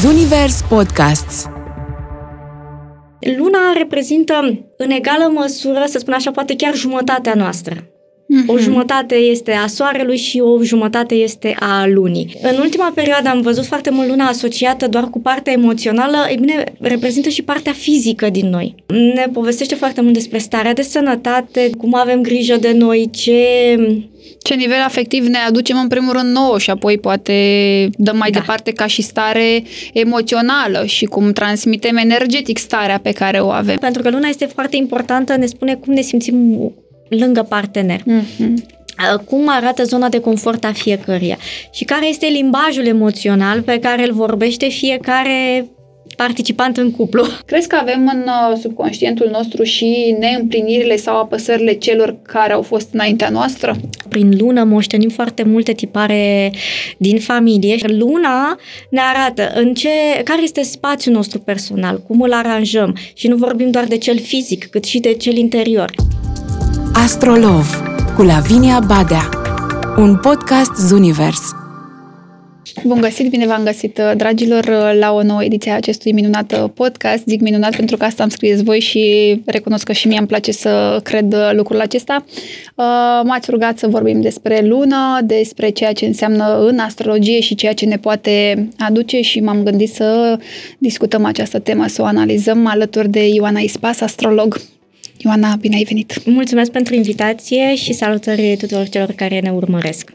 Zunivers Podcasts Luna reprezintă în egală măsură, să spun așa, poate chiar jumătatea noastră. Mhm. O jumătate este a soarelui și o jumătate este a lunii. În ultima perioadă am văzut foarte mult luna asociată doar cu partea emoțională, e bine, reprezintă și partea fizică din noi. Ne povestește foarte mult despre starea de sănătate, cum avem grijă de noi, ce Ce nivel afectiv ne aducem în primul rând nouă și apoi poate dăm mai Da. departe ca și stare emoțională și cum transmitem energetic starea pe care o avem. pentru că luna este foarte importantă, ne spune cum ne simțim lângă partener. Mhm. Uh, cum arată zona de confort a fiecăruia și care este limbajul emoțional pe care îl vorbește fiecare participant în cuplu. Crezi că avem în uh, subconștientul nostru și neîmplinirile sau apăsările celor care au fost înaintea noastră? Prin lună moștenim foarte multe tipare din familie. Luna ne arată în ce, care este spațiul nostru personal, cum îl aranjăm și nu vorbim doar de cel fizic, cât și de cel interior. Astrolov cu Lavinia Badea Un podcast Zunivers Bun găsit, bine v-am găsit, uh, dragilor, uh, la o nouă ediție a acestui minunat uh, podcast. Zic minunat pentru că asta am scris voi și recunosc că și mie îmi place să cred uh, lucrul acesta. Uh, M-ați rugat să vorbim despre lună, despre ceea ce înseamnă în astrologie și ceea ce ne poate aduce și m-am gândit să discutăm această temă, să o analizăm alături de Ioana Ispas, astrolog. Ioana, bine ai venit! Mulțumesc pentru invitație și salutări tuturor celor care ne urmăresc.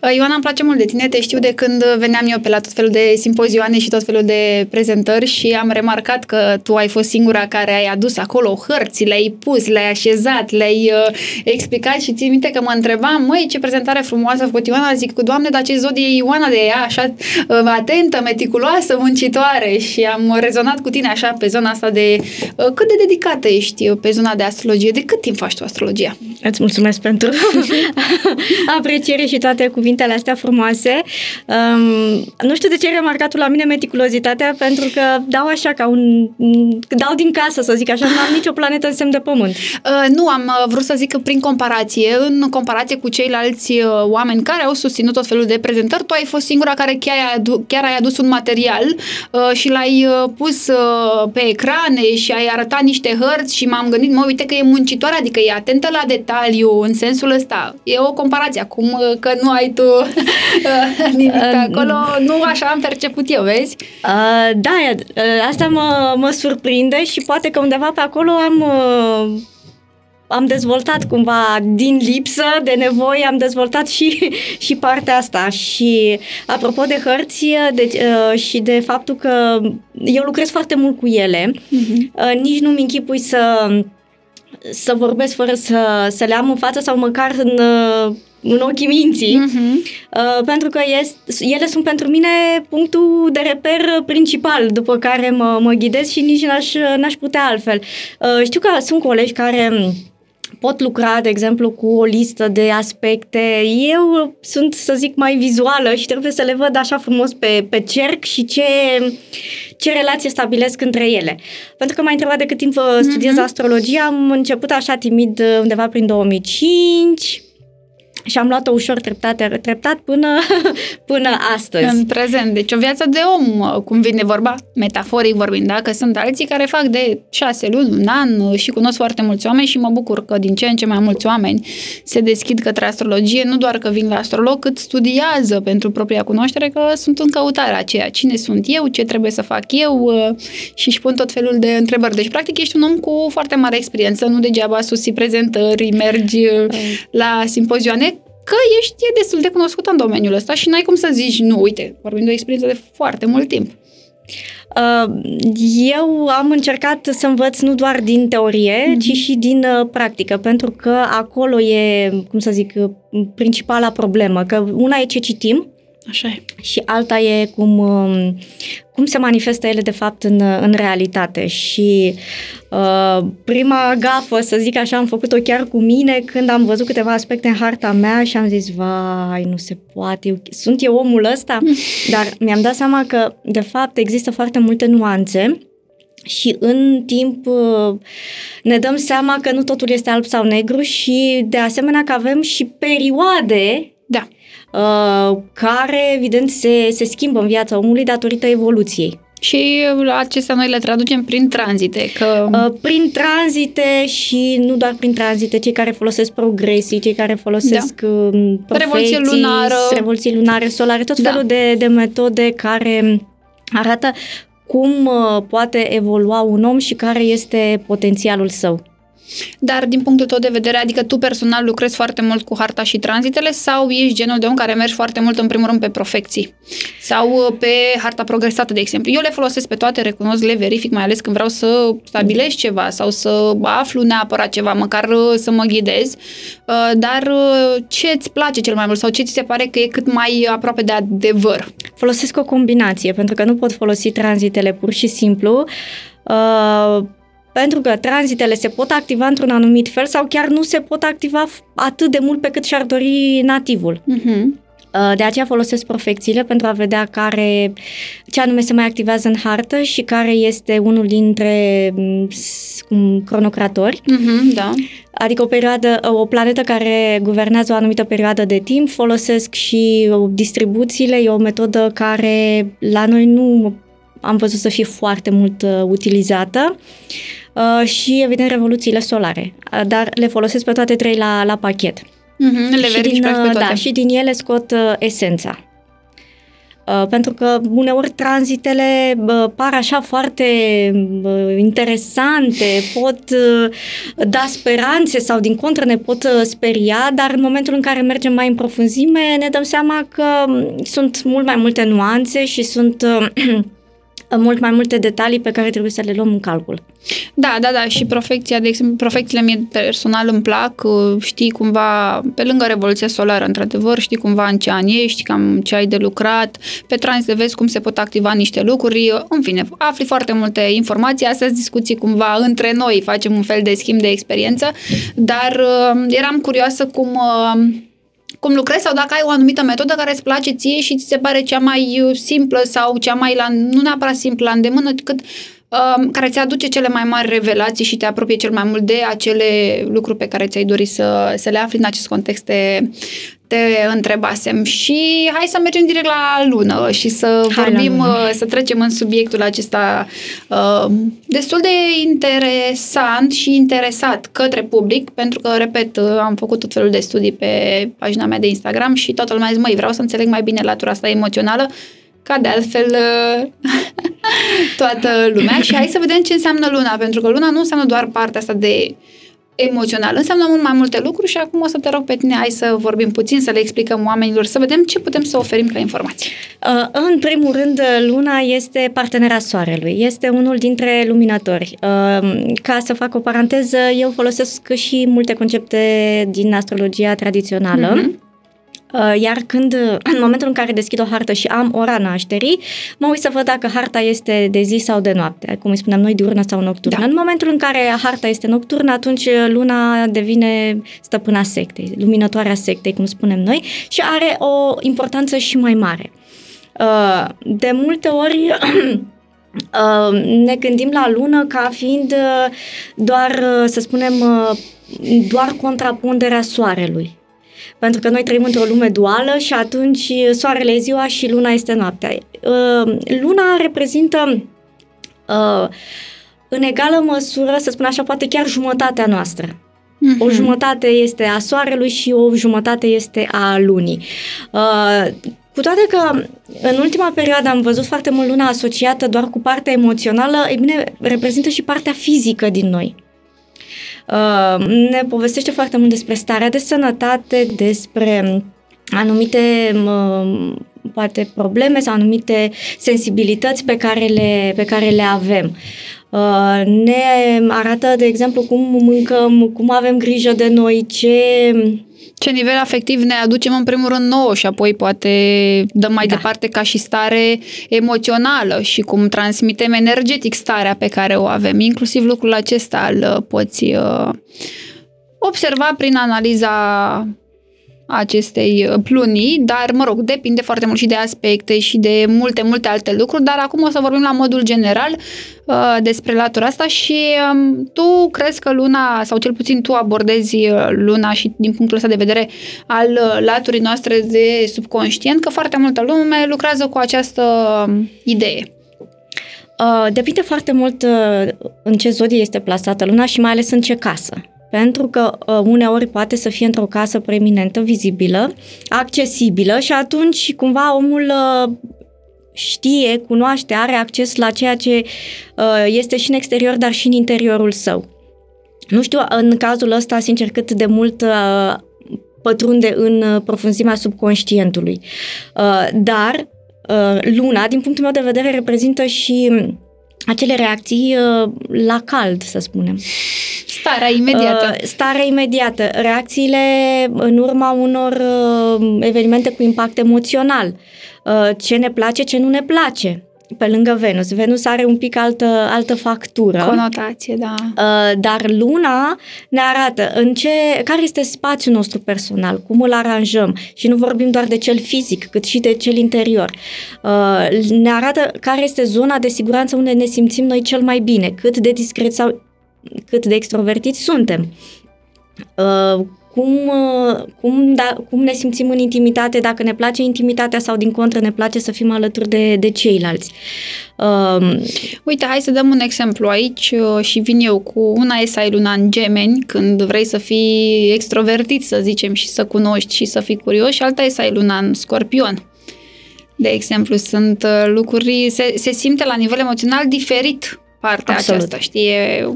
Uh, Ioana, îmi place mult de tine, te știu de când veneam eu pe la tot felul de simpozioane și tot felul de prezentări și am remarcat că tu ai fost singura care ai adus acolo hărți, le-ai pus, le-ai așezat, le-ai uh, explicat și țin minte că mă întrebam, măi, ce prezentare frumoasă a făcut Ioana, zic, doamne, dar ce zodie e Ioana de ea, așa uh, atentă, meticuloasă, muncitoare. Și am rezonat cu tine așa pe zona asta de uh, cât de dedicată ești uh, pe zona de astrologie, de cât timp faci tu astrologia? Îți mulțumesc pentru apreciere și toate cuvintele astea frumoase. Um, nu știu de ce ai remarcat tu la mine meticulozitatea, pentru că dau așa ca un... dau din casă, să zic așa, nu am nicio planetă în semn de pământ. Uh, nu, am uh, vrut să zic că prin comparație, în comparație cu ceilalți uh, oameni care au susținut tot felul de prezentări, tu ai fost singura care chiar ai, adu- chiar ai adus un material uh, și l-ai uh, pus uh, pe ecrane și ai arătat niște hărți și m-am gândit, mă, uite că e muncitoare, adică e atentă la detaliu în sensul ăsta. E o comparație, acum uh, că nu ai tu uh, nimic pe acolo, nu așa am perceput eu, vezi? Uh, da, uh, asta mă, mă surprinde și poate că undeva pe acolo am... Uh, am dezvoltat cumva din lipsă de nevoie, am dezvoltat și, și partea asta. Și apropo de hărți de, uh, și de faptul că eu lucrez foarte mult cu ele, uh, nici nu-mi închipui să, să vorbesc fără să, să le am în față sau măcar în, uh, în ochii minții. Mhm. Uh, pentru că este, ele sunt pentru mine punctul de reper principal după care mă, mă ghidez și nici n-aș, n-aș putea altfel. Uh, știu că sunt colegi care m, pot lucra, de exemplu, cu o listă de aspecte. Eu sunt, să zic, mai vizuală și trebuie să le văd așa frumos pe, pe cerc și ce, ce relație stabilesc între ele. Pentru că m-ai întrebat de cât timp uh, studiez astrologia, am început așa timid uh, undeva prin 2005 și am luat-o ușor treptat, treptat până, până astăzi. În prezent. Deci o viață de om, uh, cum vine vorba, metaforic vorbind, da? Că sunt alții care fac de șase luni, un an uh, și cunosc foarte mulți oameni și mă bucur că din ce în ce mai mulți oameni se deschid către astrologie, nu doar că vin la astrolog, cât studiază pentru propria cunoaștere, că sunt în căutarea aceea. Cine sunt eu, ce trebuie să fac eu uh, și își pun tot felul de întrebări. Deci, practic, ești un om cu foarte mare experiență, nu degeaba susții prezentări, mergi uh, la simpozioane, că ești destul de cunoscut în domeniul ăsta și n-ai cum să zici, nu, uite, vorbim de o experiență de foarte mult timp. Uh, Eu am încercat să învăț nu doar din teorie, mm-hmm. ci și din uh, practică, pentru că acolo e, cum să zic, uh, principala problemă, că una e ce citim Așa e. și alta e cum, um, cum se manifestă ele de fapt în, în realitate și uh, prima gafă, să zic așa, am făcut-o chiar cu mine când am văzut câteva aspecte în harta mea și am zis, vai, nu se poate, eu, sunt eu omul ăsta? Dar mi-am dat seama că de fapt există foarte multe nuanțe și în timp uh, ne dăm seama că nu totul este alb sau negru și de asemenea că avem și perioade Da. Uh, care, evident, se, se schimbă în viața omului datorită evoluției. Și acestea noi le traducem prin tranzite. Că... Uh, prin tranzite și nu doar prin tranzite, cei care folosesc progresii, cei care folosesc da. Um, revoluție lunară, revoluții lunare, solare, tot da. felul de, de metode care arată cum uh, poate evolua un om și care este potențialul său. Dar din punctul tău de vedere, adică tu personal lucrezi foarte mult cu harta și tranzitele sau ești genul de om care mergi foarte mult în primul rând pe profecții sau uh, pe harta progresată, de exemplu. Eu le folosesc pe toate, recunosc, le verific, mai ales când vreau să stabilesc ceva sau să aflu neapărat ceva, măcar uh, să mă ghidez. Uh, dar ce îți place cel mai mult sau ce ți se pare că e cât mai aproape de adevăr? Folosesc o combinație, pentru că nu pot folosi tranzitele pur și simplu. Uh, pentru că tranzitele se pot activa într-un anumit fel sau chiar nu se pot activa atât de mult pe cât și-ar dori nativul. Uh-huh. De aceea folosesc profecțiile pentru a vedea care, ce anume se mai activează în hartă și care este unul dintre cum, cronocratori. Uh-huh, da. Adică o perioadă, o planetă care guvernează o anumită perioadă de timp, folosesc și distribuțiile, e o metodă care la noi nu am văzut să fie foarte mult uh, utilizată. Uh, și, evident, revoluțiile solare. Uh, dar le folosesc pe toate trei la, la pachet. Mm-hmm, le și din, pe toate. Da, și din ele scot uh, esența. Uh, pentru că uneori tranzitele uh, par așa foarte uh, interesante, pot uh, da speranțe sau din contră ne pot uh, speria, dar în momentul în care mergem mai în profunzime ne dăm seama că um, sunt mult mai multe nuanțe și sunt uh, mult mai multe detalii pe care trebuie să le luăm în calcul. Da, da, da, și profecția, de exemplu, profecțiile mie personal îmi plac, uh, știi cumva, pe lângă Revoluția Solară, într-adevăr, știi cumva în ce an ești, cam ce ai de lucrat, pe trans de vezi cum se pot activa niște lucruri, în fine, afli foarte multe informații, astăzi discuții cumva între noi, facem un fel de schimb de experiență, dar uh, eram curioasă cum uh, cum lucrezi sau dacă ai o anumită metodă care îți place ție și ți se pare cea mai uh, simplă sau cea mai, la, nu neapărat simplă, la îndemână, cât uh, care ți aduce cele mai mari revelații și te apropie cel mai mult de acele lucruri pe care ți-ai dori să, să le afli în acest context de, te întrebasem și hai să mergem direct la lună și să hai vorbim, uh, să trecem în subiectul acesta uh, destul de interesant și interesat către public, pentru că, repet, uh, am făcut tot felul de studii pe pagina mea de Instagram și toată lumea zice, măi, vreau să înțeleg mai bine latura asta emoțională, ca de altfel uh, toată lumea și hai să vedem ce înseamnă luna, pentru că luna nu înseamnă doar partea asta de emoțional. Înseamnă mult mai multe lucruri și acum o să te rog pe tine, hai să vorbim puțin, să le explicăm oamenilor, să vedem ce putem să oferim ca informații. Uh, în primul rând, Luna este partenera Soarelui, este unul dintre luminatori. Uh, ca să fac o paranteză, eu folosesc și multe concepte din astrologia tradițională. Mm-hmm. Uh, iar când, în momentul în care deschid o hartă și am ora nașterii, mă uit să văd dacă harta este de zi sau de noapte, cum îi spuneam noi, diurnă sau nocturnă. Da. În momentul în care harta este nocturnă, atunci luna devine stăpâna sectei, luminătoarea sectei, cum spunem noi, și are o importanță și mai mare. Uh, de multe ori uh, ne gândim la lună ca fiind doar, să spunem, doar contrapunderea soarelui pentru că noi trăim într-o lume duală și atunci soarele e ziua și luna este noaptea. Uh, luna reprezintă uh, în egală măsură, să spun așa, poate chiar jumătatea noastră. Mm-hmm. O jumătate este a soarelui și o jumătate este a lunii. Uh, cu toate că în ultima perioadă am văzut foarte mult luna asociată doar cu partea emoțională, e bine, reprezintă și partea fizică din noi. Uh, ne povestește foarte mult despre starea de sănătate, despre anumite uh, poate probleme sau anumite sensibilități pe care le, pe care le avem. Uh, ne arată, de exemplu, cum mâncăm, cum avem grijă de noi, ce ce nivel afectiv ne aducem în primul rând nouă și apoi poate dăm mai da. departe ca și stare emoțională și cum transmitem energetic starea pe care o avem. Inclusiv lucrul acesta îl poți uh, observa prin analiza acestei uh, plunii, dar, mă rog, depinde foarte mult și de aspecte și de multe, multe alte lucruri, dar acum o să vorbim la modul general uh, despre latura asta și um, tu crezi că luna, sau cel puțin tu abordezi uh, luna și din punctul ăsta de vedere al uh, laturii noastre de subconștient, că foarte multă lume lucrează cu această uh, idee. Uh, depinde foarte mult uh, în ce zodie este plasată luna și mai ales în ce casă. Pentru că uh, uneori poate să fie într-o casă preeminentă, vizibilă, accesibilă și atunci cumva omul uh, știe, cunoaște, are acces la ceea ce uh, este și în exterior, dar și în interiorul său. Nu știu în cazul ăsta, sincer, cât de mult uh, pătrunde în uh, profunzimea subconștientului. Uh, dar uh, luna, din punctul meu de vedere, reprezintă și acele reacții uh, la cald, să spunem. Starea imediată. Uh, starea imediată, reacțiile în urma unor uh, evenimente cu impact emoțional. Uh, ce ne place, ce nu ne place pe lângă Venus. Venus are un pic altă, altă factură. Conotație, da. Uh, dar luna ne arată în ce, care este spațiul nostru personal, cum îl aranjăm și nu vorbim doar de cel fizic, cât și de cel interior. Uh, ne arată care este zona de siguranță unde ne simțim noi cel mai bine, cât de discret sau cât de extrovertiți suntem. Uh, cum, uh, cum, da, cum ne simțim în intimitate, dacă ne place intimitatea sau din contră ne place să fim alături de, de ceilalți. Uh, Uite, hai să dăm un exemplu aici uh, și vin eu cu una e să ai luna în gemeni, când vrei să fii extrovertit, să zicem, și să cunoști și să fii curios, și alta e să ai luna în scorpion. De exemplu, sunt uh, lucruri, se, se simte la nivel emoțional diferit partea Absolut. aceasta, știi, e,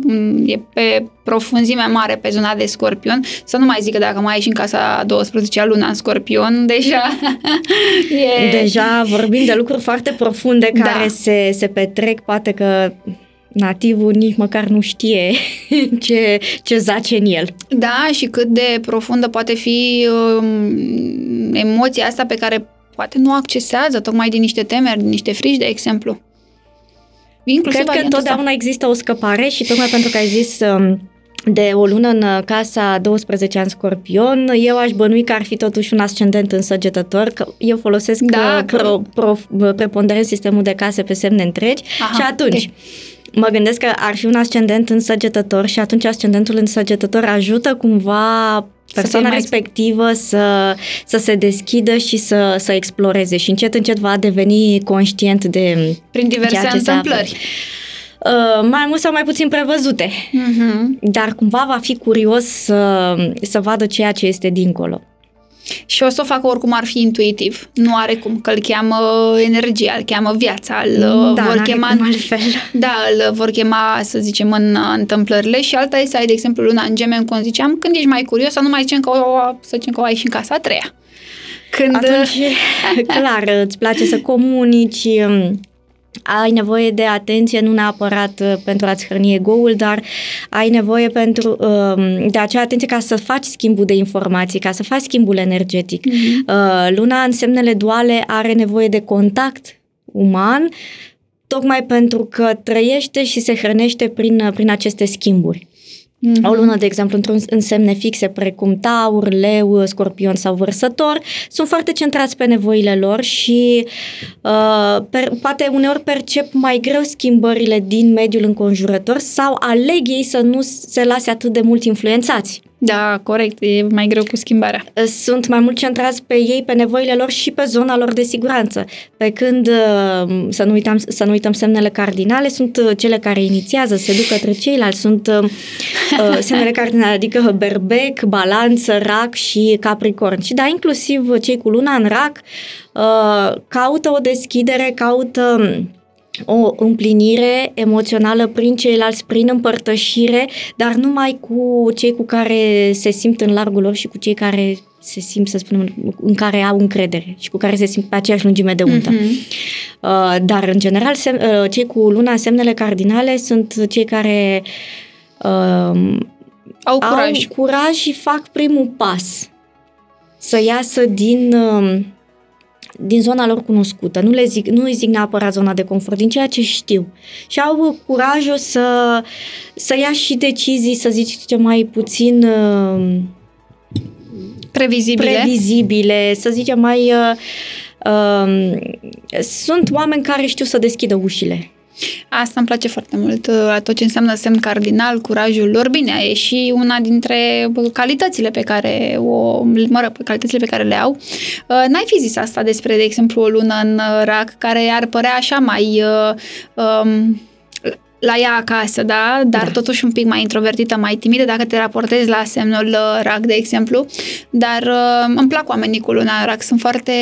e pe profunzime mare pe zona de scorpion. Să nu mai zic că dacă mai ai și în casa 12 luna în scorpion, deja e... Deja vorbim de lucruri foarte profunde da. care se, se petrec, poate că nativul nici măcar nu știe ce, ce zace în el. Da, și cât de profundă poate fi um, emoția asta pe care poate nu accesează tocmai din niște temeri, din niște frici, de exemplu. Inclusiv Cred că întotdeauna asta. există o scăpare și tocmai pentru că ai zis um, de o lună în casa 12 ani scorpion, eu aș bănui că ar fi totuși un ascendent în săgetător, că eu folosesc da, uh, pro, pro, preponderent sistemul de case pe semne întregi Aha, și atunci... Okay mă gândesc că ar fi un ascendent în săgetător și atunci ascendentul în săgetător ajută cumva persoana să respectivă să, să se deschidă și să, să exploreze și încet, încet va deveni conștient de Prin diverse întâmplări. Uh, mai mult sau mai puțin prevăzute. Uh-huh. Dar cumva va fi curios să, să vadă ceea ce este dincolo. Și o să o facă oricum ar fi intuitiv. Nu are cum, că îl cheamă energia, îl cheamă viața, îl da, vor chema... Cum altfel. Da, îl vor chema, să zicem, în întâmplările și alta este să ai, de exemplu, luna în gemen, cum ziceam, când ești mai curios, să nu mai zicem că o, să zicem că o ai și în casa a treia. Când... Atunci, clar, îți place să comunici, um, ai nevoie de atenție nu neapărat uh, pentru a-ți hrăni ego-ul, dar ai nevoie pentru, um, de acea atenție ca să faci schimbul de informații, ca să faci schimbul energetic. Mm-hmm. Luna în semnele duale are nevoie de contact uman, tocmai pentru că trăiește și se hrănește prin, prin aceste schimburi. Mm-hmm. O lună, de exemplu, într-un însemne fixe precum taur, leu, scorpion sau vărsător, sunt foarte centrați pe nevoile lor și uh, per, poate uneori percep mai greu schimbările din mediul înconjurător sau aleg ei să nu se lase atât de mult influențați. Da, corect, e mai greu cu schimbarea. Sunt mai mult centrați pe ei, pe nevoile lor și pe zona lor de siguranță. Pe când, uh, să nu uităm, să nu uităm semnele cardinale, sunt uh, cele care inițiază, se duc către ceilalți. Sunt uh, uh, semnele cardinale, adică berbec, balanță, rac și capricorn. Și da, inclusiv cei cu luna în rac uh, caută o deschidere, caută o împlinire emoțională prin ceilalți, prin împărtășire, dar numai cu cei cu care se simt în largul lor și cu cei care se simt, să spunem, în care au încredere și cu care se simt pe aceeași lungime de undă. Mm-hmm. Uh, dar, în general, sem- uh, cei cu luna semnele cardinale sunt cei care uh, au curaj. au curaj și fac primul pas să iasă din... Uh, din zona lor cunoscută. Nu, le zic, nu îi zic neapărat zona de confort, din ceea ce știu. Și au curajul să, să ia și decizii, să zic ce mai puțin... Uh, Previzibile. previzibile, să zicem mai... Uh, uh, sunt oameni care știu să deschidă ușile. Asta îmi place foarte mult, uh, tot ce înseamnă semn cardinal, curajul lor. Bine, e și una dintre calitățile pe care o, mă rog, calitățile pe care le au. Uh, n-ai fi zis asta despre, de exemplu, o lună în rac, care ar părea așa mai uh, um, la ea acasă, da? Dar da. totuși un pic mai introvertită, mai timidă, dacă te raportezi la semnul RAC, de exemplu. Dar uh, îmi plac oamenii cu luna RAC, sunt foarte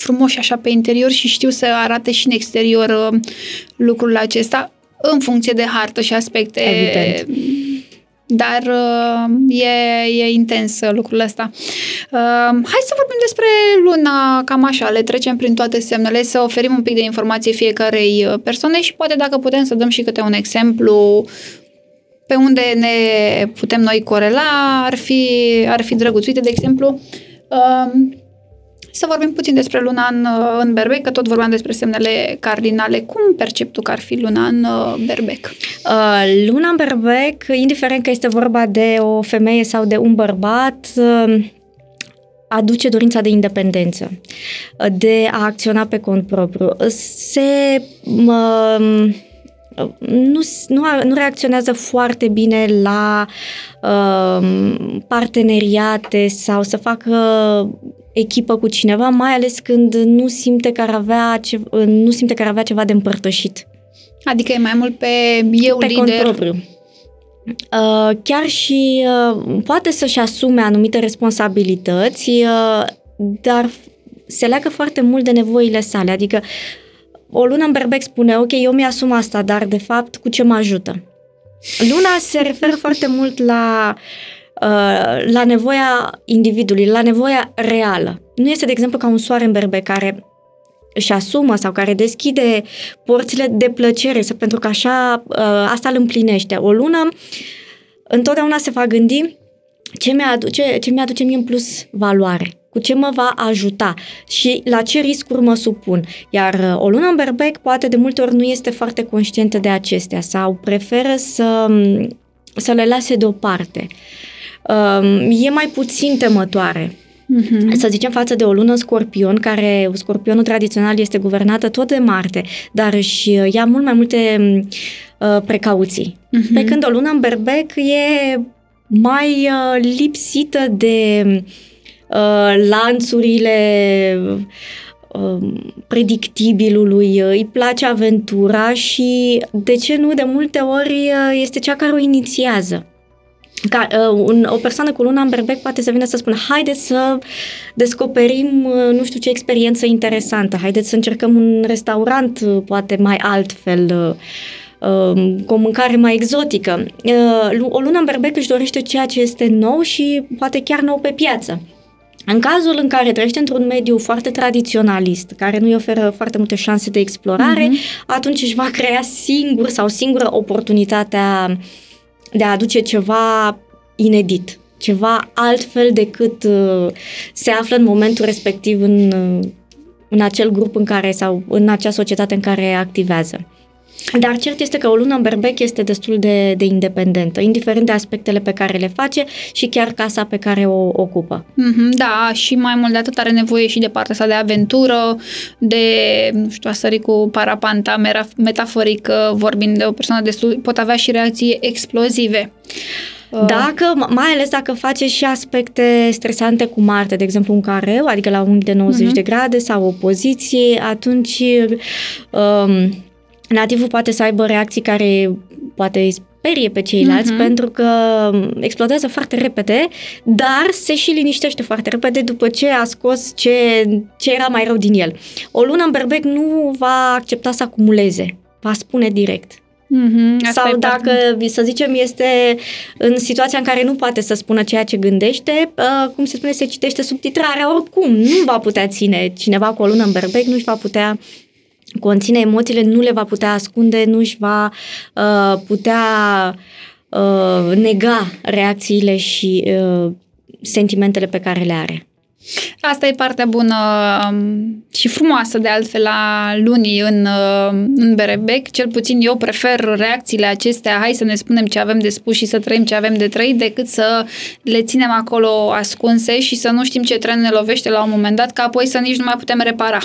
frumoși așa pe interior și știu să arate și în exterior uh, lucrul acesta în funcție de hartă și aspecte. Evident. Dar uh, e, e intens lucrul ăsta. Uh, hai să vorbim despre luna cam așa, le trecem prin toate semnele, să oferim un pic de informație fiecarei persoane și poate dacă putem să dăm și câte un exemplu pe unde ne putem noi corela, ar fi, ar fi drăguț. Uite, de exemplu, uh, să vorbim puțin despre luna în, uh, în berbec, că tot vorbeam despre semnele cardinale. Cum percepi tu că ar fi luna în uh, berbec? Uh, luna în berbec, indiferent că este vorba de o femeie sau de un bărbat, uh, aduce dorința de independență, uh, de a acționa pe cont propriu. Se... Uh, nu, nu, nu reacționează foarte bine la uh, parteneriate sau să facă echipă cu cineva, mai ales când nu simte că ar avea, ce, nu simte că ar avea ceva de împărtășit. Adică e mai mult pe eu pe lider. Cont propriu. Uh, chiar și uh, poate să-și asume anumite responsabilități, uh, dar se leagă foarte mult de nevoile sale. Adică o lună în berbec spune, ok, eu mi-asum asta, dar de fapt cu ce mă ajută? Luna se referă foarte mult la uh, Uh, la nevoia individului, la nevoia reală. Nu este, de exemplu, ca un soare în berbe care își asumă sau care deschide porțile de plăcere, pentru că așa uh, asta îl împlinește. O lună întotdeauna se va gândi ce mi-aduce, ce mi-aduce mie în plus valoare, cu ce mă va ajuta și la ce riscuri mă supun. Iar uh, o lună în berbec poate de multe ori nu este foarte conștientă de acestea sau preferă să, să le lase deoparte. Uh, e mai puțin temătoare. Uh-huh. Să zicem față de o lună scorpion, care scorpionul tradițional este guvernată tot de Marte, dar își ia mult mai multe uh, precauții. Uh-huh. Pe când o lună în berbec e mai uh, lipsită de uh, lanțurile uh, predictibilului, îi place aventura și, de ce nu, de multe ori uh, este cea care o inițiază ca, uh, un, o persoană cu luna în berbec poate să vină să spună haideți să descoperim uh, nu știu ce experiență interesantă, haideți să încercăm un restaurant uh, poate mai altfel, uh, um, cu o mâncare mai exotică. Uh, o lună în berbec își dorește ceea ce este nou și poate chiar nou pe piață. În cazul în care trăiește într-un mediu foarte tradiționalist, care nu îi oferă foarte multe șanse de explorare, uh-huh. atunci își va crea singur sau singură oportunitatea uh, de a aduce ceva inedit, ceva altfel decât uh, se află în momentul respectiv în, uh, în acel grup în care sau în acea societate în care activează. Dar cert este că o lună în berbec este destul de, de independentă, indiferent de aspectele pe care le face și chiar casa pe care o ocupă. Mm-hmm, da, și mai mult de atât are nevoie și de partea asta de aventură, de, nu știu, a sări cu parapanta, metaforic vorbind de o persoană destul, pot avea și reacții explozive. Uh. Dacă, mai ales dacă face și aspecte stresante cu Marte, de exemplu un careu, adică la un de 90 uh-huh. de grade sau o poziție, atunci um, nativul poate să aibă reacții care poate îi sperie pe ceilalți uh-huh. pentru că explodează foarte repede, dar se și liniștește foarte repede după ce a scos ce, ce era mai rău din el. O lună în berbec nu va accepta să acumuleze, va spune direct. Mm-hmm, Sau dacă, parte. să zicem, este în situația în care nu poate să spună ceea ce gândește, uh, cum se spune, se citește subtitrarea oricum. Nu va putea ține cineva cu o lună în berbec, nu-și va putea conține emoțiile, nu le va putea ascunde, nu își va uh, putea uh, nega reacțiile și uh, sentimentele pe care le are. Asta e partea bună um, și frumoasă de altfel la lunii în, uh, în Berebec. Cel puțin eu prefer reacțiile acestea, hai să ne spunem ce avem de spus și să trăim ce avem de trăit, decât să le ținem acolo ascunse și să nu știm ce tren ne lovește la un moment dat, ca apoi să nici nu mai putem repara.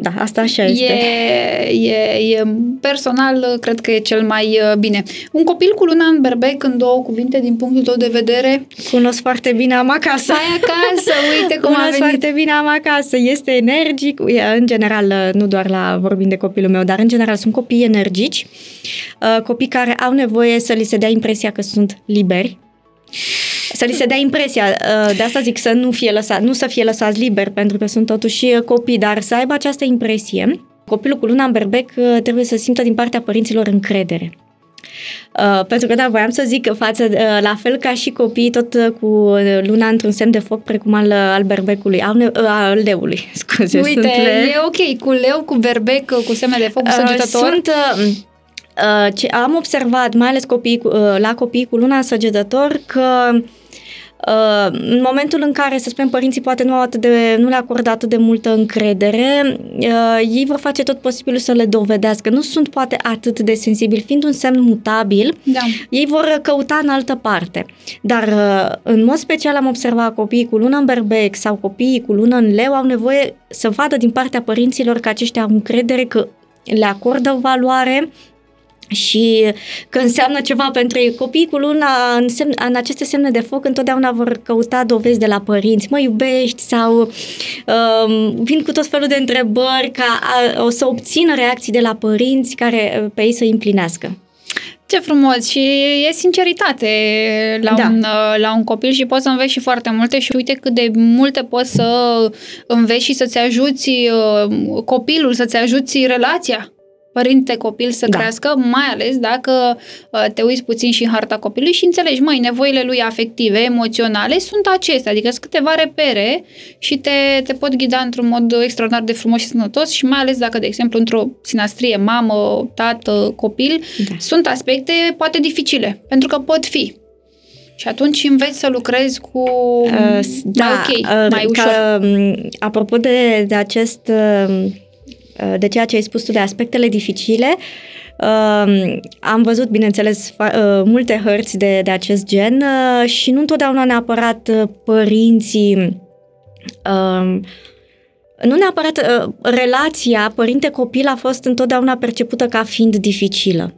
Da, asta așa este. E, e, e, personal, cred că e cel mai uh, bine. Un copil cu luna în berbec, în două cuvinte, din punctul tău de vedere? Cunosc foarte bine, am acasă. Ai acasă, uite cum Cunosc a venit. foarte bine, am acasă. Este energic, în general, nu doar la vorbim de copilul meu, dar în general sunt copii energici, uh, copii care au nevoie să li se dea impresia că sunt liberi, să li se dea impresia, uh, de asta zic să nu fie lăsat, nu să fie lăsați liberi, pentru că sunt totuși copii, dar să aibă această impresie. Copilul cu luna în berbec uh, trebuie să simtă din partea părinților încredere. Uh, pentru că, da, voiam să zic că față, uh, la fel ca și copiii, tot uh, cu luna într-un semn de foc, precum al, al berbecului, al, uh, al leului, scuze. Uite, sunt le... e ok, cu leu, cu berbec, cu semne de foc, cu Uh, săgetător. Sunt, uh, uh, ce am observat, mai ales copii, cu- uh, la copiii cu luna în săgetător, că uh, în momentul în care, să spunem, părinții poate nu, au atât de, nu le acordă atât de multă încredere, uh, ei vor face tot posibilul să le dovedească. Nu sunt poate atât de sensibili, fiind un semn mutabil, Da. ei vor căuta în altă parte. Dar, uh, în mod special, am observat copiii cu lună în berbec sau copiii cu lună în leu au nevoie să vadă din partea părinților că aceștia au încredere că le acordă valoare și că înseamnă ceva pentru ei. Copiii cu luna în, semn, în aceste semne de foc întotdeauna vor căuta dovezi de la părinți. Mă iubești sau um, vin cu tot felul de întrebări ca a, o să obțină reacții de la părinți care uh, pe ei să îi împlinească. Ce frumos și e sinceritate la, Da. un, uh, la un copil și poți să înveți și foarte multe și uite cât de multe poți să înveți și să-ți ajuți uh, copilul, să-ți ajuți relația părinte-copil să Da. crească, mai ales dacă uh, te uiți puțin și în harta copilului și înțelegi, măi, nevoile lui afective, emoționale sunt acestea, adică sunt câteva repere și te, te pot ghida într-un mod extraordinar de frumos și sănătos și mai ales dacă, de exemplu, într-o sinastrie, mamă, tată, copil, Da. sunt aspecte poate dificile, pentru că pot fi. Și atunci înveți să lucrezi cu Uh, mai ok, uh, mai ușor. Ca, um, apropo de, de acest, uh, uh, de ceea ce ai spus tu, de aspectele dificile, uh, am văzut, bineînțeles, fa- uh, multe hărți de, de acest gen uh, și nu întotdeauna neapărat uh, părinții uh, nu neapărat uh, relația părinte-copil a fost întotdeauna percepută ca fiind dificilă.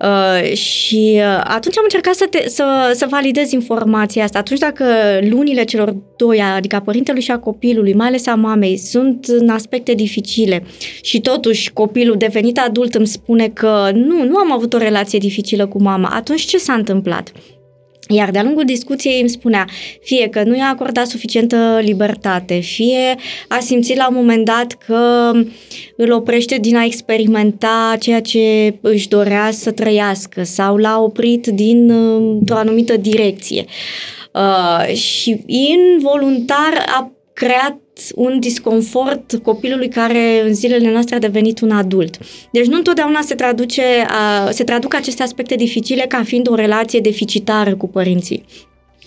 Uh, și uh, atunci am încercat să, te, să, să validez informația asta. Atunci dacă lunile celor doi, adică a părintelui și a copilului, mai ales a mamei, sunt în aspecte dificile și totuși copilul devenit adult îmi spune că nu, nu am avut o relație dificilă cu mama, atunci ce s-a întâmplat? Iar de-a lungul discuției îmi spunea fie că nu i-a acordat suficientă libertate, fie a simțit la un moment dat că îl oprește din a experimenta ceea ce își dorea să trăiască sau l-a oprit din uh, o anumită direcție. Uh, și involuntar a creat un disconfort copilului care în zilele noastre a devenit un adult. Deci nu întotdeauna se, traduce, a, se traduc aceste aspecte dificile ca fiind o relație deficitară cu părinții.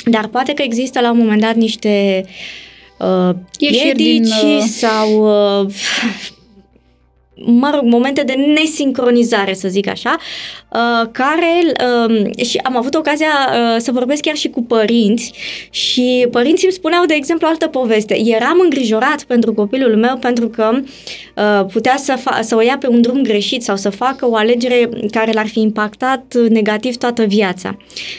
Dar poate că există la un moment dat niște uh, Ieșiri piedici din, uh, sau uh, mă rog, momente de nesincronizare, să zic așa, uh, care uh, și am avut ocazia uh, să vorbesc chiar și cu părinți și părinții îmi spuneau, de exemplu, altă poveste. Eram îngrijorat pentru copilul meu pentru că uh, putea să, fa- să o ia pe un drum greșit sau să facă o alegere care l-ar fi impactat negativ toată viața.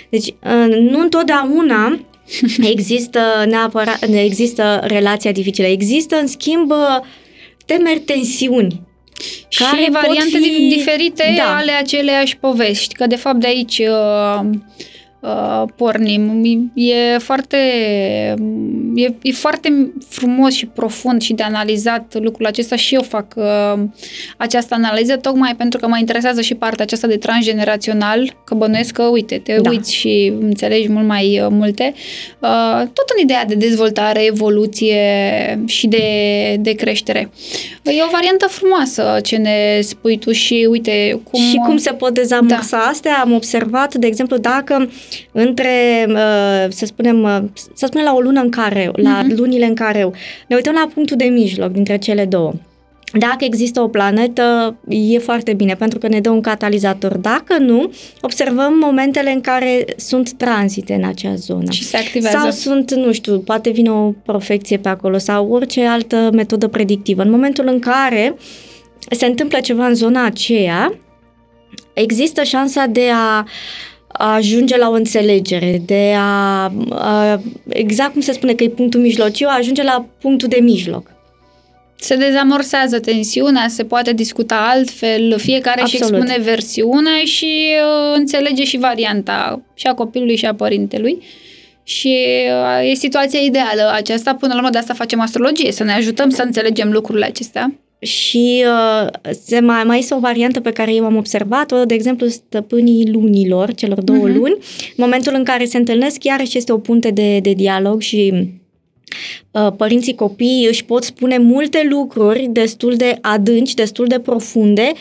Deci, uh, nu întotdeauna există neapărat, există relația dificilă. Există, în schimb, uh, temeri, tensiuni care și pot variante fi- diferite Da. ale aceleași povești, că de fapt de aici uh, uh, pornim. E foarte, e, e foarte frumos și profund și de analizat lucrul acesta și eu fac uh, această analiză tocmai pentru că mă interesează și partea aceasta de transgenerațional, că bănuiesc că, uite, te Da. uiți și înțelegi mult mai uh, multe. Uh, tot în ideea de dezvoltare, evoluție și de, de creștere. E o variantă frumoasă ce ne spui tu și uite cum... și cum se pot dezamorsa da. astea. Am observat, de exemplu, dacă între, uh, să spunem, uh, să spunem la o lună în care, la Mhm. lunile în care ne uităm la punctul de mijloc dintre cele două. Dacă există o planetă, e foarte bine, pentru că ne dă un catalizator. Dacă nu, observăm momentele în care sunt tranzite în acea zonă. Și se activează. Sau sunt, nu știu, poate vine o profecție pe acolo sau orice altă metodă predictivă. În momentul în care se întâmplă ceva în zona aceea, există șansa de a a ajunge la o înțelegere, de a, a exact cum se spune că e punctul mijlociu, a ajunge la punctul de mijloc. Se dezamorsează tensiunea, se poate discuta altfel, fiecare își Absolut. expune versiunea și uh, înțelege și varianta și a copilului și a părintelui. Și uh, e situația ideală aceasta, până la urmă de asta facem astrologie, să ne ajutăm să înțelegem lucrurile acestea. Și uh, se mai, mai este o variantă pe care eu am observat-o, de exemplu, stăpânii lunilor, celor două Mhm. uh-huh. luni, în momentul în care se întâlnesc, iarăși este o punte de, de dialog și uh, părinții copiii își pot spune multe lucruri destul de adânci, destul de profunde,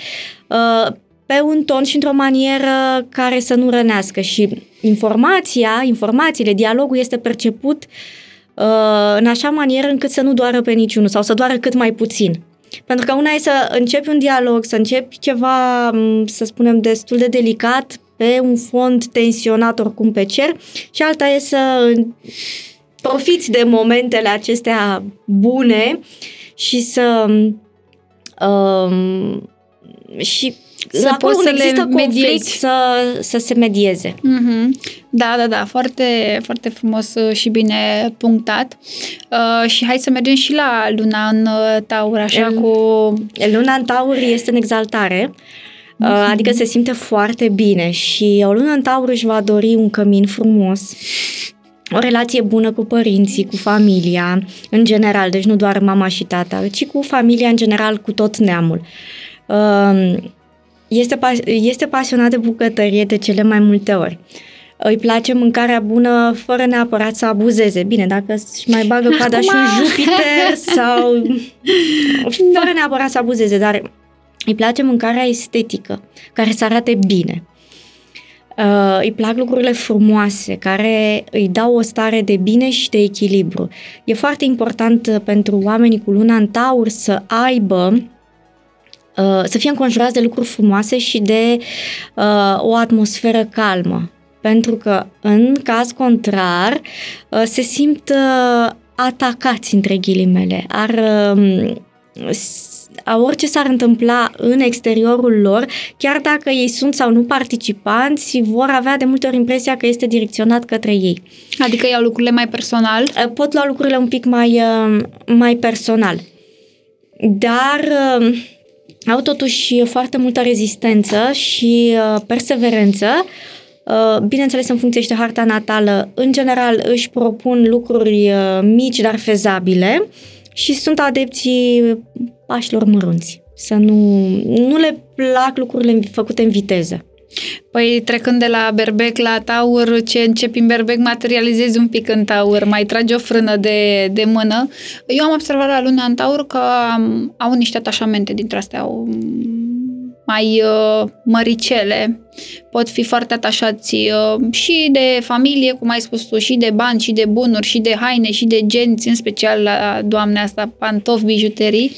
uh, pe un ton și într-o manieră care să nu rănească. Și informația, informațiile, dialogul este perceput uh, în așa manieră încât să nu doară pe niciunul sau să doară cât mai puțin. Pentru că una e să începi un dialog, să începi ceva, m, să spunem, destul de delicat, pe un fond tensionat oricum pe cer, și alta e să profiți de momentele acestea bune și să um, și Să acolo poți unde să le există conflict mediezi. să, să se medieze. Mhm. Da, da, da, foarte, foarte frumos uh, și bine punctat. Uh, și hai să mergem și la luna în uh, taur, așa El- cu... Luna în taur este în exaltare, uh, adică se simte foarte bine și o lună în taur își va dori un cămin frumos, o relație bună cu părinții, cu familia, în general, deci nu doar mama și tata, ci cu familia în general, cu tot neamul. Uh, Este, pas- este pasionat de bucătărie de cele mai multe ori. Îi place mâncarea bună fără neapărat să abuzeze. Bine, dacă își mai bagă coada și un Acum- Jupiter sau fără neapărat să abuzeze, dar îi place mâncarea estetică, care să arate bine. Uh, îi plac lucrurile frumoase, care îi dau o stare de bine și de echilibru. E foarte important uh, pentru oamenii cu luna în taur să aibă uh, să fie înconjurați de lucruri frumoase și de uh, o atmosferă calmă. Pentru că, în caz contrar, uh, se simt uh, atacați, între ghilimele. Ar, uh, s- a orice s-ar întâmpla în exteriorul lor, chiar dacă ei sunt sau nu participanți, vor avea de multe ori impresia că este direcționat către ei. Adică iau lucrurile mai personal. Uh, Pot lua lucrurile un pic mai, uh, mai personal. Dar uh, au totuși foarte multă rezistență și uh, perseverență. Uh, Bineînțeles, în funcție și de harta natală, în general își propun lucruri uh, mici, dar fezabile și sunt adepții pașilor mărunți. Să nu, nu le plac lucrurile făcute în viteză. Păi trecând de la berbec la taur, ce începi în berbec, materializezi un pic în taur, mai tragi o frână de, de mână. Eu am observat la luna în taur că um, au niște atașamente dintre astea um, mai uh, măricele. Pot fi foarte atașați uh, și de familie, cum ai spus tu, și de bani, și de bunuri, și de haine, și de genți, în special la doamne asta, pantofi, bijuterii.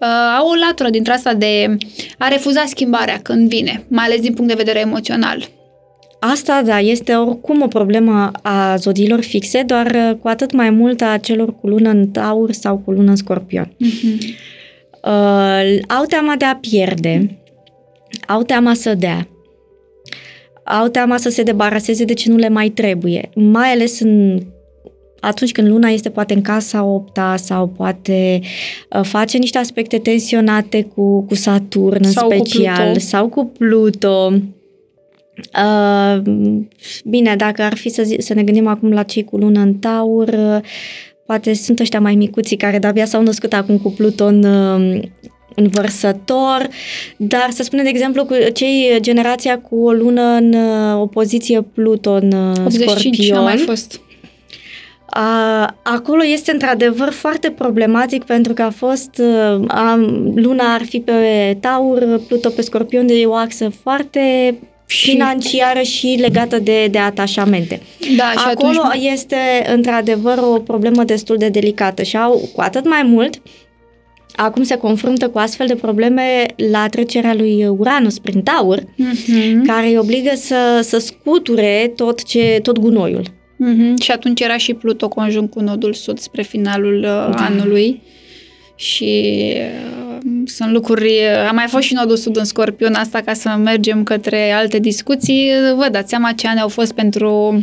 Uh, au o latură dintre asta de a refuza schimbarea când vine, mai ales din punct de vedere emoțional. Asta, da, este oricum o problemă a zodiilor fixe, doar uh, cu atât mai mult a celor cu lună în taur sau cu lună în scorpion. Uh, au teama de a pierde, au teama să dea, au teama să se debaraseze de ce nu le mai trebuie, mai ales în atunci când luna este poate în casa opta sau poate uh, face niște aspecte tensionate cu, cu Saturn în Sau cu special Pluto. sau cu Pluto. Uh, bine, dacă ar fi să, zi, să ne gândim acum la cei cu lună în taur, uh, poate sunt ăștia mai micuții care de-abia s-au născut acum cu Pluton uh, în vărsător, dar să spunem, de exemplu, cu cei generația cu o lună în uh, opoziție Pluton uh, 85 Scorpion. a mai fost. A, acolo este într-adevăr foarte problematic pentru că a fost, uh, a, luna ar fi pe taur, Pluto pe scorpion, de o axă foarte și... financiară și legată de, de atașamente. Da, și Acolo atunci... este într-adevăr o problemă destul de delicată și au cu atât mai mult acum se confruntă cu astfel de probleme la trecerea lui Uranus prin Taur, Mhm. care îi obligă să, să scuture tot, ce, tot gunoiul. Mhm. Și atunci era și Pluto conjunct cu nodul sud spre finalul da. anului. Și uh, sunt lucruri... uh, A mai fost și nodul sud în Scorpion, asta ca să mergem către alte discuții. Vă dați seama ce ani au fost pentru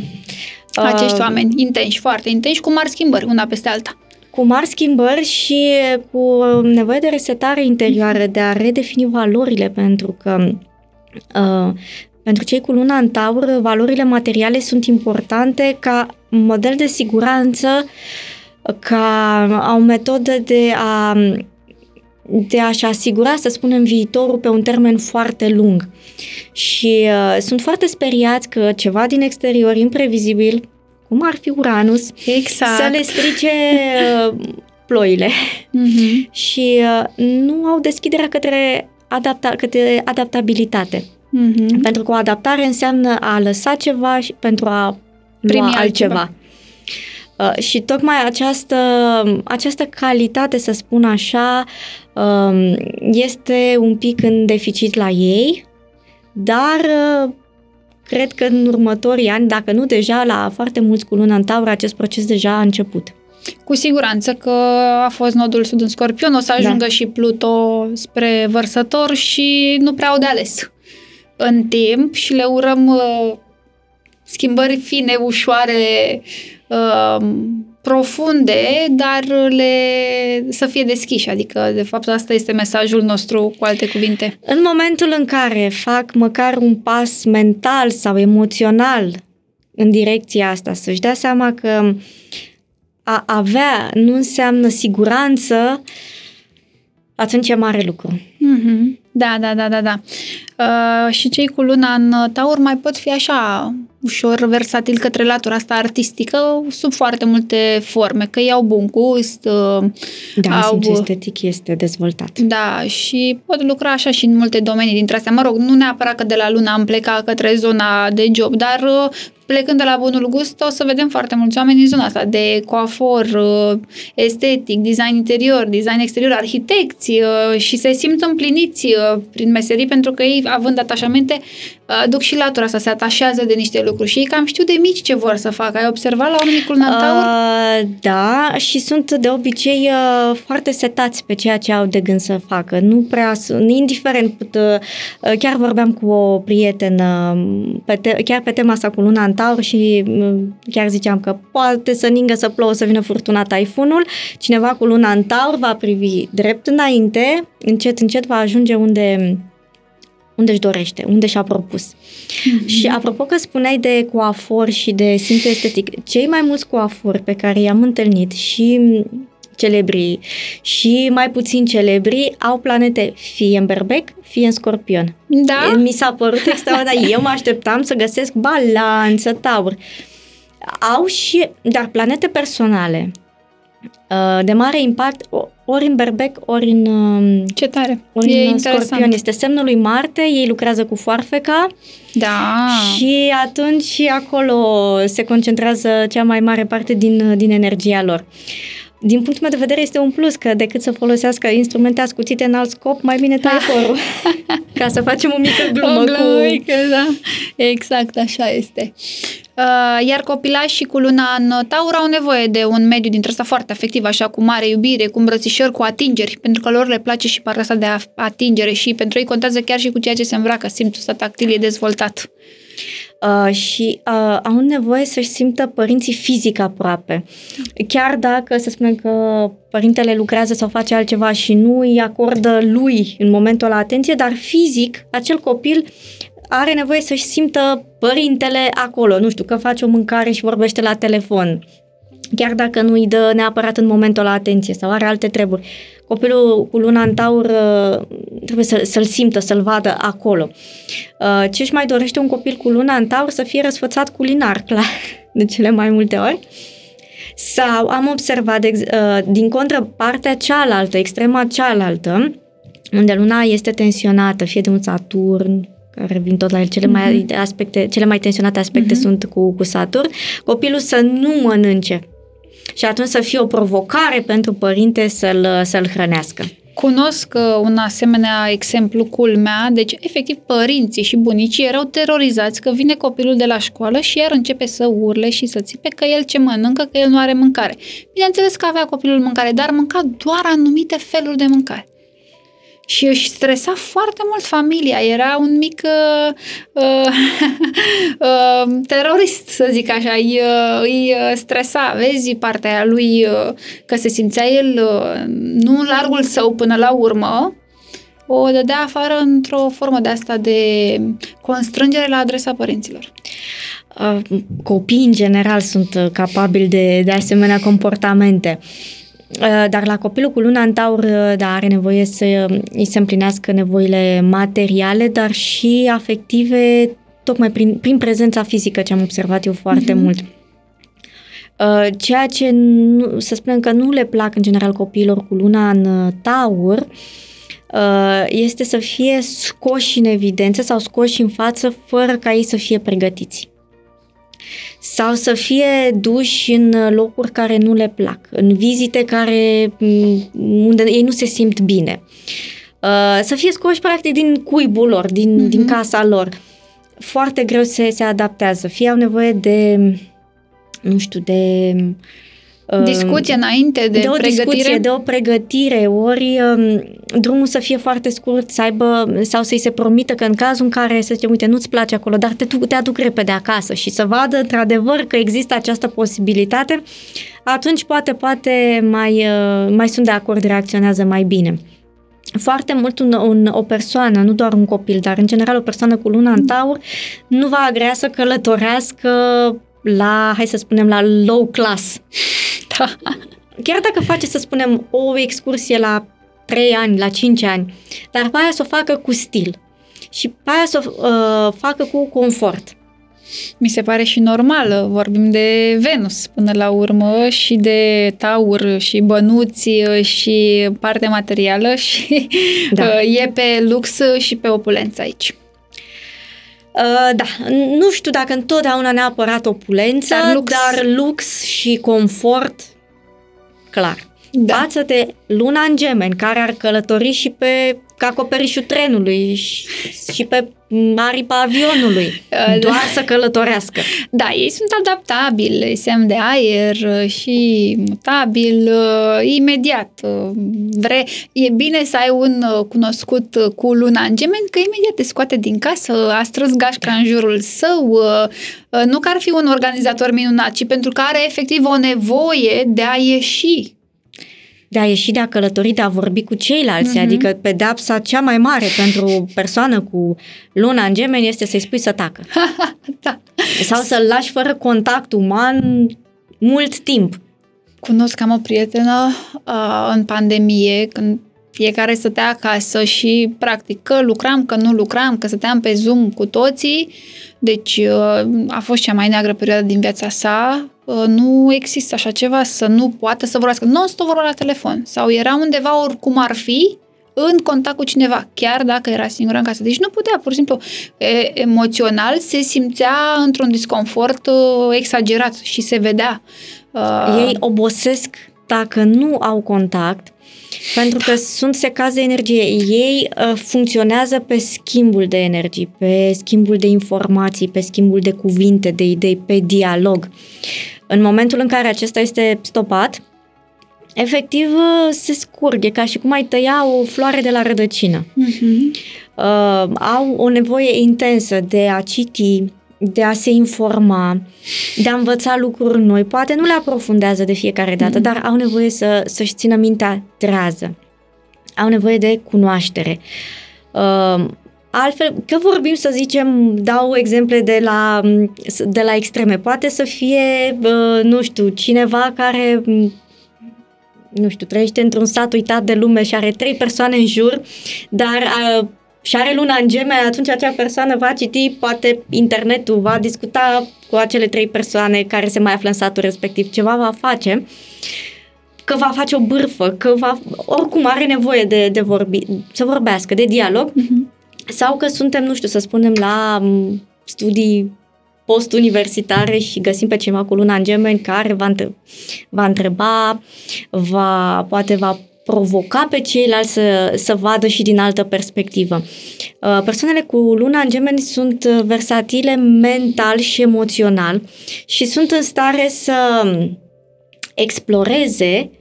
acești Uh, oameni intenși, foarte intenși, cu mari schimbări, una peste alta. Cu mari schimbări și cu nevoie de resetare interioară, de a redefini valorile, pentru că uh, pentru cei cu luna în taur, valorile materiale sunt importante ca model de siguranță, ca o metodă de a de a-și asigura, să spunem, viitorul pe un termen foarte lung. Și uh, sunt foarte speriați că ceva din exterior, imprevizibil, cum ar fi Uranus, Exact. să le strice uh, ploile Mhm. și uh, nu au deschiderea către, adapta- către adaptabilitate. Mhm. Pentru că o adaptare înseamnă a lăsa ceva și pentru a lua Primi altceva. altceva. Uh, și tocmai această, această calitate, să spun așa, um, este un pic în deficit la ei, dar uh, cred că în următorii ani, dacă nu deja, la foarte mulți cu luna în taur, acest proces deja a început. Cu siguranță că a fost nodul sud în Scorpion, o să ajungă da. și Pluto spre vărsător și nu prea au de ales în timp și le urăm uh, schimbări fine, ușoare, uh, profunde, dar le să fie deschiși. Adică, de fapt, asta este mesajul nostru, cu alte cuvinte. În momentul în care fac măcar un pas mental sau emoțional în direcția asta, să-și dea seama că a avea nu înseamnă siguranță, atunci e mare lucru. Mm-hmm. Da, da, da, da, da. Uh, și cei cu luna în taur mai pot fi așa ușor versatil către latura asta artistică sub foarte multe forme, că iau bun gust, uh, Da, au, simțul estetic este dezvoltat. da, și pot lucra așa și în multe domenii dintre astea. Mă rog, nu neapărat că de la luna am plecat către zona de job, dar uh, plecând de la bunul gust, o să vedem foarte mulți oameni în zona asta de coafor, uh, estetic, design interior, design exterior, arhitecți uh, și se simt împliniți uh, prin meserii pentru că ei, având atașamente, uh, duc și latura asta, se atașează de niște lucruri și ei cam știu de mici ce vor să facă. Ai observat la oamenii cu luna în taur? Uh, da, și sunt de obicei uh, foarte setați pe ceea ce au de gând să facă. Nu prea sunt, indiferent, put, uh, chiar vorbeam cu o prietenă um, pe te- chiar pe tema asta cu luna în taur și um, chiar ziceam că poate să ningă, să plouă, să vină furtuna taifunul. Cineva cu luna în taur va privi drept înainte, încet, încet va ajunge unde unde își dorește, unde și-a propus. Mm-hmm. Și apropo că spuneai de coafor și de simțul estetic, cei mai mulți coafori pe care i-am întâlnit și celebri și mai puțin celebri au planete fie în berbec, fie în scorpion. Da? Mi s-a părut extraordinar. Eu mă așteptam să găsesc balanță, taur. Au și, dar planete personale uh, de mare impact ori în berbec, ori în, um, Ce tare. ori e în interesant. scorpion. Este semnul lui Marte, ei lucrează cu foarfeca Da. și atunci acolo se concentrează cea mai mare parte din, din energia lor. Din punctul meu de vedere este un plus că decât să folosească instrumente ascuțite în alt scop, mai bine taie forul. Ca să facem o mică glumă o cu... glumică, da. Exact, așa este. Uh, iar copilașii cu luna în taur au nevoie de un mediu dintre ăsta foarte afectiv, așa cu mare iubire, cu îmbrățișări, cu atingeri, pentru că lor le place și partea asta de a- atingere și pentru ei contează chiar și cu ceea ce se îmbracă, simțul ăsta tactil e dezvoltat. Uh, și uh, au nevoie să-și simtă părinții fizic aproape. Chiar dacă, să spunem că părintele lucrează sau face altceva și nu îi acordă lui în momentul ăla atenție, dar fizic, acel copil are nevoie să-și simtă părintele acolo. Nu știu, că face o mâncare și vorbește la telefon. Chiar dacă nu îi dă neapărat în momentul la atenție sau are alte treburi. Copilul cu luna în taur uh, trebuie să, să-l simtă, să-l vadă acolo. Uh, Ce își mai dorește un copil cu luna în taur? Să fie răsfățat culinar, clar, de cele mai multe ori. Sau am observat, de, ex- uh, din contră, partea cealaltă, extrema cealaltă, unde luna este tensionată, fie de un Saturn, care vin tot la el, cele mai, aspecte, cele mai tensionate aspecte sunt cu, cu Saturn, copilul să nu mănânce. Și atunci să fie o provocare pentru părinte să-l, să-l hrănească. Cunosc uh, un asemenea exemplu culmea, deci efectiv părinții și bunicii erau terorizați că vine copilul de la școală și iar începe să urle și să țipe că el ce mănâncă, că el nu are mâncare. Bineînțeles că avea copilul mâncare, dar mânca doar anumite feluri de mâncare și își stresa foarte mult familia. Era un mic uh, uh, uh, terorist, să zic așa, îi, uh, îi uh, stresa. Vezi partea aia lui uh, că se simțea el uh, nu largul său până la urmă, o dădea afară într-o formă de asta de constrângere la adresa părinților. Uh, copiii, în general, sunt capabili de, de asemenea comportamente. Uh, Uh, dar la copilul cu luna în taur, uh, da, are nevoie să îi se împlinească nevoile materiale, dar și afective, tocmai prin, prin prezența fizică, ce am observat eu foarte mm-hmm. mult. Uh, ceea ce, nu, să spunem că nu le plac în general copiilor cu luna în taur, este să fie scoși în evidență sau scoși în față fără ca ei să fie pregătiți sau să fie duși în locuri care nu le plac, în vizite care, mm, unde ei nu se simt bine. Uh, să fie scoși practic din cuibul lor, din, mm-hmm. din casa lor. Foarte greu se, se adaptează. Fie au nevoie de, nu știu, de Discuție înainte de, de o pregătire? Discuție, de o pregătire, ori um, drumul să fie foarte scurt, să aibă, sau să-i se promită că în cazul în care, să zicem, uite, nu-ți place acolo, dar te, te aduc repede acasă și să vadă într-adevăr că există această posibilitate, atunci poate, poate mai, uh, mai sunt de acord, reacționează mai bine foarte mult un, un, o persoană, nu doar un copil, dar în general o persoană cu luna în taur, nu va agrea să călătorească la, hai să spunem, la low class. Da. Chiar dacă face, să spunem, o excursie la 3 ani, la 5 ani, dar pe aia să o facă cu stil și pe aia să o uh, facă cu confort. Mi se pare și normal, vorbim de Venus până la urmă și de taur și bănuți și parte materială și da. Uh, e pe lux și pe opulență aici. Uh, da, nu știu dacă întotdeauna neapărat opulență, dar lux, dar lux și confort, clar. Da. Față de luna în gemeni, care ar călători și pe ca acoperișul trenului și, și pe aripa avionului, da. doar să călătorească. Da, ei sunt adaptabili, semn de aer și mutabil uh, imediat. Uh, vre, e bine să ai un uh, cunoscut cu luna în gemeni, că imediat te scoate din casă, a strâns gașca în jurul său, nu că ar fi un organizator minunat, ci pentru că are efectiv o nevoie de a ieși de a ieși de a călători, de a vorbi cu ceilalți. Mm-hmm. Adică pedapsa cea mai mare pentru o persoană cu luna în gemeni este să-i spui să tacă. da. Sau să-l lași fără contact uman mult timp. Cunosc am o prietenă uh, în pandemie, când fiecare stătea acasă și practic că lucram, că nu lucram, că stăteam pe Zoom cu toții. Deci uh, a fost cea mai neagră perioadă din viața sa Uh, nu există așa ceva, să nu poată să vorbească non-stop vorba la telefon. Sau era undeva oricum ar fi, în contact cu cineva, chiar dacă era singură în casă. Deci nu putea, pur și simplu, e, emoțional se simțea într-un disconfort uh, exagerat și se vedea. Uh... Ei obosesc dacă nu au contact, pentru că sunt secați de energie. Ei uh, funcționează pe schimbul de energii, pe schimbul de informații, pe schimbul de cuvinte, de idei, pe dialog. Uh, în momentul în care acesta este stopat, efectiv uh, se scurge, ca și cum ai tăia o floare de la rădăcină. Uh-huh. Uh, au o nevoie intensă de a citi, de a se informa, de a învăța lucruri noi. Poate nu le aprofundează de fiecare dată, uh-huh. dar au nevoie să, să-și țină mintea trează. Au nevoie de cunoaștere. Uh, Altfel, că vorbim, să zicem, dau exemple de la, de la extreme. Poate să fie, nu știu, cineva care nu știu, trăiește într-un sat uitat de lume și are trei persoane în jur, dar a, și are luna în geme, atunci acea persoană va citi poate internetul, va discuta cu acele trei persoane care se mai află în satul respectiv, ceva va face, că va face o bârfă, că va, oricum are nevoie de, de vorbi, să vorbească, de dialog. Uh-huh sau că suntem, nu știu, să spunem, la m, studii postuniversitare și găsim pe cineva cu luna în gemeni care va, între- va întreba, va, poate va provoca pe ceilalți să, să vadă și din altă perspectivă. Uh, Persoanele cu luna în gemeni sunt uh, versatile mental și emoțional și sunt în stare să exploreze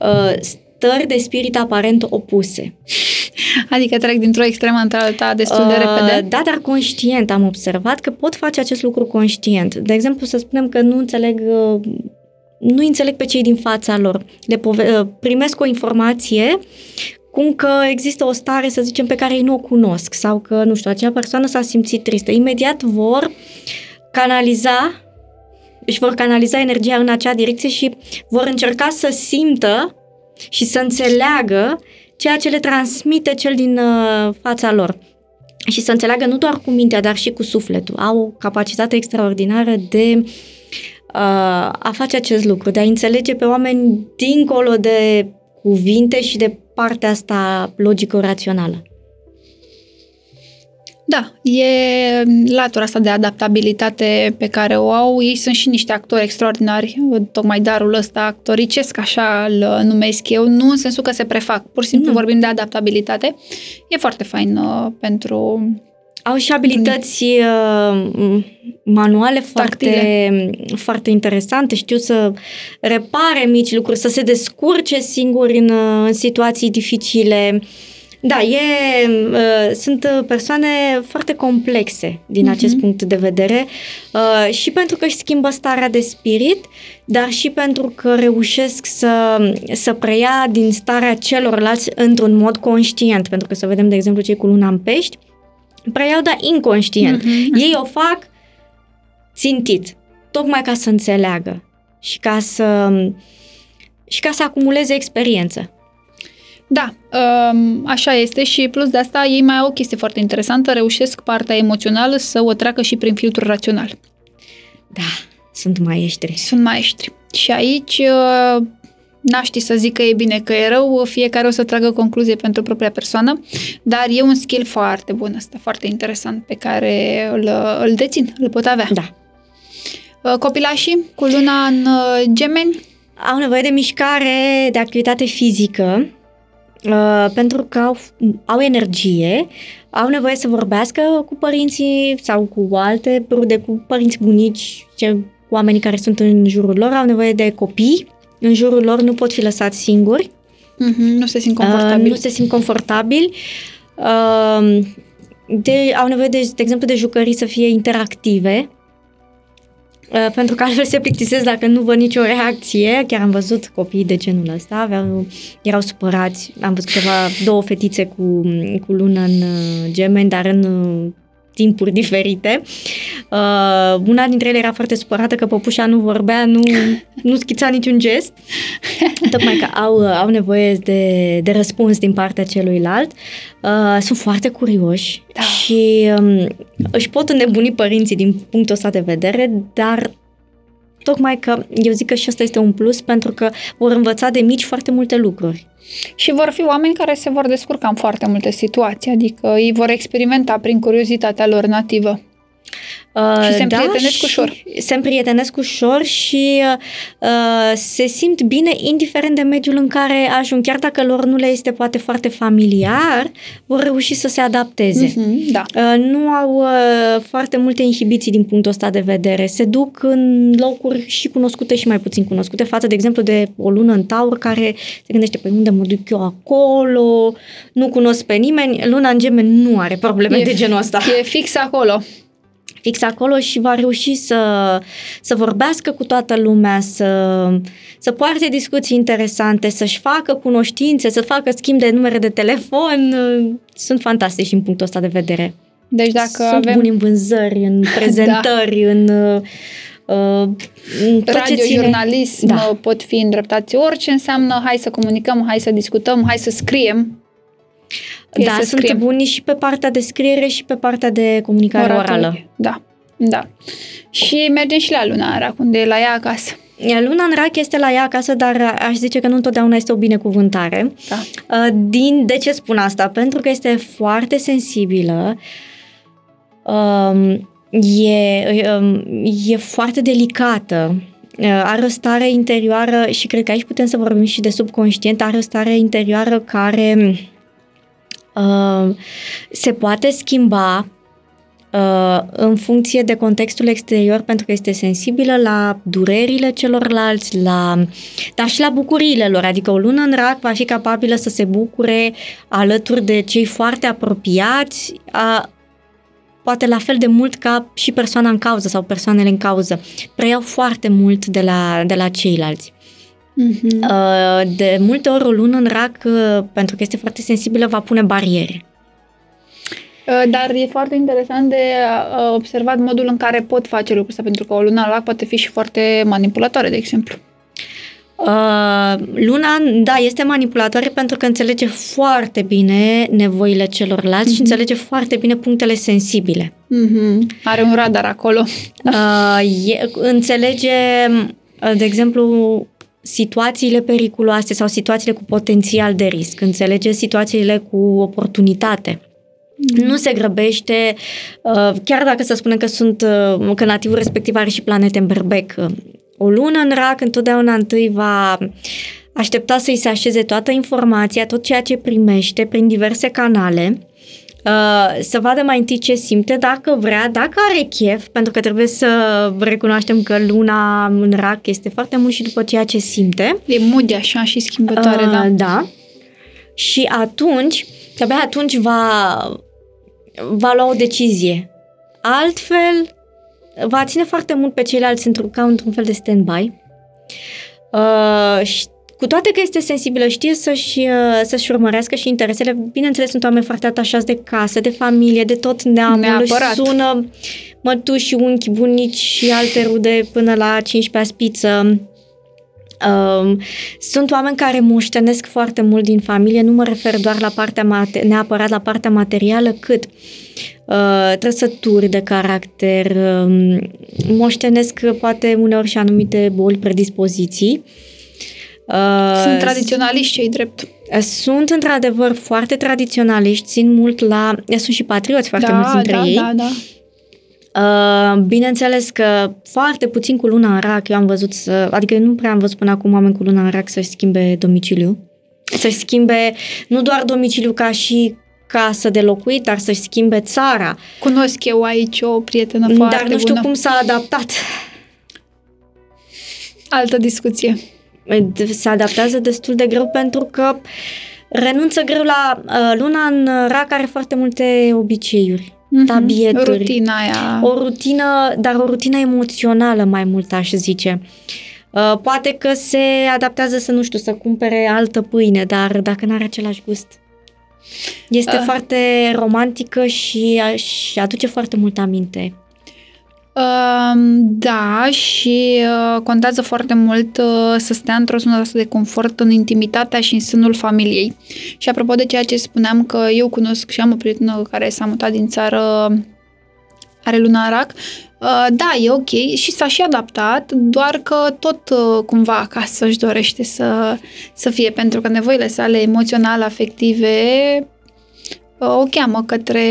uh, stări de spirit aparent opuse. Adică trec dintr-o extremă într-alta destul de Uh, repede. Da, dar conștient. Am observat că pot face acest lucru conștient. De exemplu, să spunem că nu înțeleg uh, nu înțeleg pe cei din fața lor. Le pove- uh, primesc o informație cum că există o stare, să zicem, pe care ei nu o cunosc sau că, nu știu, acea persoană s-a simțit tristă. Imediat vor canaliza își vor canaliza energia în acea direcție și vor încerca să simtă și să înțeleagă ceea ce le transmite cel din uh, fața lor. Și să înțeleagă nu doar cu mintea, dar și cu sufletul. Au o capacitate extraordinară de uh, a face acest lucru, de a înțelege pe oameni dincolo de cuvinte și de partea asta logico-rațională. Da, e latura asta de adaptabilitate pe care o au. Ei sunt și niște actori extraordinari, tocmai darul ăsta actoricesc, așa îl numesc eu, nu în sensul că se prefac, pur și simplu Nu. vorbim de adaptabilitate. E foarte fain uh, pentru... Au și abilități uh, manuale foarte, Tactile. foarte interesante. Știu să repare mici lucruri, să se descurce singuri în, uh, în situații dificile. Da, e, uh, sunt persoane foarte complexe din Mhm. acest punct de vedere uh, și pentru că își schimbă starea de spirit, dar și pentru că reușesc să, să preia din starea celorlalți într-un mod conștient. Pentru că să vedem, de exemplu, cei cu luna în pești, preiau, dar inconștient. Mhm. Ei o fac țintit, tocmai ca să înțeleagă și ca să, și ca să acumuleze experiență. Da, um, așa este și plus de asta ei mai au o chestie foarte interesantă, reușesc partea emoțională să o treacă și prin filtrul rațional. Da, sunt maestri. Sunt maestri. Și aici uh, n-aș ști să zic că e bine, că e rău, fiecare o să tragă concluzie pentru propria persoană, dar e un skill foarte bun ăsta, foarte interesant, pe care îl, îl dețin, îl pot avea. Da. Uh, Copilașii cu luna în uh, gemeni, Au nevoie de mișcare, de activitate fizică, uh, pentru că au, au energie, au nevoie să vorbească cu părinții sau cu alte rude, cu părinți bunici, ce, oamenii care sunt în jurul lor, au nevoie de copii, în jurul lor nu pot fi lăsați singuri, uh-huh, nu se simt Uh, confortabil. nu se simt confortabili. Uh, de, au nevoie, de, de exemplu, de jucării să fie interactive, uh, pentru că altfel se plictisesc dacă nu văd nicio reacție. Chiar am văzut copii de genul ăsta, aveau, erau supărați. Am văzut ceva, două fetițe cu, cu lună în uh, gemeni, dar în uh, timpuri diferite. Uh, una dintre ele era foarte supărată că păpușa nu vorbea, nu, nu schița niciun gest. Tocmai că au, au nevoie de, de răspuns din partea celuilalt. Uh, sunt foarte curioși Da. și um, își pot înnebuni părinții din punctul ăsta de vedere, dar tocmai că eu zic că și asta este un plus pentru că vor învăța de mici foarte multe lucruri. Și vor fi oameni care se vor descurca în foarte multe situații, adică ei vor experimenta prin curiozitatea lor nativă. Uh, Și se împrietenesc și ușor. Se împrietenesc ușor și uh, se simt bine indiferent de mediul în care ajung. Chiar dacă lor nu le este poate foarte familiar, vor reuși să se adapteze. Mhm, da. Uh, nu au uh, foarte multe inhibiții din punctul ăsta de vedere. Se duc în locuri și cunoscute și mai puțin cunoscute, față, de exemplu, de o lună în taur care se gândește, păi unde mă duc eu acolo, nu cunosc pe nimeni. Luna în gemeni nu are probleme E- de genul ăsta E fix acolo. Fix acolo și va reuși să, să vorbească cu toată lumea, să, să poarte discuții interesante, să-și facă cunoștințe, să facă schimb de numere de telefon. Sunt fantastici în punctul ăsta de vedere. Deci dacă Sunt avem buni în vânzări, în prezentări, da. în, uh, în tot ce ține- radiojurnalism Da. da. pot fi îndreptați orice înseamnă hai să comunicăm, hai să discutăm, hai să scriem. E Da, să sunt scriem. buni și pe partea de scriere și pe partea de comunicare Oratorie. orală. Da, da. Și mergem și la luna Arac, unde e la ea acasă. Luna în rac este la ea acasă, dar aș zice că nu întotdeauna este o binecuvântare. Da. Uh, Din, de ce spun asta? Pentru că este foarte sensibilă, um, e, um, e foarte delicată, uh, are o stare interioară și cred că aici putem să vorbim și de subconștient, are o stare interioară care uh, se poate schimba uh, în funcție de contextul exterior, pentru că este sensibilă la durerile celorlalți, la, dar și la bucuriile lor. Adică o lună în rac va fi capabilă să se bucure alături de cei foarte apropiați, a, poate la fel de mult ca și persoana în cauză sau persoanele în cauză. Preiau foarte mult de la, de la ceilalți. Mm-hmm. Uh, De multe ori o lună în rac, uh, pentru că este foarte sensibilă, va pune bariere. Uh, Dar e foarte interesant de uh, observat modul în care pot face lucrul ăsta, pentru că o lună la poate fi și foarte manipulatoare, de exemplu. Uh, Luna, da, este manipulatoare pentru că înțelege foarte bine nevoile celorlalți și înțelege foarte bine punctele sensibile. Mm-hmm. Are un radar acolo. Uh, e, înțelege, uh, de exemplu, situațiile periculoase sau situațiile cu potențial de risc. Înțelege situațiile cu oportunitate. Nu se grăbește, uh, chiar dacă să spunem că sunt uh, că nativul respectiv are și planete în berbec. uh, O lună în rac întotdeauna întâi va aștepta să-i se așeze toată informația, tot ceea ce primește prin diverse canale, uh, să vadă mai întâi ce simte, dacă vrea, dacă are chef, pentru că trebuie să recunoaștem că luna în rac este foarte mult și după ceea ce simte. E moody așa și schimbătoare, Uh, da. da. Și atunci, abia atunci va, va lua o decizie. Altfel, va ține foarte mult pe ceilalți într-un, ca într-un fel de stand-by. Uh, și cu toate că este sensibilă, știe să-și, uh, să-și urmărească și interesele. Bineînțeles, sunt oameni foarte atașați de casă, de familie, de tot neamul. Își Neapărat. sună mătuși, unchi, bunici și alte rude până la 15 spiță. Um, sunt oameni care moștenesc foarte mult din familie, nu mă refer doar la partea mate- neapărat la partea materială, cât uh, trăsături de caracter, um, moștenesc uh, poate uneori și anumite boli, predispoziții. Uh, Sunt tradiționaliști cei drept. sunt într-adevăr foarte tradiționaliști, țin mult la... Sunt și patrioți foarte mulți da, dintre da, ei. da, da. Uh, bineînțeles că foarte puțin cu luna în rac, eu am văzut să, adică eu nu prea am văzut până acum oameni cu luna în rac să-și schimbe domiciliu. Să-și schimbe nu doar domiciliu ca și casă de locuit, dar să-și schimbe țara. Cunosc eu aici o prietenă foarte dar nu știu bună. cum s-a adaptat. Altă discuție. Se adaptează destul de greu pentru că renunță greu la uh, luna în rac are foarte multe obiceiuri, Mhm. tabieturi. Rutina aia. O rutină, dar o rutină emoțională mai mult, aș zice. Uh, Poate că se adaptează să, nu știu, să cumpere altă pâine, dar dacă nu are același gust. Este Ah. foarte romantică și, și aduce foarte mult aminte. Um, da, și uh, contează foarte mult uh, să stea într-o zonă asta de confort în intimitatea și în sânul familiei. Și apropo de ceea ce spuneam că eu cunosc și am o prietenă care s-a mutat din țară, are luna în rac, uh, da, e ok și s-a și adaptat, doar că tot uh, cumva acasă își dorește să, să fie, pentru că nevoile sale emoționale, afective, uh, o cheamă către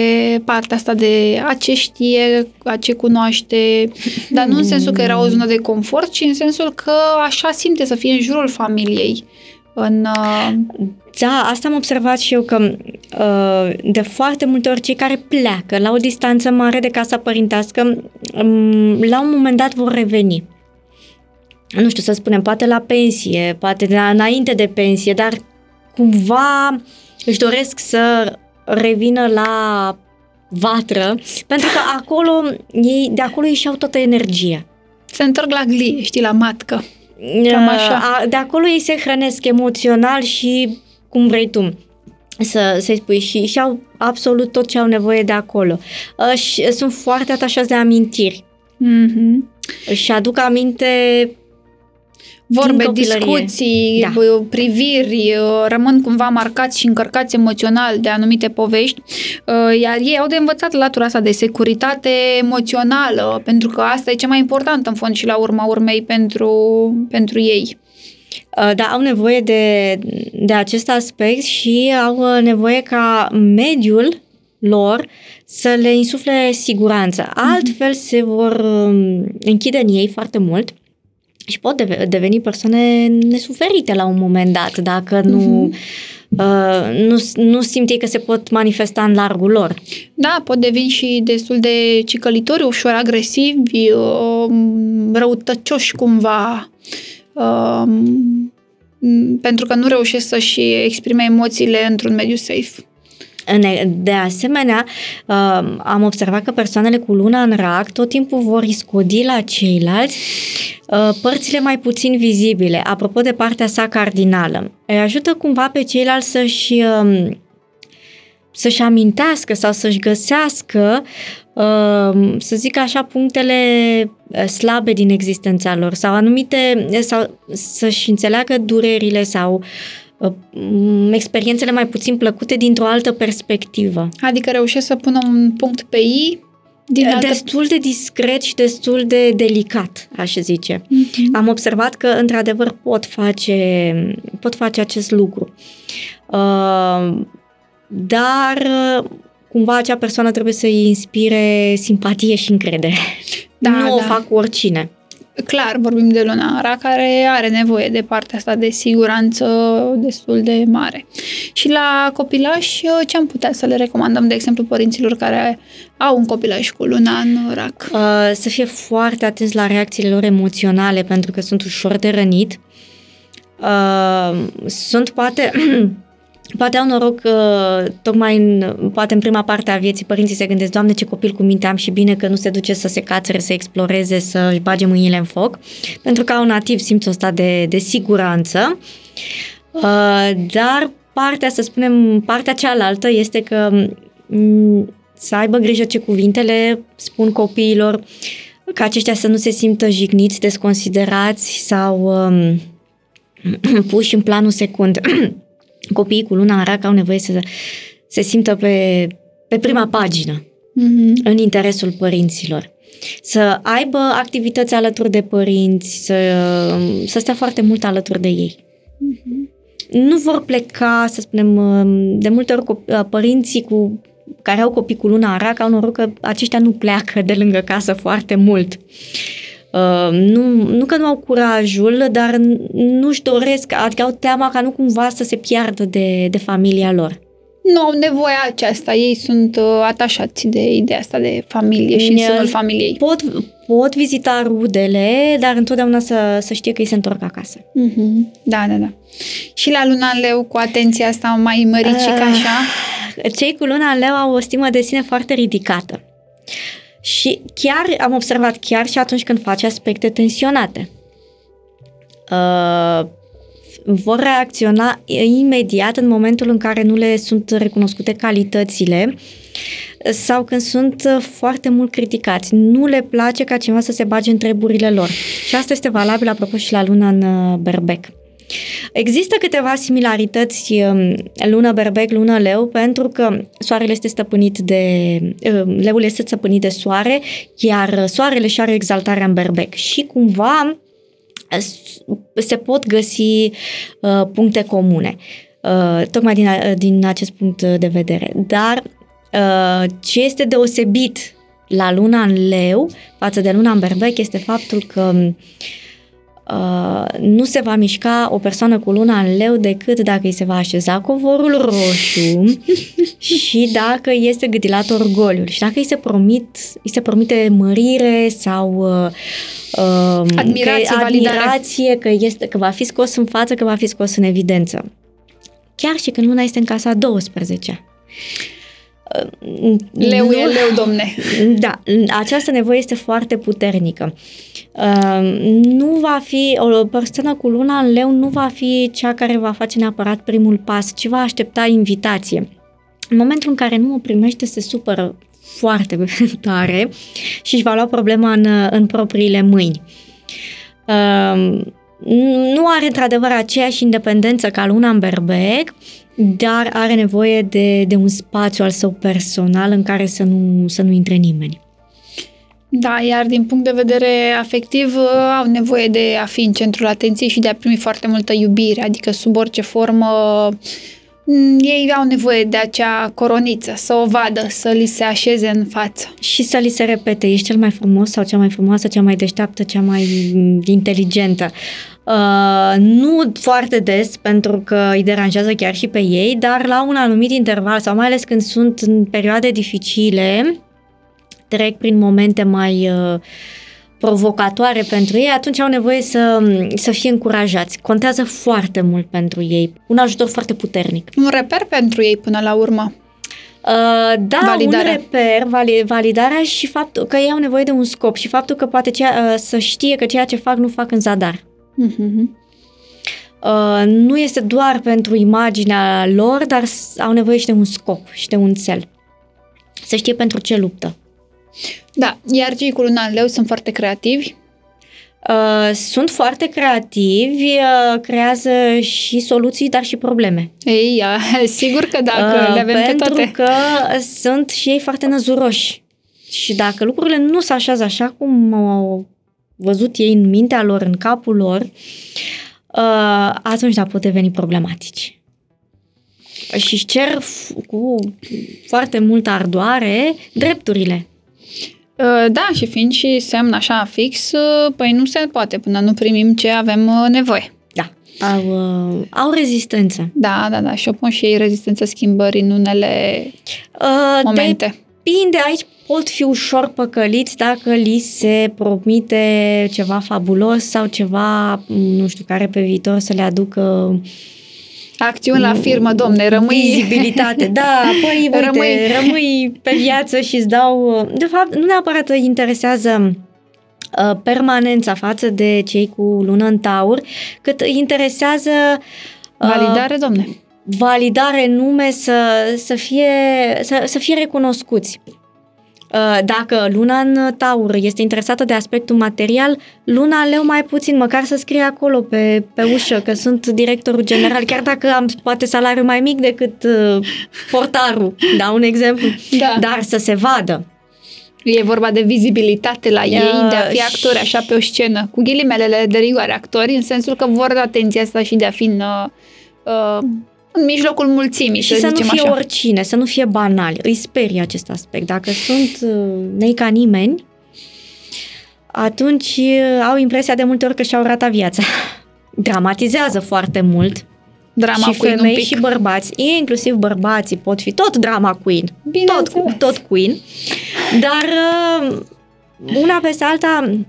partea asta de a ce știe, a ce cunoaște, dar nu în sensul că era o zonă de confort, ci în sensul că așa simte să fie în jurul familiei. În, uh, Da, asta am observat și eu că uh, de foarte multe ori cei care pleacă la o distanță mare de casa părintească, um, la un moment dat vor reveni. Nu știu să spunem, poate la pensie, poate de înainte de pensie, dar cumva își doresc să revină la vatră, pentru că acolo, ei, de acolo își iau toată energia. se întorc la glie, știi, la matcă. Cam așa. A, De acolo ei se hrănesc emoțional și cum vrei tu să, să-i spui și, și au absolut tot ce au nevoie de acolo. Uh, și sunt foarte atașați de amintiri. Mm-hmm. Își aduc aminte Vorbe, copilărie. discuții, Da. da. priviri, uh, rămân cumva marcați și încărcați emoțional de anumite povești, uh, iar ei au de învățat latura asta de securitate emoțională, pentru că asta e cea mai importantă în fond și la urma urmei pentru, pentru ei. Uh, Da, au nevoie de, de acest aspect și au uh, nevoie ca mediul lor să le insufle siguranță. Altfel se vor um, închide în ei foarte mult și pot deve- deveni persoane nesuferite la un moment dat dacă nu, uh, nu, nu simt ei că se pot manifesta în largul lor. Da, pot deveni și destul de cicălitori, ușor agresivi, uh, răutăcioși cumva, uh, m, pentru că nu reușesc să-și exprime emoțiile într-un mediu safe. În- De asemenea, uh, am observat că persoanele cu luna în rac tot timpul vor iscodi la ceilalți uh, părțile mai puțin vizibile. Apropo de partea sa cardinală, îi ajută cumva pe ceilalți să-și, um, să-și amintească sau să-și găsească, um, să zic așa, punctele uh, slabe din existența lor sau anumite, sau să-și înțeleagă durerile sau uh, m, experiențele mai puțin plăcute dintr-o altă perspectivă. Adică reușesc să pună un punct pe I din altă... Destul de discret și destul de delicat, aș zice. Mhm. Am observat că, într-adevăr, pot face, pot face acest lucru. Uh, dar, uh, cumva, acea persoană trebuie să-i inspire simpatie și încredere. Da, nu o da. fac cu oricine. Clar, vorbim de luna Ra, care are nevoie de partea asta de siguranță destul de mare. Și la copilași, ce am putea să le recomandăm, de exemplu, părinților care au un copilaș cu luna în rac? Uh, să fie foarte atenți la reacțiile lor emoționale, pentru că sunt ușor de rănit. Uh, sunt poate... Poate au noroc că tocmai în, poate în prima parte a vieții părinții se gândesc, Doamne, ce copil cu minte am și bine că nu se duce să se cațere, să exploreze, să-și bage mâinile în foc, pentru că au nativ simțul ăsta de, de siguranță. Uh, dar partea, să spunem, partea cealaltă este că m, să aibă grijă ce cuvintele spun copiilor, ca aceștia să nu se simtă jigniți, desconsiderați sau um, puși în planul secund. Copiii cu luna în rac au nevoie să se simtă pe, pe prima pagină, Mm-hmm. în interesul părinților. Să aibă activități alături de părinți, să, să stea foarte mult alături de ei. Nu vor pleca, să spunem, de multe ori cop- părinții cu care au copii cu luna în rac au noroc că aceștia nu pleacă de lângă casă foarte mult. Uh, nu, nu că nu au curajul, dar nu-și doresc, adică au teama ca nu cumva să se piardă de, de familia lor. Nu au nevoia aceasta, ei sunt uh, atașați de ideea asta de familie și în Ne- sânul familiei. Pot, pot vizita rudele, dar întotdeauna să, să știe că îi se întorc acasă. Mm-hmm. Da, da, da. Și la luna în leu, cu atenția asta mai măricică Ah. așa, Cei cu luna în leu au o stimă de sine foarte ridicată. Și chiar am observat chiar și atunci când face aspecte tensionate. Uh, vor reacționa imediat în momentul în care nu le sunt recunoscute calitățile sau când sunt foarte mult criticați. Nu le place ca cineva să se bage în treburile lor. Și asta este valabil apropo și la luna în uh, berbec. Există câteva similarități um, lună berbec, lună leu, pentru că soarele este stăpânit de, um, leul este stăpânit de soare, iar soarele și are exaltarea în berbec. Și cumva s- se pot găsi uh, puncte comune, uh, tocmai din, a- din acest punct de vedere. Dar uh, ce este deosebit la luna în leu față de luna în berbec este faptul că uh, nu se va mișca o persoană cu luna în leu decât dacă îi se va așeza covorul roșu și dacă este gâdilat orgoliul și dacă îi se, promit, îi se promite mărire sau uh, uh, Admirație, că, validare. admirație că, este, că va fi scos în față, că va fi scos în evidență. Chiar și când luna este în casa 12. Uh, leu nu- e leu, domne. da, această nevoie este foarte puternică. Uh, Nu va fi, o persoană cu luna în leu nu va fi cea care va face neapărat primul pas, ci va aștepta invitație. În momentul în care nu o primește, se supără foarte tare și își va lua problema în, în propriile mâini. Uh, nu are într-adevăr aceeași independență ca luna în berbec, dar are nevoie de, de un spațiu al său personal în care să nu, să nu intre nimeni. Da, iar din punct de vedere afectiv au nevoie de a fi în centrul atenției și de a primi foarte multă iubire, adică sub orice formă mm, ei au nevoie de acea coroniță, să o vadă, să li se așeze în față. Și să li se repete, ești cel mai frumos sau cea mai frumoasă, cea mai deșteaptă, cea mai inteligentă. Uh, nu foarte des, pentru că îi deranjează chiar și pe ei, dar la un anumit interval, sau mai ales când sunt în perioade dificile, trec prin momente mai uh, provocatoare pentru ei, atunci au nevoie să, să fie încurajați. Contează foarte mult pentru ei. Un ajutor foarte puternic. Un reper pentru ei până la urmă. Uh, da, validarea. un reper, vali, validarea și faptul că ei au nevoie de un scop și faptul că poate cea, uh, să știe că ceea ce fac nu fac în zadar. Uh-huh. Uh, nu este doar pentru imaginea lor, dar au nevoie și de un scop și de un cel. Să știe pentru ce luptă. Da, iar cei cu luna în leu sunt foarte creativi. Uh, sunt foarte creativi, uh, creează și soluții, dar și probleme. Ei, uh, sigur că dacă uh, le avem pentru pe toate. că sunt și ei foarte năzuroși. Și dacă lucrurile nu se așează așa cum au văzut ei în mintea lor, în capul lor, uh, atunci da, pot deveni problematici. Și cer cu foarte multă ardoare drepturile Uh, da, și fiind și semn așa fix, uh, păi nu se poate până nu primim ce avem uh, nevoie. Da, au, au rezistență. Da, da, da, și opun și ei rezistență schimbării în unele uh, momente. Depinde, aici pot fi ușor păcăliți dacă li se promite ceva fabulos sau ceva, nu știu, care pe viitor să le aducă uh, Acțiuni la firmă, domne, rămâi... Vizibilitate, da, păi, uite, rămâi... rămâi pe viață și îți dau... De fapt, nu neapărat îi interesează uh, permanența față de cei cu lună în taur, cât îi interesează... Uh, validare, domne. Validare, nume, să, să, fie, să, să fie recunoscuți. Uh, dacă luna în taur este interesată de aspectul material, luna în leu mai puțin, măcar să scrie acolo pe, pe ușă că sunt directorul general, chiar dacă am poate salariu mai mic decât uh, portarul, da, un exemplu, da. dar să se vadă. E vorba de vizibilitate la ei, uh, de a fi actori așa pe o scenă, cu ghilimelele de rigoare actori, în sensul că vor da atenția asta și de a fi în, uh, uh în mijlocul mulțimii, și să, să nu fie așa. oricine, să nu fie banal. Îi sperie acest aspect. Dacă sunt uh, nei ca nimeni, atunci uh, au impresia de multe ori că și-au ratat viața. Dramatizează foarte mult. Drama și queen femei și bărbați, inclusiv bărbații pot fi tot drama queen, tot, tot queen, dar uh, una peste alta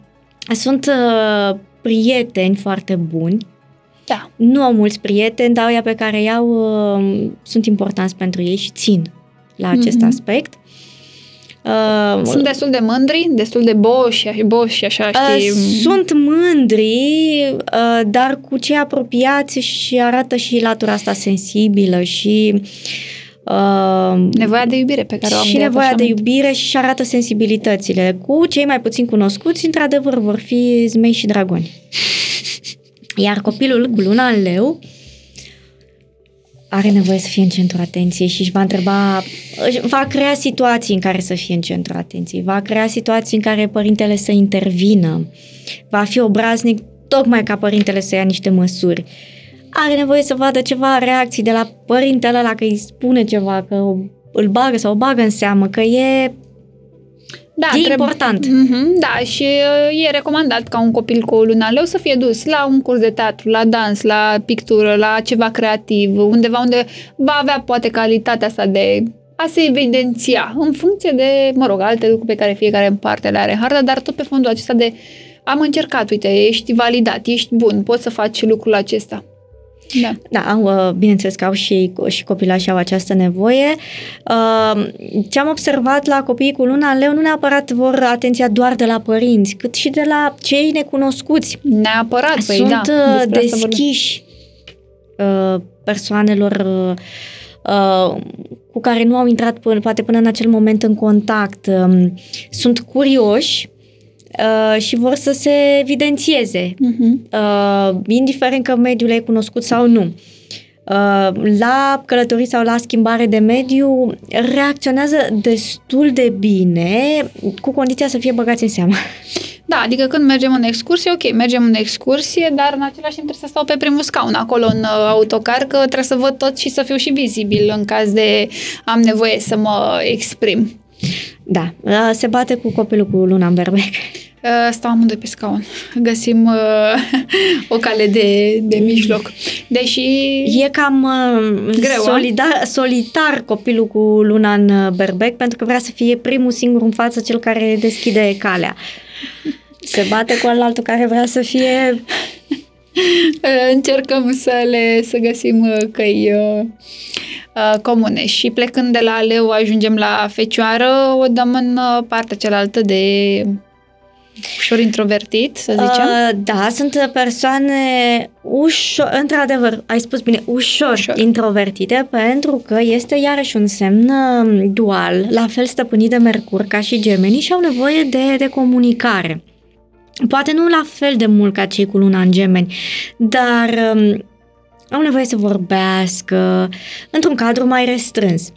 sunt prieteni foarte buni da. Nu au mulți prieteni, dar ăia pe care iau uh, sunt importanți pentru ei și țin la acest mm-hmm. aspect. Uh, sunt destul de mândri, destul de boși, boși așa, uh, știi? Uh, sunt mândri, uh, dar cu cei apropiați și arată și latura asta sensibilă și Uh, nevoia de iubire pe care o am Și nevoia de iubire și arată sensibilitățile. Cu cei mai puțin cunoscuți, într-adevăr, vor fi zmei și dragoni. Iar copilul cu luna în leu are nevoie să fie în centrul atenției și își va întreba, va crea situații în care să fie în centrul atenției, va crea situații în care părintele să intervină, va fi obraznic tocmai ca părintele să ia niște măsuri. Are nevoie să vadă ceva reacții de la părintele ăla că îi spune ceva, că îl bagă sau o bagă în seamă, că e da, e trebuie... important. Mm-hmm, da, și uh, e recomandat ca un copil cu o lună leu să fie dus la un curs de teatru, la dans, la pictură, la ceva creativ, undeva unde va avea poate calitatea asta de a se evidenția în funcție de, mă rog, alte lucruri pe care fiecare în parte le are în harta, dar tot pe fondul acesta de am încercat, uite, ești validat, ești bun, poți să faci lucrul acesta. Da. Da, au, uh, bineînțeles că au și, și copilașii au această nevoie. Uh, ce am observat la copiii cu luna în leu, nu neapărat vor atenția doar de la părinți, cât și de la cei necunoscuți. Neapărat, păi Sunt da, uh, deschiși persoanelor cu care nu au intrat până, poate până în acel moment în contact. Um, sunt curioși uh, și vor să se evidențieze, Mhm. uh, indiferent că mediul e cunoscut sau nu. Uh, la călătorii sau la schimbare de mediu reacționează destul de bine, cu condiția să fie băgați în seamă. Da, adică când mergem în excursie, ok, mergem în excursie, dar în același timp trebuie să stau pe primul scaun acolo în uh, autocar, că trebuie să văd tot și să fiu și vizibil în caz de am nevoie să mă exprim. Da, uh, se bate cu copilul cu luna în berbec. Uh, Stau amândoi pe scaun. Găsim uh, o cale de, de mijloc. Deși... E cam uh, Greu, a? solidar, solitar copilul cu luna în uh, berbec pentru că vrea să fie primul singur în față cel care deschide calea. Se bate cu altul care vrea să fie... Uh, încercăm să le să găsim uh, căi uh, uh, comune și plecând de la Leu ajungem la Fecioară, o dăm în uh, partea cealaltă de ușor introvertit, să zicem. Uh, da, sunt persoane ușor, într-adevăr, ai spus bine, ușor, Ușor. ușor introvertite pentru că este iarăși un semn uh, dual, la fel stăpânit de Mercur ca și gemenii și au nevoie de, de comunicare. Poate nu la fel de mult ca cei cu luna în gemeni, dar um, au nevoie să vorbească într-un cadru mai restrâns.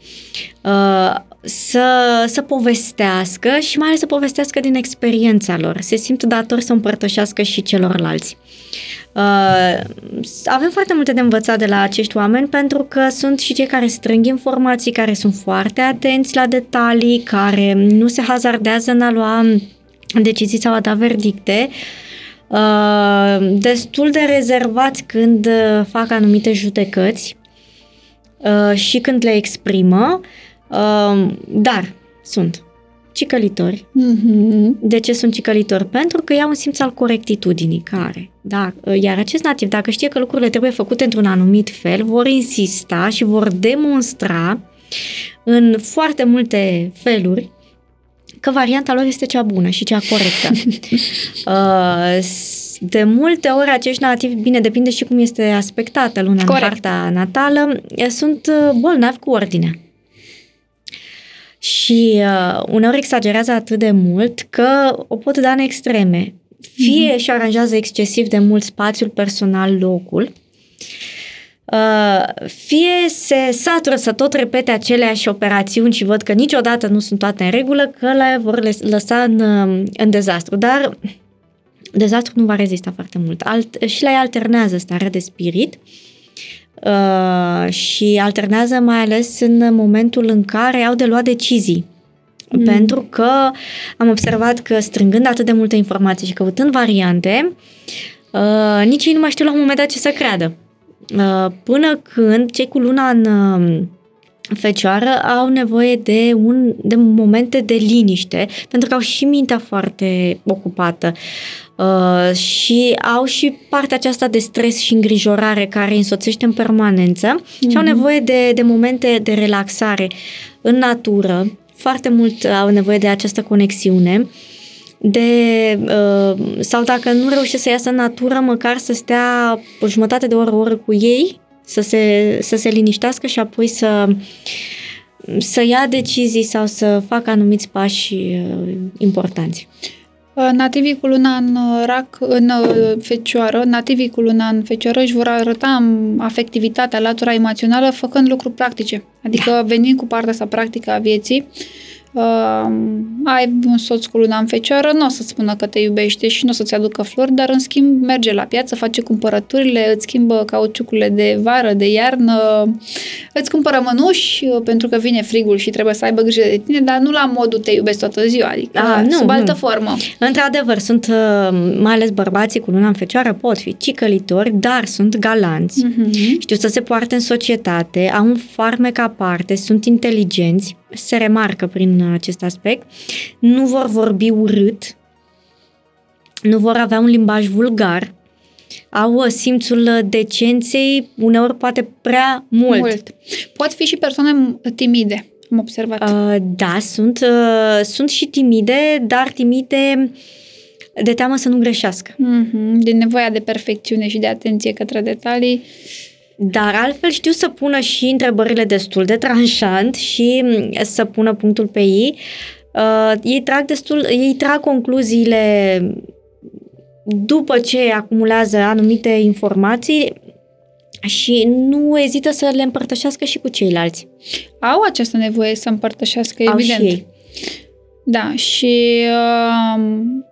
Uh, să, să povestească și mai ales să povestească din experiența lor. Se simt dator să împărtășească și celorlalți. Uh, avem foarte multe de învățat de la acești oameni pentru că sunt și cei care strâng informații, care sunt foarte atenți la detalii, care nu se hazardează în a lua decizii sau a da verdicte, uh, destul de rezervați când uh, fac anumite judecăți uh, și când le exprimă, uh, dar sunt cicălitori. Mhm. De ce sunt cicălitori? Pentru că iau un simț al corectitudinii care, da, iar acest nativ, dacă știe că lucrurile trebuie făcute într-un anumit fel, vor insista și vor demonstra în foarte multe feluri că varianta lor este cea bună și cea corectă. Uh, s- de multe ori acești nativi, bine, depinde și cum este aspectată luna Corect. în partea natală, e, sunt uh, bolnavi cu ordinea. Și uh, uneori exagerează atât de mult că o pot da în extreme. Fie și aranjează excesiv de mult spațiul personal, locul, Uh, fie se satură să tot repete aceleași operațiuni și văd că niciodată nu sunt toate în regulă, că le vor les- lăsa în, uh, în dezastru. Dar dezastru nu va rezista foarte mult. Alt, și la ei alternează starea de spirit uh, și alternează mai ales în momentul în care au de luat decizii. Mm. Pentru că am observat că strângând atât de multe informații și căutând variante, uh, nici ei nu mai știu la un moment dat ce să creadă. Uh, până când cei cu luna în uh, fecioară au nevoie de, un, de momente de liniște, pentru că au și mintea foarte ocupată uh, și au și partea aceasta de stres și îngrijorare care îi însoțește în permanență mm-hmm. și au nevoie de, de momente de relaxare în natură. Foarte mult au nevoie de această conexiune de uh, sau dacă nu reușesc să iasă în natură, măcar să stea o jumătate de oră, o oră cu ei, să se, să se liniștească și apoi să să ia decizii sau să facă anumiți pași uh, importanți. Uh, Nativii cu luna în uh, rac, în uh, fecioară, nativii cu luna în fecioară își vor arăta um, afectivitatea, latura emoțională, făcând lucruri practice. Adică da. venind cu partea asta practică a vieții, uh, ai un soț cu luna în fecioară, nu o să-ți spună că te iubește și nu o să-ți aducă flori, dar în schimb merge la piață, face cumpărăturile, îți schimbă cauciucurile de vară, de iarnă, îți cumpără mănuși uh, pentru că vine frigul și trebuie să aibă grijă de tine, dar nu la modul te iubesc toată ziua, adică A, nu, sub altă nu. formă. Într-adevăr, sunt uh, mai ales bărbații cu luna în fecioară pot fi cicălitori, dar sunt galanți, Mhm. știu să se poarte în societate, au un farmec aparte, sunt inteligenți, se remarcă prin acest aspect, nu vor vorbi urât, nu vor avea un limbaj vulgar, au uh, simțul uh, decenței, uneori poate prea mult. Mult. Pot fi și persoane timide, am observat. Uh, da, sunt, uh, sunt și timide, dar timide de teamă să nu greșească. Mm-hmm. Din nevoia de perfecțiune și de atenție către detalii. Dar altfel știu să pună și întrebările destul de tranșant și mm, să pună punctul pe ei. Uh, ei trag destul, ei trag concluziile după ce acumulează anumite informații și nu ezită să le împărtășească și cu ceilalți. Au această nevoie să împărtășească, Au evident. și ei. Da, și uh,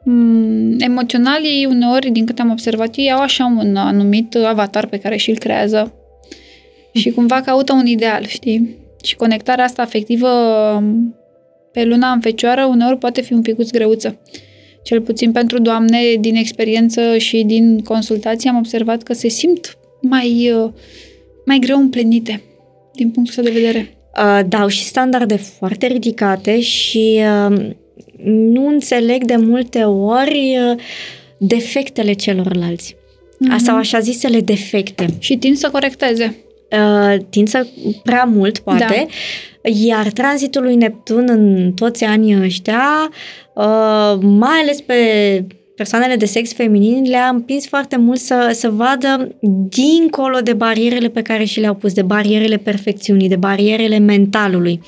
m- emoțional ei uneori, din câte am observat, ei au așa un anumit avatar pe care și-l creează și cumva caută un ideal, știi? Și conectarea asta afectivă um, pe luna în fecioară uneori poate fi un picuț greuță. Cel puțin pentru doamne, din experiență și din consultații, am observat că se simt mai, uh, mai greu împlinite din punctul ăsta de vedere. Uh, dau și standarde foarte ridicate și uh, nu înțeleg de multe ori uh, defectele celorlalți. Mhm. Mm-hmm. Sau așa zisele defecte. Și tind să corecteze. Uh, tind să prea mult, poate, da. iar tranzitul lui Neptun în toți anii ăștia, uh, mai ales pe persoanele de sex feminin, le-a împins foarte mult să, să vadă dincolo de barierele pe care și le-au pus, de barierele perfecțiunii, de barierele mentalului.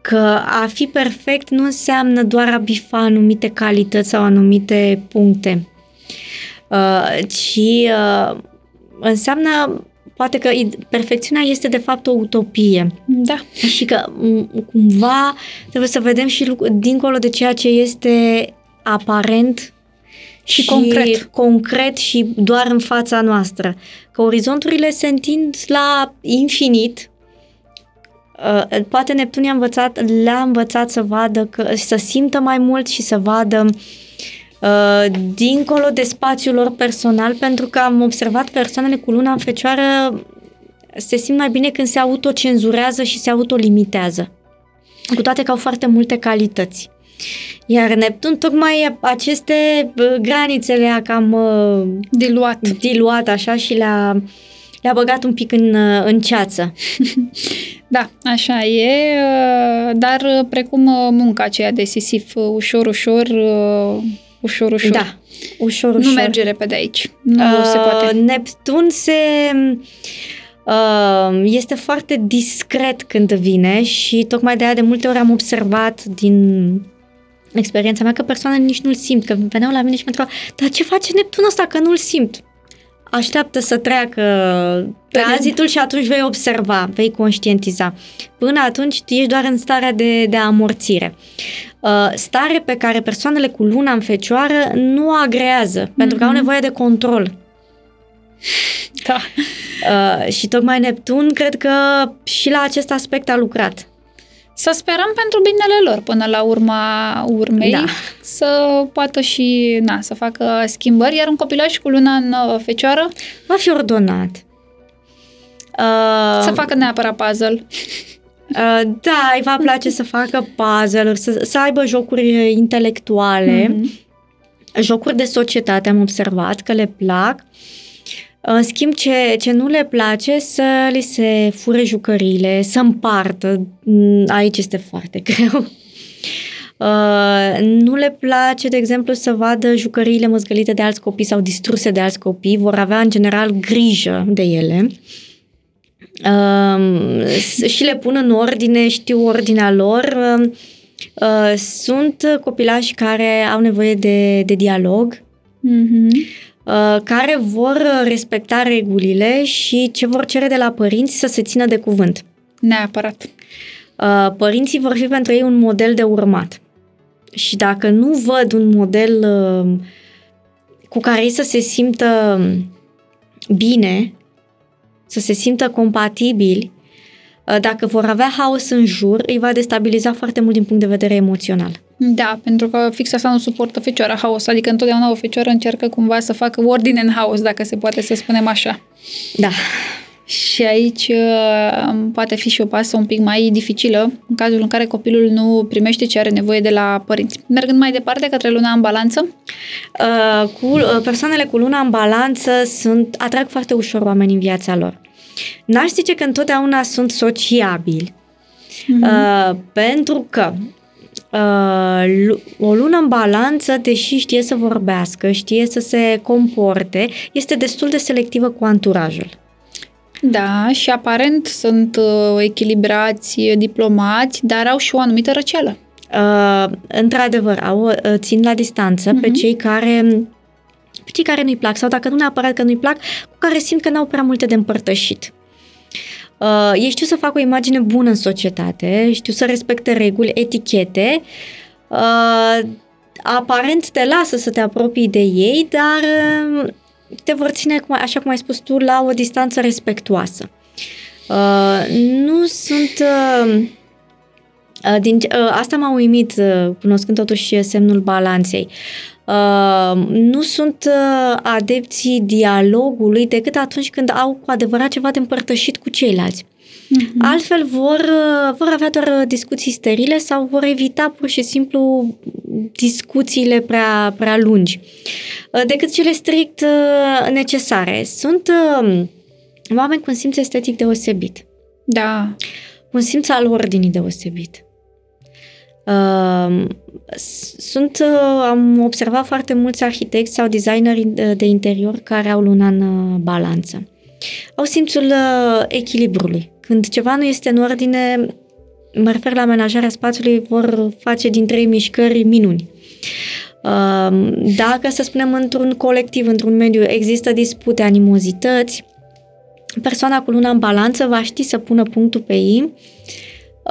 Că a fi perfect nu înseamnă doar a bifa anumite calități sau anumite puncte, uh, ci uh, înseamnă poate că id- perfecțiunea este de fapt o utopie Da. și că m- cumva trebuie să vedem și lucru, dincolo de ceea ce este aparent Și concret. concret și doar în fața noastră. Că orizonturile se întind la infinit. Uh, Poate Neptun i-a învățat, le-a învățat să vadă, că, să simtă mai mult și să vadă uh, dincolo de spațiul lor personal, pentru că am observat persoanele cu luna în fecioară se simt mai bine când se autocenzurează și se autolimitează. Cu toate că au foarte multe calități. Iar Neptun tocmai aceste bă, granițe le-a cam uh, Diluat. diluat așa și le-a, le-a băgat un pic în, uh, în ceață. Da, așa e, uh, dar uh, precum uh, munca aceea de sisif, uh, ușor, ușor, uh, ușor, ușor. Da, ușor, Nu ușor. merge repede aici. Nu Uh, se poate. Neptun se uh, este foarte discret când vine și tocmai de aia de multe ori am observat din experiența mea că persoanele nici nu-l simt, că veneau la mine și mă întrebau, dar ce face Neptunul ăsta că nu-l simt? Așteaptă să treacă tranzitul și atunci vei observa, vei conștientiza. Până atunci tu ești doar în starea de, de amorțire. Uh, stare pe care persoanele cu luna în fecioară nu o agrează, mm-hmm. pentru că au nevoie de control. Da. Uh, și tocmai Neptun cred că și la acest aspect a lucrat. Să sperăm pentru binele lor până la urma urmei Da. să poată și na, să facă schimbări, iar un copilaj cu luna în uh, fecioară Va fi ordonat. Uh, să facă neapărat puzzle. uh, da, îi va place să facă puzzle-uri, să, să aibă jocuri intelectuale, Mhm. jocuri de societate, am observat că le plac. În schimb, ce, ce nu le place, să li se fure jucăriile, să împartă. Mm, Aici este foarte greu. Uh, nu le place, de exemplu, să vadă jucăriile măzgălite de alți copii sau distruse de alți copii. Vor avea, în general, grijă de ele. Uh, s- și le pun în ordine, știu ordinea lor. Uh, uh, sunt copilași care au nevoie de, de dialog, Mhm. Uh, care vor respecta regulile și ce vor cere de la părinți să se țină de cuvânt. Neapărat. Uh, părinții vor fi pentru ei un model de urmat. Și dacă nu văd un model uh, cu care ei să se simtă bine, să se simtă compatibili, uh, dacă vor avea haos în jur, îi va destabiliza foarte mult din punct de vedere emoțional. Da, pentru că fix asta nu suportă fecioara haos, adică întotdeauna o fecioară încearcă cumva să facă ordine în haos, dacă se poate să spunem așa. Da. Și aici uh, poate fi și o pasă un pic mai dificilă în cazul în care copilul nu primește ce are nevoie de la părinți. Mergând mai departe către luna în balanță, Uh, cu, uh, persoanele cu luna în balanță sunt, atrag foarte ușor oameni în viața lor. N-aș zice că întotdeauna sunt sociabili, uh, pentru că uh, lu- o lună în balanță, deși știe să vorbească, știe să se comporte, este destul de selectivă cu anturajul. da, și aparent sunt uh, echilibrați, diplomați, dar au și o anumită răceală. uh, într-adevăr, au, uh, țin la distanță uh-huh. pe Mhm. cei care pe cei care nu-i plac sau dacă nu neapărat că nu-i plac, cu care simt că n-au prea multe de împărtășit. Uh, ei știu să facă o imagine bună în societate, știu să respecte reguli, etichete, uh, aparent te lasă să te apropii de ei, dar uh, te vor ține, cum- așa cum ai spus tu, la o distanță respectuoasă. Uh, nu sunt... Uh, uh, din, uh, asta m-a uimit, uh, cunoscând totuși semnul balanței. Uh, nu sunt uh, adepții dialogului decât atunci când au cu adevărat ceva de împărtășit cu ceilalți. Mhm. Altfel vor, uh, vor avea doar uh, discuții sterile sau vor evita pur și simplu discuțiile prea, prea lungi, uh, decât cele strict uh, necesare. Sunt uh, oameni cu un simț estetic deosebit, Da. cu un simț al ordinii deosebit. Uh, s- Sunt, uh, am observat foarte mulți arhitecți sau designeri uh, de interior care au luna în uh, balanță. Au simțul uh, echilibrului. Când ceva nu este în ordine, mă refer la amenajarea spațiului, vor face din trei mișcări minuni. Uh, Dacă, să spunem, într-un colectiv, într-un mediu, există dispute, animozități, persoana cu luna în balanță va ști să pună punctul pe ei, uh,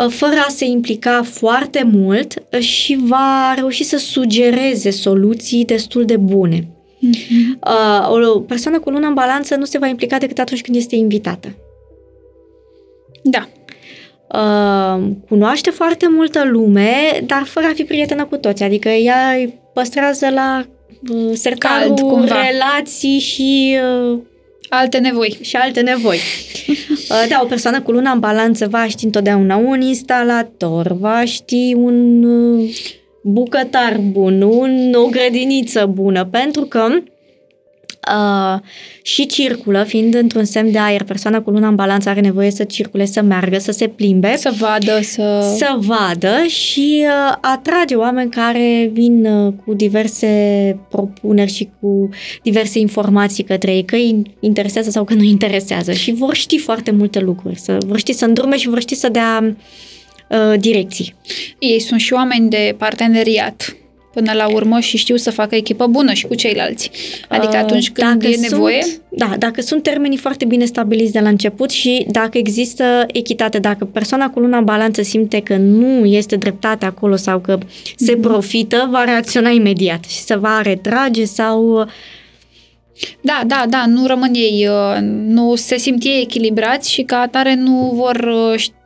fără a se implica foarte mult uh, și va reuși să sugereze soluții destul de bune. Mhm. Uh, O persoană cu luna în balanță nu se va implica decât atunci când este invitată. Da. Uh, cunoaște foarte multă lume, dar fără a fi prietenă cu toți. Adică ea îi păstrează la uh, sertarul Cald, cumva. relații și, uh, Alte nevoi. și alte nevoi. Uh, da, o persoană cu luna în balanță va ști întotdeauna un instalator, va ști un uh, bucătar bun, un, o grădiniță bună, pentru că Uh, și circulă, fiind într-un semn de aer, persoana cu luna în balanță are nevoie să circule, să meargă, să se plimbe, Să vadă, să... să vadă și uh, atrage oameni care vin uh, cu diverse propuneri și cu diverse informații către ei, că îi interesează sau că nu îi interesează. Și vor ști foarte multe lucruri, să, vor ști să îndrume și vor ști să dea uh, direcții. Ei sunt și oameni de parteneriat până la urmă și știu să facă echipă bună și cu ceilalți. Adică Uh, atunci când dacă e nevoie, Sunt, da, dacă sunt termenii foarte bine stabiliți de la început și dacă există echitate, dacă persoana cu luna în balanță simte că nu este dreptate acolo sau că se Mhm. profită, va reacționa imediat și se va retrage sau da, da, da, nu rămân ei, uh, nu se simt ei echilibrați și ca atare nu vor, uh, ș-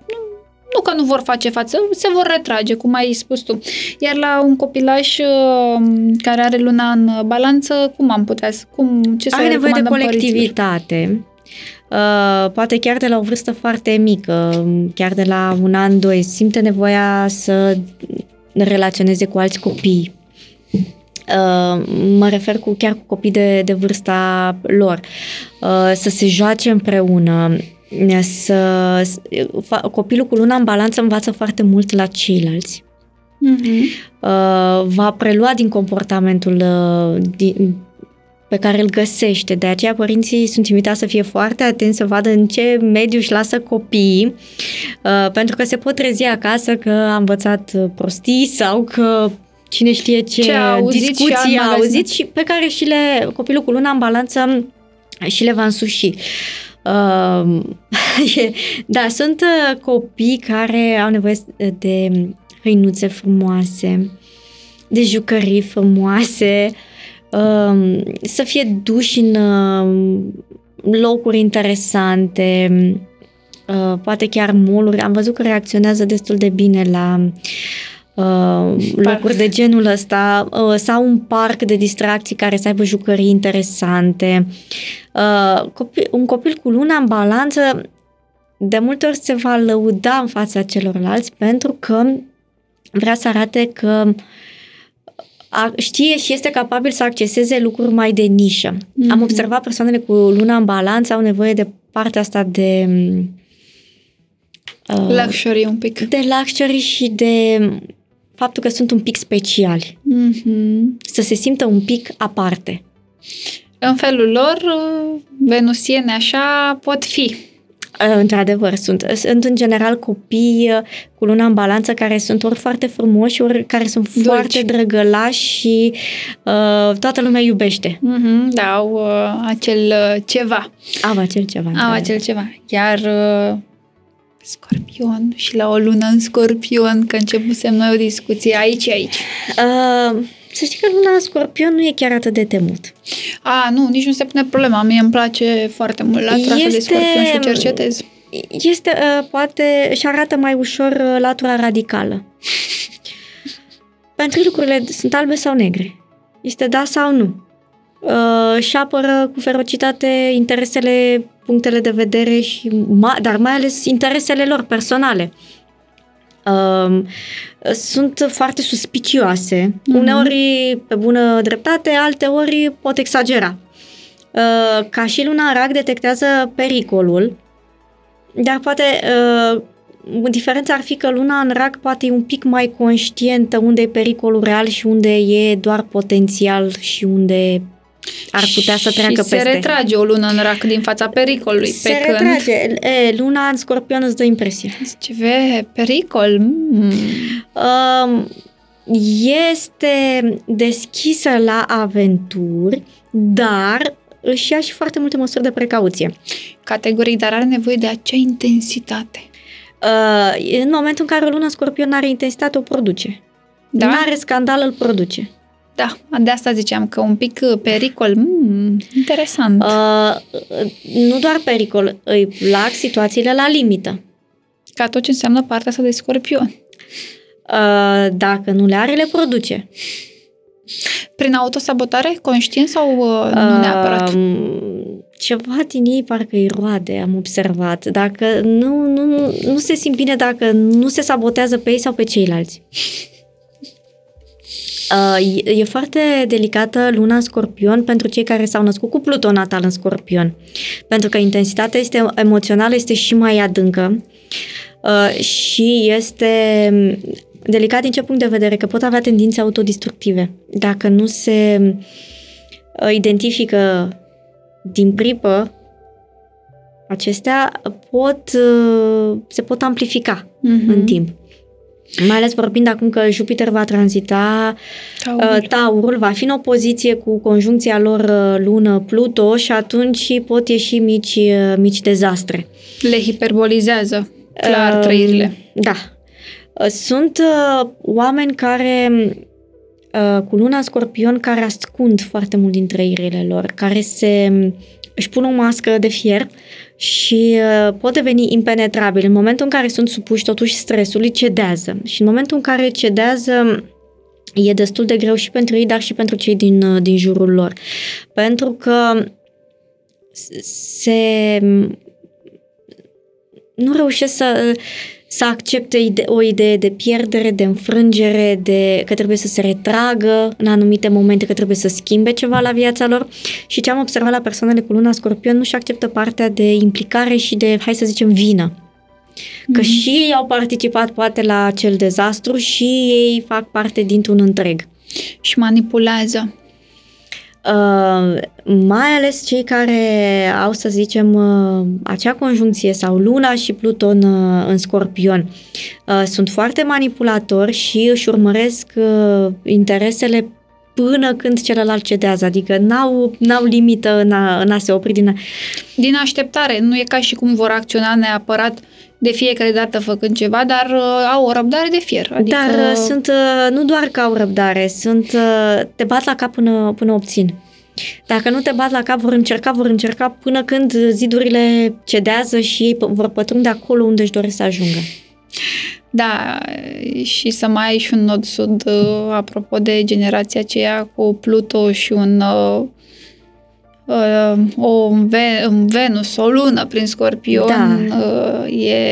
nu, nu că nu vor face față, se vor retrage, cum ai spus tu. Iar la un copilaj uh, care are luna în balanță, cum am putea, să- cum, ce să are nevoie de recomandăm părinților? colectivitate. Uh, poate chiar de la o vârstă foarte mică, chiar de la un an, doi, simte nevoia să relaționeze cu alți copii. Uh, mă refer cu chiar cu copii de, de vârsta lor. Uh, să se joace împreună, să, fa, copilul cu luna în balanță învață foarte mult la ceilalți. Mhm. Uh, va prelua din comportamentul uh, din, pe care îl găsește. De aceea părinții sunt invitați să fie foarte atenți să vadă în ce mediu își lasă copiii, uh, pentru că se pot trezi acasă că a învățat uh, prostii sau că cine știe ce, Ce a auzit și a discuții a înmagazinat. auzit și pe care și le, copilul cu luna în balanță și le va însuși. Uh, e- da, sunt uh, copii care au nevoie de hăinuțe frumoase, de jucării frumoase, um, să fie duși în um, locuri interesante, uh, poate chiar moluri. Am văzut că reacționează destul de bine la uh, locuri de genul ăsta uh, sau un parc de distracții care să aibă jucării interesante. Uh, copil, un copil cu luna în balanță de multe ori se va lăuda în fața celorlalți pentru că vrea să arate că a, știe și este capabil să acceseze lucruri mai de nișă. Mm-hmm. Am observat persoanele cu luna în balanță au nevoie de partea asta de uh, luxury un pic. De luxury și de faptul că sunt un pic speciali. Mm-hmm. Să se simtă un pic aparte. În felul lor, venusiene așa pot fi. Uh, Într-adevăr, sunt, sunt în general copii uh, cu luna în balanță care sunt ori foarte frumoși, ori care sunt Dulci. foarte drăgălași și uh, toată lumea iubește. Mm-hmm, da, au uh, acel uh, ceva. Au acel ceva. Au într-adevăr. acel ceva. Iar uh, scorpion și la o lună în scorpion, că începusem noi o discuție aici și aici. Uh, să știi că luna în scorpion nu e chiar atât de temut. A, nu, nici nu se pune problema. Mie îmi place foarte mult latura asta de Este- scorpion și o cercetez. Este, uh, poate, și arată mai ușor uh, latura radicală. Pentru lucrurile sunt albe sau negre. Este da sau nu. Uh, și apără cu ferocitate interesele, punctele de vedere, și ma- dar mai ales interesele lor personale. Uh, sunt foarte suspicioase. Mhm. Uneori pe bună dreptate, alteori pot exagera. Uh, ca și luna în rac detectează pericolul, dar poate uh, diferența ar fi că luna în rac poate e un pic mai conștientă unde e pericolul real și unde e doar potențial și unde ar putea să treacă și se peste. retrage o lună în rac din fața pericolului. Se pe când retrage. E, luna în scorpion îți dă impresia. Ce ve, pericol. Mm. Um, este deschisă la aventuri, dar își ia și foarte multe măsuri de precauție. Categoric, dar are nevoie de acea intensitate. Uh, în momentul în care o lună în scorpion are intensitate, o produce. Da? Nu are scandal, îl produce. Da, de asta ziceam că un pic uh, pericol, mm, interesant. Uh, nu doar pericol, îi plac situațiile la limită. Ca tot ce înseamnă partea asta de scorpion. Uh, dacă nu le are, le produce. Prin autosabotare, conștient sau uh, nu neapărat? Uh, ceva din ei parcă îi roade, am observat. Dacă nu, nu, nu se simt bine dacă nu se sabotează pe ei sau pe ceilalți. Uh, e, e foarte delicată luna în scorpion pentru cei care s-au născut cu Pluton natal în scorpion. Pentru că intensitatea este emoțională este și mai adâncă uh, și este delicat din ce punct de vedere că pot avea tendințe autodistructive. Dacă nu se uh, identifică din pripă, acestea pot, uh, se pot amplifica Mhm. în timp. Mai ales vorbind acum că Jupiter va tranzita Taurul. uh, Taurul, va fi în opoziție cu conjuncția lor uh, lună Pluto și atunci pot ieși mici, uh, mici dezastre. Le hiperbolizează, clar, Uh, trăirile. Da. Uh, Sunt uh, oameni care uh, cu luna în scorpion care ascund foarte mult din trăirile lor, care se își pun o mască de fier și uh, pot deveni impenetrabili. În momentul în care sunt supuși totuși stresului, cedează. Și în momentul în care cedează, e destul de greu și pentru ei, dar și pentru cei din, uh, din jurul lor. Pentru că se nu reușesc să, să accepte ide- o idee de pierdere, de înfrângere, de că trebuie să se retragă în anumite momente, că trebuie să schimbe ceva la viața lor. Și ce am observat la persoanele cu luna scorpion, nu-și acceptă partea de implicare și de, hai să zicem, vină. Că și ei au participat poate la acel dezastru și ei fac parte dintr-un întreg. Și manipulează. Uh, mai ales cei care au, să zicem, uh, acea conjuncție sau Luna și Pluton uh, în Scorpion. Uh, sunt foarte manipulatori și își urmăresc uh, interesele până când celălalt cedează, adică n-au, n-au limită în a, în a se opri din a... Din așteptare, nu e ca și cum vor acționa neapărat de fiecare dată făcând ceva, dar uh, au o răbdare de fier. Adică... Dar uh, sunt, uh, nu doar că au răbdare, sunt, uh, te bat la cap până, până obțin. Dacă nu te bat la cap, vor încerca, vor încerca până când zidurile cedează și ei p- vor pătrunde acolo unde își doresc să ajungă. Da, și să mai ai și un nod sud, uh, apropo de generația aceea cu Pluto și un uh, uh, o un Ve- un Venus, o lună prin Scorpion, Da. uh,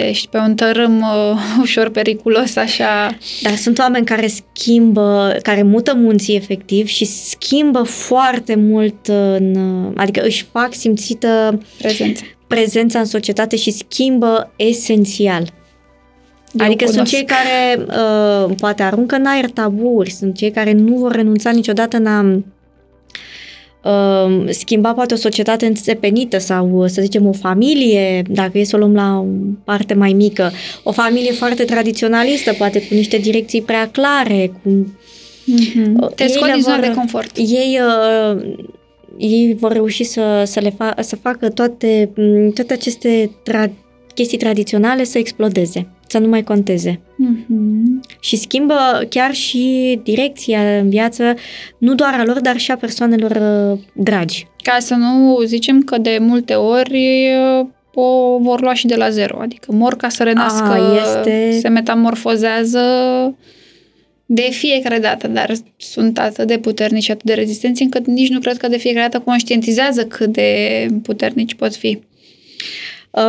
ești pe un tărâm uh, ușor periculos, așa. Dar sunt oameni care schimbă, care mută munții efectiv și schimbă foarte mult, în, adică își fac simțită Prezență. prezența în societate și schimbă esențial. Eu adică sunt cunosc. cei care uh, poate aruncă în aer taburi, sunt cei care nu vor renunța niciodată în a uh, schimba poate o societate înțepenită sau, să zicem, o familie, dacă e să o luăm la o parte mai mică, o familie foarte tradiționalistă, poate cu niște direcții prea clare, cu... Mm-hmm. Te Ei scot le din zona vor- de confort. Ei, uh, ei vor reuși să, să, le fa- să facă toate, m, toate aceste tra- chestii tradiționale să explodeze, să nu mai conteze. Mm-hmm. Și schimbă chiar și direcția în viață, nu doar a lor, dar și a persoanelor uh, dragi. Ca să nu zicem că de multe ori o vor lua și de la zero, adică mor ca să renască, A, este- se metamorfozează de fiecare dată, dar sunt atât de puternici și atât de rezistenți încât nici nu cred că de fiecare dată conștientizează cât de puternici pot fi.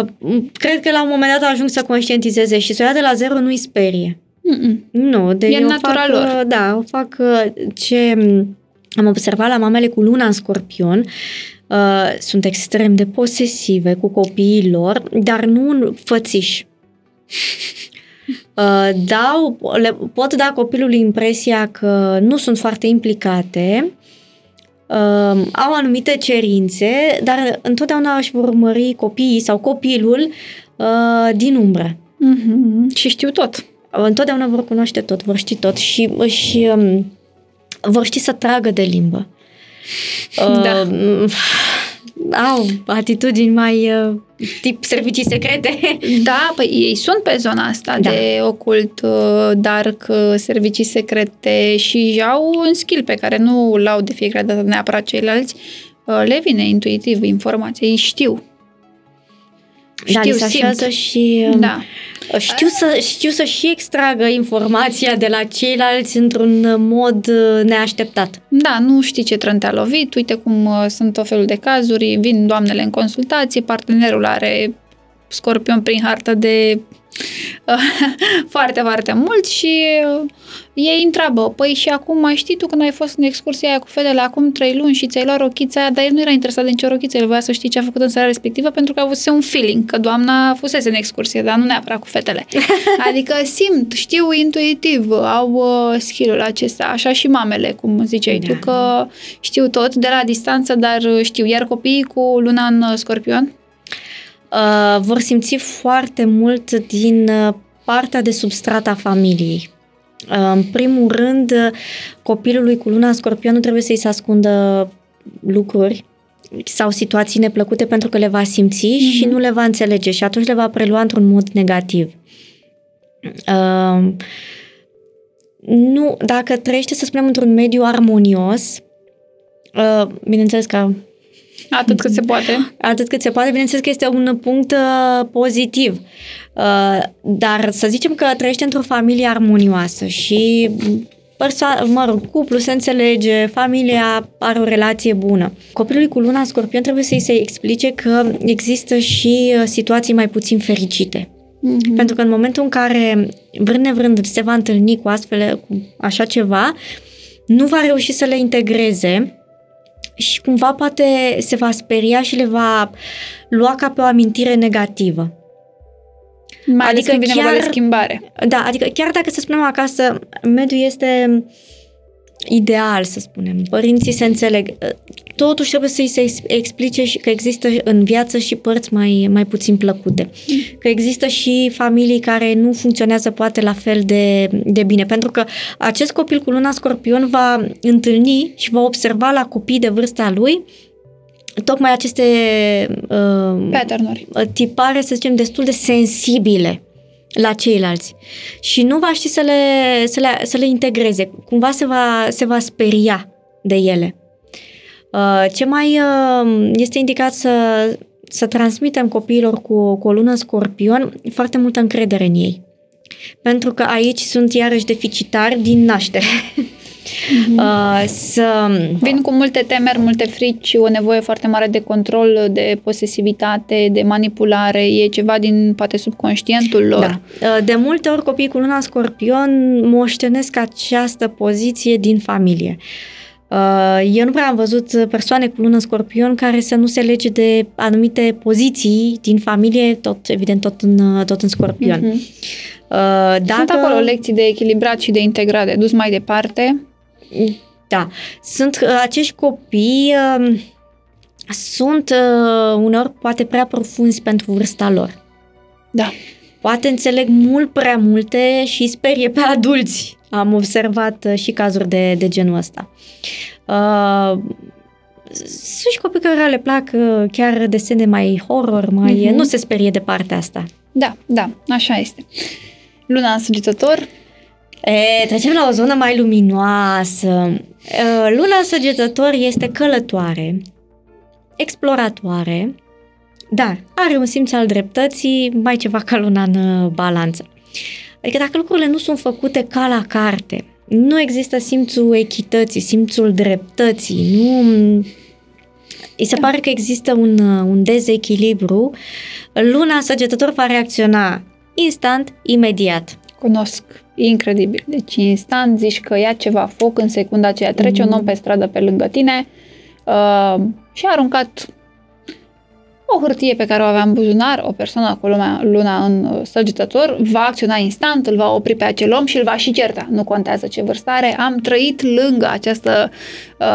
Uh, m, Cred că la un moment dat ajung să conștientizeze și să o ia de la zero nu-i sperie. Mm-mm. Nu, de E eu natura fac, lor. uh, Da, o fac uh, ce m, am observat la mamele cu luna în scorpion. Uh, sunt extrem de posesive cu copiii lor, dar nu în fățiș. Uh, dau, le pot da copilului impresia că nu sunt foarte implicate, uh, au anumite cerințe, dar întotdeauna își vor urmări copiii sau copilul uh, din umbră. Mm-hmm. Și știu tot. Întotdeauna vor cunoaște tot, vor ști tot și își um, vor ști să tragă de limbă. Da. Uh, au atitudini mai uh, tip servicii secrete. Da, păi ei sunt pe zona asta Da. de ocult, uh, dark, uh, servicii secrete și au un skill pe care nu îl au de fiecare dată neapărat ceilalți. Uh, Le vine intuitiv informația, ei știu. Da, li se simt. așează și um, Da. știu, să, știu să și extragă informația de la ceilalți într-un mod uh, neașteptat. Da, nu știi ce trân te-a lovit, uite cum uh, sunt o felul de cazuri, vin doamnele în consultație, partenerul are scorpion prin hartă de foarte, foarte mult și uh, ei întreabă, păi și acum mai știi tu când ai fost în excursia aia cu fetele acum trei luni și ți-ai luat rochița aia, dar el nu era interesat de nicio rochiță, el voia să știi ce a făcut în seara respectivă pentru că a avut un feeling că doamna fusese în excursie, dar nu neapărat cu fetele. Adică simt, știu intuitiv, au uh, skill-ul acesta, așa și mamele, cum ziceai Da. tu, că știu tot de la distanță, dar uh, știu, iar copiii cu luna în uh, scorpion? Uh, vor simți foarte mult din uh, partea de substrat a familiei. Uh, În primul rând, uh, copilului cu luna în scorpion nu trebuie să-i se ascundă lucruri sau situații neplăcute pentru că le va simți mm-hmm. și nu le va înțelege și atunci le va prelua într-un mod negativ. Uh, nu, dacă trăiește, să spunem, într-un mediu armonios, uh, bineînțeles că Atât cât se poate. atât cât se poate, bineînțeles că este un punct uh, pozitiv. Uh, dar să zicem că trăiește într-o familie armonioasă și persoa- mă rog, cuplu se înțelege, familia are o relație bună. Copilului cu luna în scorpion trebuie să-i se explice că există și uh, situații mai puțin fericite. Mm-hmm. Pentru că în momentul în care, vrând nevrând, se va întâlni cu astfel, cu așa ceva, nu va reuși să le integreze și cumva poate se va speria și le va lua ca pe o amintire negativă. Mai ales Adică când vine vorba chiar- de schimbare. Da, adică chiar dacă să spunem acasă, mediul este ideal, să spunem, părinții se înțeleg, totuși trebuie să-i se ex- explice și că există în viață și părți mai, mai puțin plăcute. Că există și familii care nu funcționează poate la fel de, de bine, pentru că acest copil cu luna scorpion va întâlni și va observa la copii de vârsta lui tocmai aceste uh, Pattern-uri. tipare, să zicem, destul de sensibile la ceilalți și nu va ști să le, să le, să le integreze. Cumva se va, se va speria de ele. Uh, Ce mai uh, este indicat să, să transmitem copiilor cu, cu o lună scorpion foarte multă încredere în ei. Pentru că aici sunt iarăși deficitari din naștere. Uh, să Vin cu multe temeri, multe frici, o nevoie foarte mare de control, de posesivitate, de manipulare. E ceva din, poate, subconștientul lor. Da. Uh, De multe ori copiii cu luna scorpion moștenesc această poziție din familie. Uh, Eu nu prea am văzut persoane cu lună scorpion care să nu se lege de anumite poziții din familie, tot evident tot în, tot în scorpion. Mhm. Uh, Sunt acolo lecții de echilibrat și de integrat, de dus mai departe. Da, sunt uh, acești copii uh, sunt uh, uneori poate prea profunzi pentru vârsta lor. Da. Poate înțeleg mult prea multe și sperie pe adulți. Am observat uh, și cazuri de, de genul ăsta. Uh, sunt și copii care le plac uh, chiar desene mai horror, mai... Uh-huh. Nu se sperie de partea asta. Da, da, așa este. Luna însăgetător. E, trecem la o zonă mai luminoasă. Uh, luna însăgetător este călătoare, exploratoare, dar are un simț al dreptății mai ceva ca luna în balanță. Adică dacă lucrurile nu sunt făcute ca la carte, nu există simțul echității, simțul dreptății, nu... Îi se pare că există un, un dezechilibru, luna săgetător va reacționa instant, imediat. Cunosc, e incredibil. Deci instant zici că ia ceva foc în secunda aceea, trece mm. un om pe stradă pe lângă tine uh, și a aruncat o hârtie pe care o avea în buzunar, o persoană cu lumea, luna în uh, săgetător, va acționa instant, îl va opri pe acel om și îl va și certa. Nu contează ce vârstă are. Am trăit lângă această... Uh,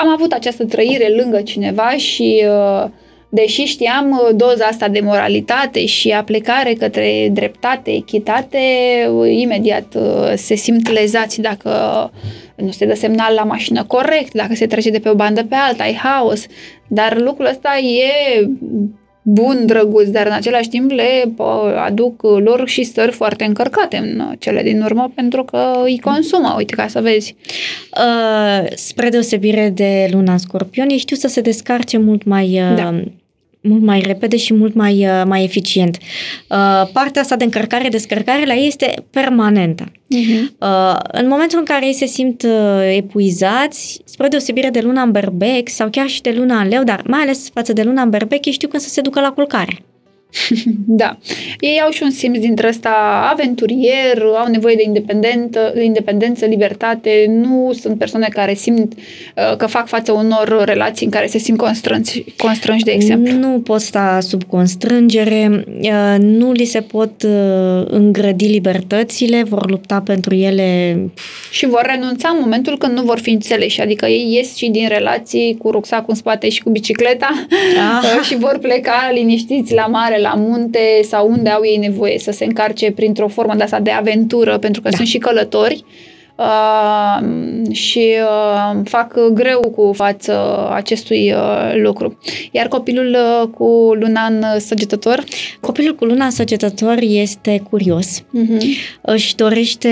am avut această trăire lângă cineva și... Uh, deși știam uh, doza asta de moralitate și aplicare către dreptate, echitate, uh, imediat se simt lezați dacă nu se dă semnal la mașină corect, dacă se trece de pe o bandă pe alta, ai haos. Dar lucrul ăsta e bun, drăguț, dar în același timp le aduc lor și stări foarte încărcate în cele din urmă pentru că îi consumă, uite ca să vezi. Uh, spre deosebire de luna scorpion, ei știu să se descarce mult mai uh, da mult mai repede și mult mai, uh, mai eficient. Uh, partea asta de încărcare-descărcare la ei este permanentă. Uh-huh. Uh, în momentul în care ei se simt uh, epuizați, spre deosebire de luna în berbec sau chiar și de luna în leu, dar mai ales față de luna în berbec, ei știu când să se ducă la culcare. da. Ei au și un simț dintre ăsta aventurier, au nevoie de independență, de independență, libertate, nu sunt persoane care simt uh, că fac față unor relații în care se simt constrânși, constrânși de exemplu. Nu pot sta sub constrângere, uh, nu li se pot uh, îngrădi libertățile, vor lupta pentru ele. Și vor renunța în momentul când nu vor fi înțeleși, adică ei ies și din relații cu rucsacul în spate și cu bicicleta Aha. și vor pleca liniștiți la mare, la munte sau unde au ei nevoie să se încarce printr-o formă de asta de aventură, pentru că da. sunt și călători uh, și uh, fac greu cu față acestui uh, lucru. Iar copilul uh, cu luna în săgetător? Copilul cu luna în săgetător este curios, uh-huh. își dorește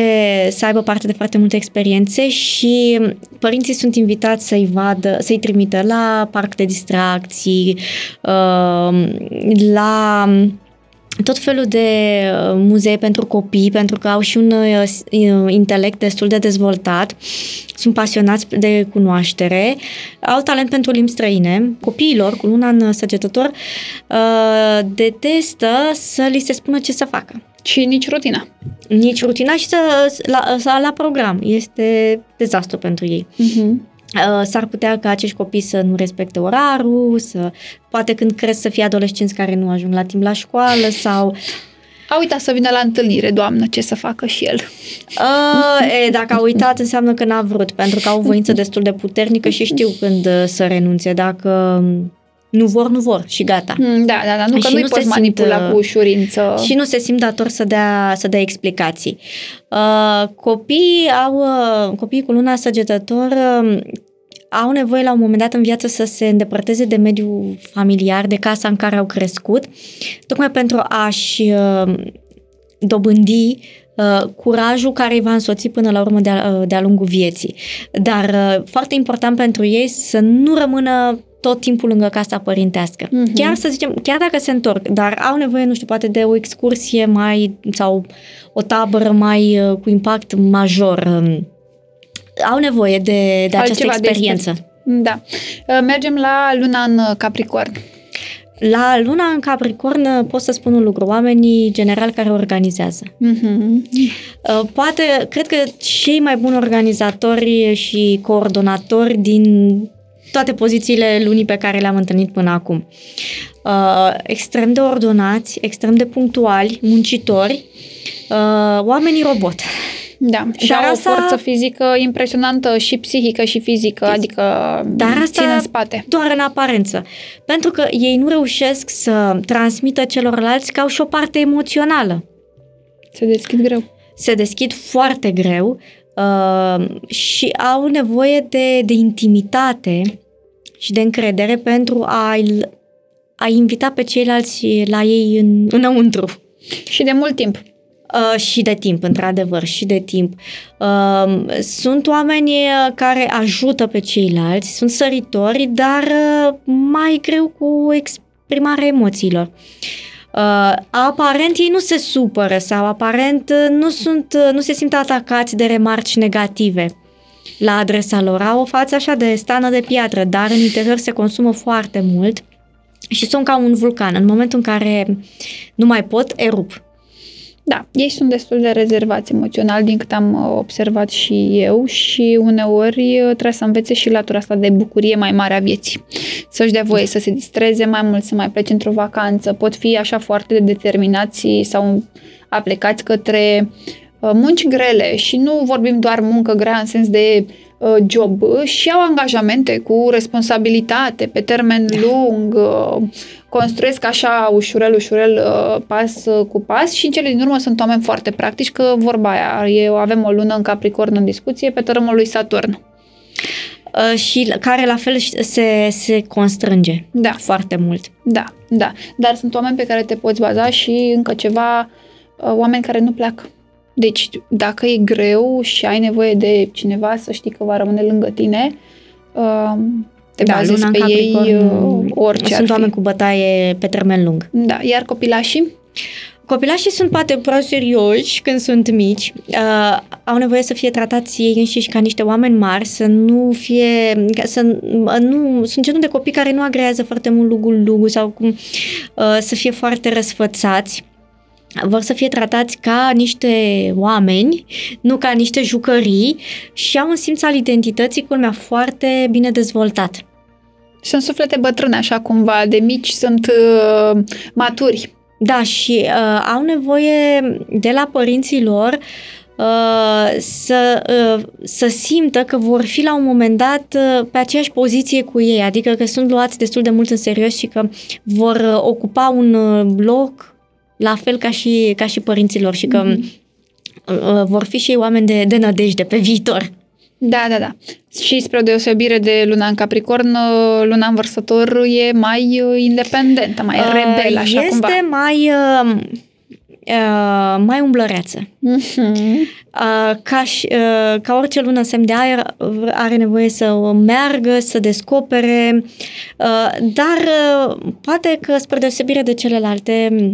să aibă parte de foarte multe experiențe și părinții sunt invitați să-i vadă, să-i trimită la parc de distracții, uh, la tot felul de uh, muzee pentru copii, pentru că au și un uh, uh, intelect destul de dezvoltat, sunt pasionați de cunoaștere, au talent pentru limbi străine. Copiilor, cu luna în săgetător, detestă să li se spună ce să facă. Și nici rutina. Nici rutina și să, la, să, la program. Este dezastru pentru ei. Uh-huh. Uh, s-ar putea ca acești copii să nu respecte orarul, să poate când cresc să fie adolescenți care nu ajung la timp la școală sau a uitat să vină la întâlnire, doamnă, ce să facă și el? Uh, e, dacă a uitat, înseamnă că n-a vrut, pentru că au voință destul de puternică și știu când uh, să renunțe. Dacă um, nu vor, nu vor și gata. Mm, da, da, da, nu, că nu-i nu poți manipula simt, cu ușurință. Și nu se simt dator să dea, să dea explicații. Uh, copiii au, uh, copiii cu luna săgetător uh, au nevoie la un moment dat în viață să se îndepărteze de mediul familiar, de casa în care au crescut, tocmai pentru a-și uh, dobândi uh, curajul care îi va însoți până la urmă de-a, uh, de-a lungul vieții. Dar uh, foarte important pentru ei să nu rămână tot timpul lângă casa părintească. Uh-huh. Chiar să zicem, chiar dacă se întorc, dar au nevoie, nu știu, poate de o excursie mai sau o tabără mai uh, cu impact major. Um, au nevoie de, de această experiență. De da. Uh, mergem la luna în Capricorn. La luna în Capricorn uh, pot să spun un lucru. Oamenii general care organizează. Uh-huh. Poate, cred că cei mai buni organizatori și coordonatori din toate pozițiile lunii pe care le-am întâlnit până acum. Uh, extrem de ordonați, extrem de punctuali, muncitori, uh, oamenii robot. Da, și Dar au asta- o forță fizică impresionantă și psihică și fizică, adică Dar asta țin în spate. doar în aparență. Pentru că ei nu reușesc să transmită celorlalți că au și o parte emoțională. Se deschid greu. Se deschid foarte greu uh, și au nevoie de, de intimitate și de încredere pentru a, a invita pe ceilalți la ei în, înăuntru. Și de mult timp. Uh, și de timp, într-adevăr, și de timp. Uh, sunt oameni uh, care ajută pe ceilalți, sunt săritori, dar uh, mai greu cu exprimarea emoțiilor. Uh, aparent ei nu se supără sau aparent uh, nu, sunt, uh, nu se simt atacați de remarci negative la adresa lor. Au o față așa de stană de piatră, dar în interior se consumă foarte mult și sunt ca un vulcan. În momentul în care nu mai pot, erup. Da, ei sunt destul de rezervați emoțional, din cât am uh, observat și eu și uneori uh, trebuie să învețe și latura asta de bucurie mai mare a vieții. Să-și dea voie să se distreze mai mult, să mai plece într-o vacanță. Pot fi așa foarte determinați sau aplicați către uh, munci grele și nu vorbim doar muncă grea în sens de uh, job, și au angajamente cu responsabilitate pe termen lung, uh, construiesc așa ușurel, ușurel, uh, pas uh, cu pas și în cele din urmă sunt oameni foarte practici, că vorba aia, eu avem o lună în Capricorn în discuție pe tărâmul lui Saturn. Uh, și care la fel se, se constrânge Da. foarte mult. Da, da. Dar sunt oameni pe care te poți baza și încă ceva, uh, oameni care nu pleacă. Deci, dacă e greu și ai nevoie de cineva să știi că va rămâne lângă tine, uh, te Da, bazezi luna în pe ei Capricorn, uh, orice Sunt ar fi. oameni cu bătaie pe termen lung. Da, iar copilașii? Copilașii sunt poate prea serioși când sunt mici, uh, au nevoie să fie tratați ei înșiși ca niște oameni mari, să nu fie, ca să uh, nu, sunt genul de copii care nu agrează foarte mult lugul lugu sau cum uh, să fie foarte răsfățați. Vor să fie tratați ca niște oameni, nu ca niște jucării și au un simț al identității, culmea, foarte bine dezvoltat. Sunt suflete bătrâne, așa cumva, de mici sunt uh, maturi. Da, și uh, au nevoie de la părinții lor uh, să, uh, să simtă că vor fi la un moment dat uh, pe aceeași poziție cu ei, adică că sunt luați destul de mult în serios și că vor uh, ocupa un uh, loc la fel ca și, ca și părinților și că uh, vor fi și ei oameni de, de nădejde pe viitor. Da, da, da. Și spre o deosebire de luna în Capricorn, uh, luna în Vărsător e mai uh, independentă, mai rebel, așa este cumva. mai, uh, uh, mai umblăreață. Mhm. Uh, ca, și, uh, ca orice lună în semn de aer uh, are nevoie să meargă, să descopere, uh, dar uh, poate că spre deosebire de celelalte uh,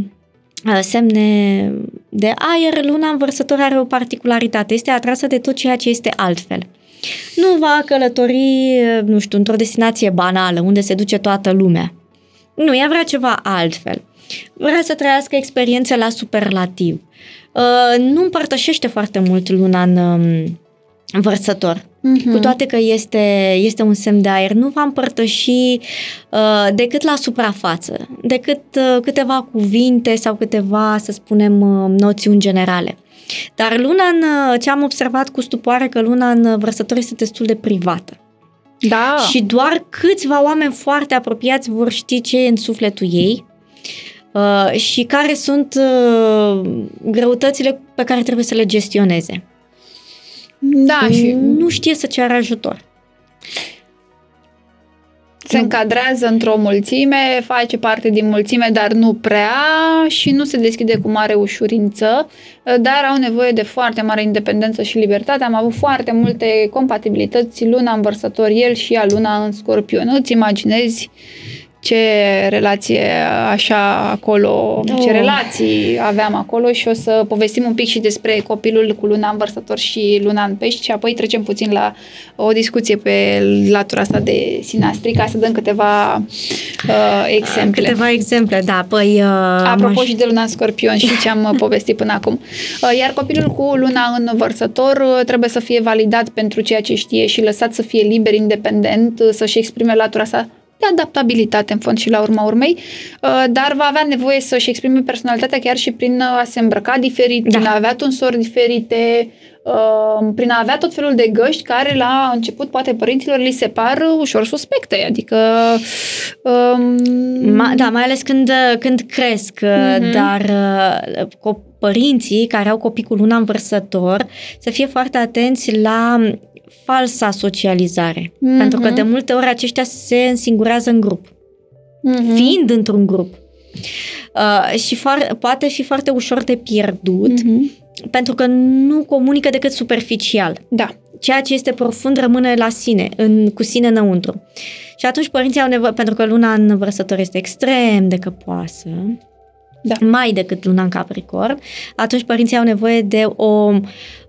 semne de aer, luna învărsător are o particularitate, este atrasă de tot ceea ce este altfel. Nu va călători, uh, nu știu, într-o destinație banală, unde se duce toată lumea. Nu, ea vrea ceva altfel. Vrea să trăiască experiențe la superlativ. Uh, nu împărtășește foarte mult luna în um, vărsător. Mhm. Cu toate că este, este un semn de aer, nu va împărtăși uh, decât la suprafață, decât uh, câteva cuvinte sau câteva, să spunem, uh, noțiuni generale. Dar luna, în, uh, ce am observat cu stupoare, că luna în vărsător este destul de privată. Da. Și doar câțiva oameni foarte apropiați vor ști ce e în sufletul ei uh, și care sunt uh, greutățile pe care trebuie să le gestioneze. Da, și Nu știe să ceară ajutor. se încadrează într-o mulțime, face parte din mulțime, dar nu prea și nu se deschide cu mare ușurință, dar au nevoie de foarte mare independență și libertate. Am avut foarte multe compatibilități, luna în vărsător, el și ea luna în scorpion. Îți imaginezi ce relație așa acolo, oh. ce Oh. relații aveam acolo și o să povestim un pic și despre copilul cu luna în vărsător și luna în pești și apoi trecem puțin la o discuție pe latura asta de sinastri ca să dăm câteva uh, exemple. Câteva exemple, da. Păi, uh, Apropo m-aș- și de luna în scorpion și ce am uh, povestit până acum. Uh, Iar copilul cu luna în vărsător uh, trebuie să fie validat pentru ceea ce știe și lăsat să fie liber, independent, uh, să-și exprime latura sa de adaptabilitate în fond și la urma urmei, uh, dar va avea nevoie să-și exprime personalitatea chiar și prin uh, a se îmbrăca diferit, Da. prin a avea tunsori diferite, uh, prin a avea tot felul de găști care la început poate părinților li se par ușor suspecte, adică... Um... Ma, da, mai ales când, când cresc, mm-hmm. dar uh, părinții care au copii cu luna învărsător să fie foarte atenți la falsa socializare. Mm-hmm. Pentru că de multe ori aceștia se însingurează în grup. Mm-hmm. Fiind într-un grup. Uh, și far, poate fi foarte ușor de pierdut mm-hmm. pentru că nu comunică decât superficial. Da. Ceea ce este profund rămâne la sine, în, cu sine înăuntru. Și atunci părinții au nevoie, pentru că luna în vărsător este extrem de căpoasă, da. mai decât luna în Capricorn, atunci părinții au nevoie de o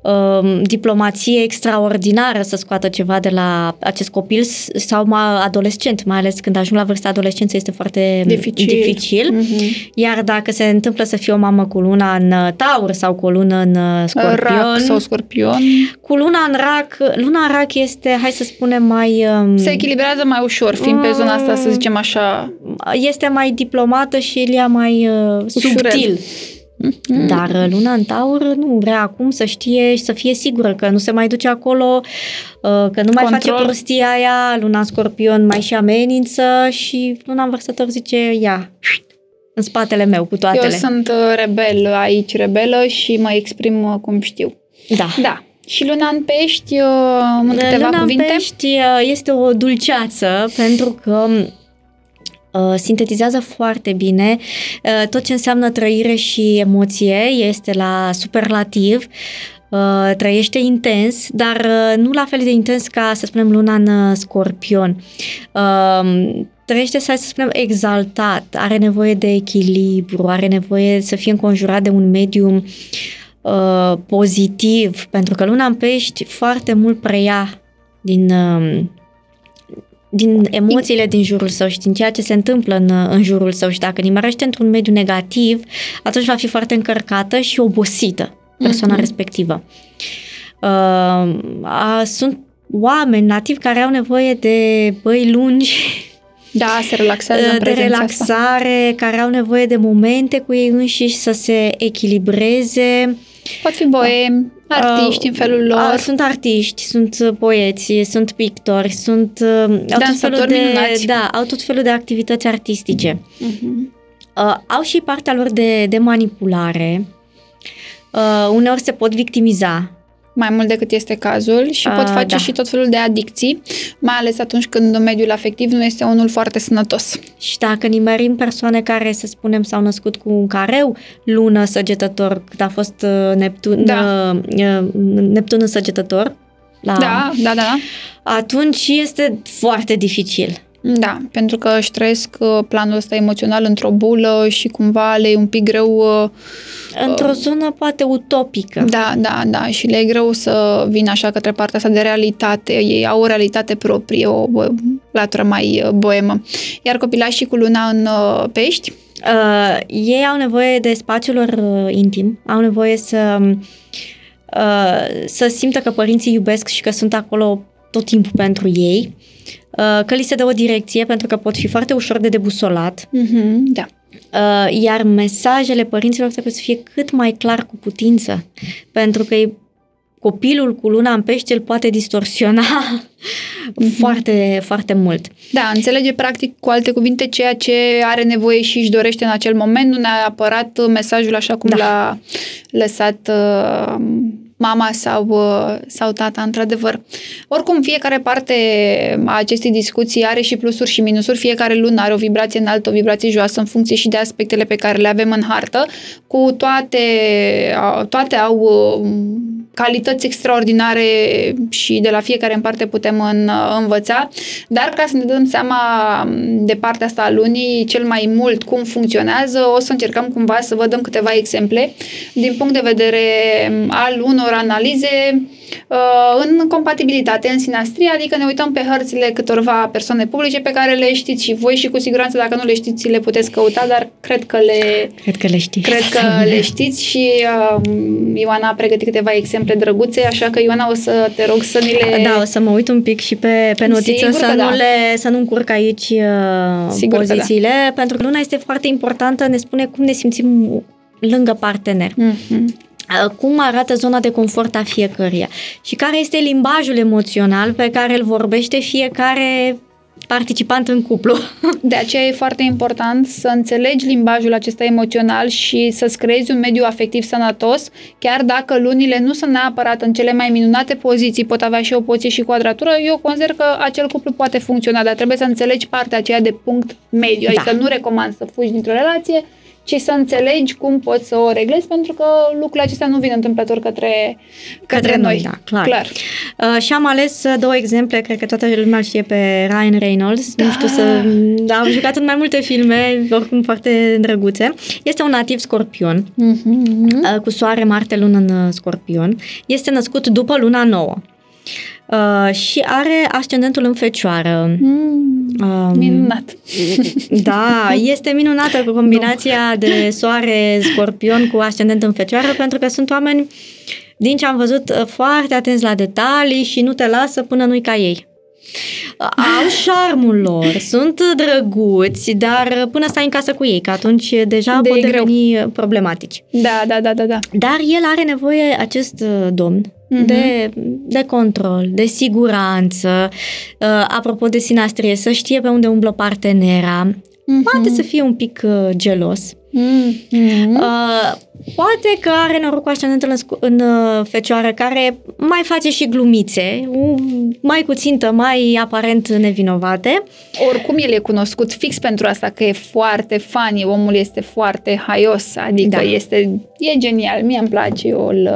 uh, diplomație extraordinară să scoată ceva de la acest copil sau mai adolescent, mai ales când ajung la vârsta adolescență este foarte dificil. dificil. Mm-hmm. Iar dacă se întâmplă să fie o mamă cu luna în uh, taur sau cu o lună în uh, scorpion, rac sau scorpion, cu luna în rac, luna în rac este, hai să spunem, mai... Um, se echilibrează mai ușor, fiind pe zona asta, să zicem așa... Este mai diplomată și el mai uh, subtil. Mm. Dar uh, luna în taur nu vrea acum să știe și să fie sigură că nu se mai duce acolo, uh, că nu mai Control. face prostia aia, luna în scorpion mai și amenință și luna în vărsător zice, ia, în spatele meu cu toatele. Eu sunt uh, rebel aici, rebelă și mă exprim cum știu. Da. Da. Și luna în pești, în câteva luna cuvinte? în pești este o dulceață pentru că Uh, sintetizează foarte bine uh, tot ce înseamnă trăire și emoție, este la superlativ, uh, trăiește intens, dar nu la fel de intens ca, să spunem, luna în scorpion. Trăiește, să spunem, exaltat, are nevoie de echilibru, are nevoie să fie înconjurat de un mediu pozitiv, pentru că luna în pești foarte mult preia din din emoțiile din jurul său și din ceea ce se întâmplă în, în jurul său și dacă nimerește într-un mediu negativ, atunci va fi foarte încărcată și obosită persoana mm-hmm. respectivă. Uh, a, sunt oameni nativi care au nevoie de băi lungi da, se relaxează în De relaxare, asta. care au nevoie de momente cu ei înșiși să se echilibreze. Pot fi boemi, Artiști în felul lor. Sunt artiști, sunt uh, poeți, sunt pictori, sunt... Uh, au tot felul de, minunați. Da, au tot felul de activități artistice. Uh-huh. Uh, au și partea lor de, de manipulare. Uh, uneori se pot victimiza mai mult decât este cazul și pot face da. și tot felul de adicții, mai ales atunci când mediul afectiv nu este unul foarte sănătos. Și dacă nimerim persoane care, să spunem, s-au născut cu un careu, lună săgetător, cât a fost uh, Neptun, da. Uh, uh, Neptun în săgetător, la, da, da, da. Atunci este foarte dificil. Da, pentru că își trăiesc planul ăsta emoțional într-o bulă și cumva le e un pic greu Într-o zonă poate utopică. Da, da, da. Și le e greu să vină așa către partea asta de realitate. Ei au o realitate proprie, o latură mai uh, boemă. Iar copilașii cu luna în uh, pești? Uh, ei au nevoie de spațiul lor uh, intim, au nevoie să, uh, să simtă că părinții iubesc și că sunt acolo tot timpul pentru ei, uh, că li se dă o direcție pentru că pot fi foarte ușor de debusolat. Mm-hmm, da. Uh, iar mesajele părinților trebuie să fie cât mai clar cu putință, pentru că copilul cu luna în pește îl poate distorsiona mm-hmm. foarte, foarte mult. Da, înțelege practic cu alte cuvinte ceea ce are nevoie și își dorește în acel moment, nu neapărat mesajul așa cum da. l-a lăsat uh, mama sau, uh, sau tata, într-adevăr. Oricum, fiecare parte a acestei discuții are și plusuri și minusuri, fiecare lună are o vibrație înaltă, o vibrație joasă în funcție și de aspectele pe care le avem în hartă, cu toate, toate au uh, calități extraordinare și de la fiecare în parte putem în, uh, învăța, dar ca să ne dăm seama um, de partea asta a lunii cel mai mult cum funcționează, o să încercăm cumva să vă dăm câteva exemple. Din punct de vedere um, al unor analize uh, în compatibilitate, în sinastrie, adică ne uităm pe hărțile câtorva persoane publice pe care le știți și voi și cu siguranță dacă nu le știți le puteți căuta, dar cred că le, cred că le știți. Cred că le știți și uh, Ioana a pregătit câteva exemple drăguțe, așa că Ioana o să te rog să ni le... Da, o să mă uit un pic și pe, pe notiță Sigur să, nu da. le, să nu încurc aici uh, Sigur pozițiile, că da. pentru că luna este foarte importantă, ne spune cum ne simțim lângă partener. Mm-hmm. Uh, cum arată zona de confort a fiecăruia și care este limbajul emoțional pe care îl vorbește fiecare participant în cuplu. De aceea e foarte important să înțelegi limbajul acesta emoțional și să-ți creezi un mediu afectiv sănătos, chiar dacă lunile nu sunt neapărat în cele mai minunate poziții, pot avea și opoziție și quadratură, eu consider că acel cuplu poate funcționa, dar trebuie să înțelegi partea aceea de punct mediu, da. adică nu recomand să fugi dintr-o relație, ci să înțelegi cum poți să o reglezi, pentru că lucrurile acestea nu vin întâmplător către, către, către noi. Da, clar. clar. Uh, și am ales uh, două exemple, cred că toată lumea știe pe Ryan Reynolds, da. nu știu să... Da, am jucat în mai multe filme, oricum foarte drăguțe. Este un nativ scorpion, uh-huh. uh, cu soare, Marte, lună în uh, scorpion. Este născut după luna nouă. Uh, și are ascendentul în fecioară. Mm, um, minunat! Da, este minunată cu combinația de soare scorpion cu ascendent în fecioară, pentru că sunt oameni, din ce am văzut, uh, foarte atenți la detalii și nu te lasă până nu-i ca ei. Au șarmul lor, sunt drăguți, dar până stai în casă cu ei, că atunci deja de pot deveni greu. problematici. Da, da, da, da, da. Dar el are nevoie, acest uh, domn, mm-hmm. de, de control, de siguranță, uh, apropo de sinastrie, să știe pe unde umblă partenera, mm-hmm. poate să fie un pic uh, gelos. Mm-hmm. Uh, poate că are noroc cu ascendentul în, în uh, fecioară care mai face și glumițe, mai cuțintă, mai aparent nevinovate. Oricum el e cunoscut fix pentru asta, că e foarte funny, omul este foarte haios, adică da. este, e genial, mie îmi place, eu îl,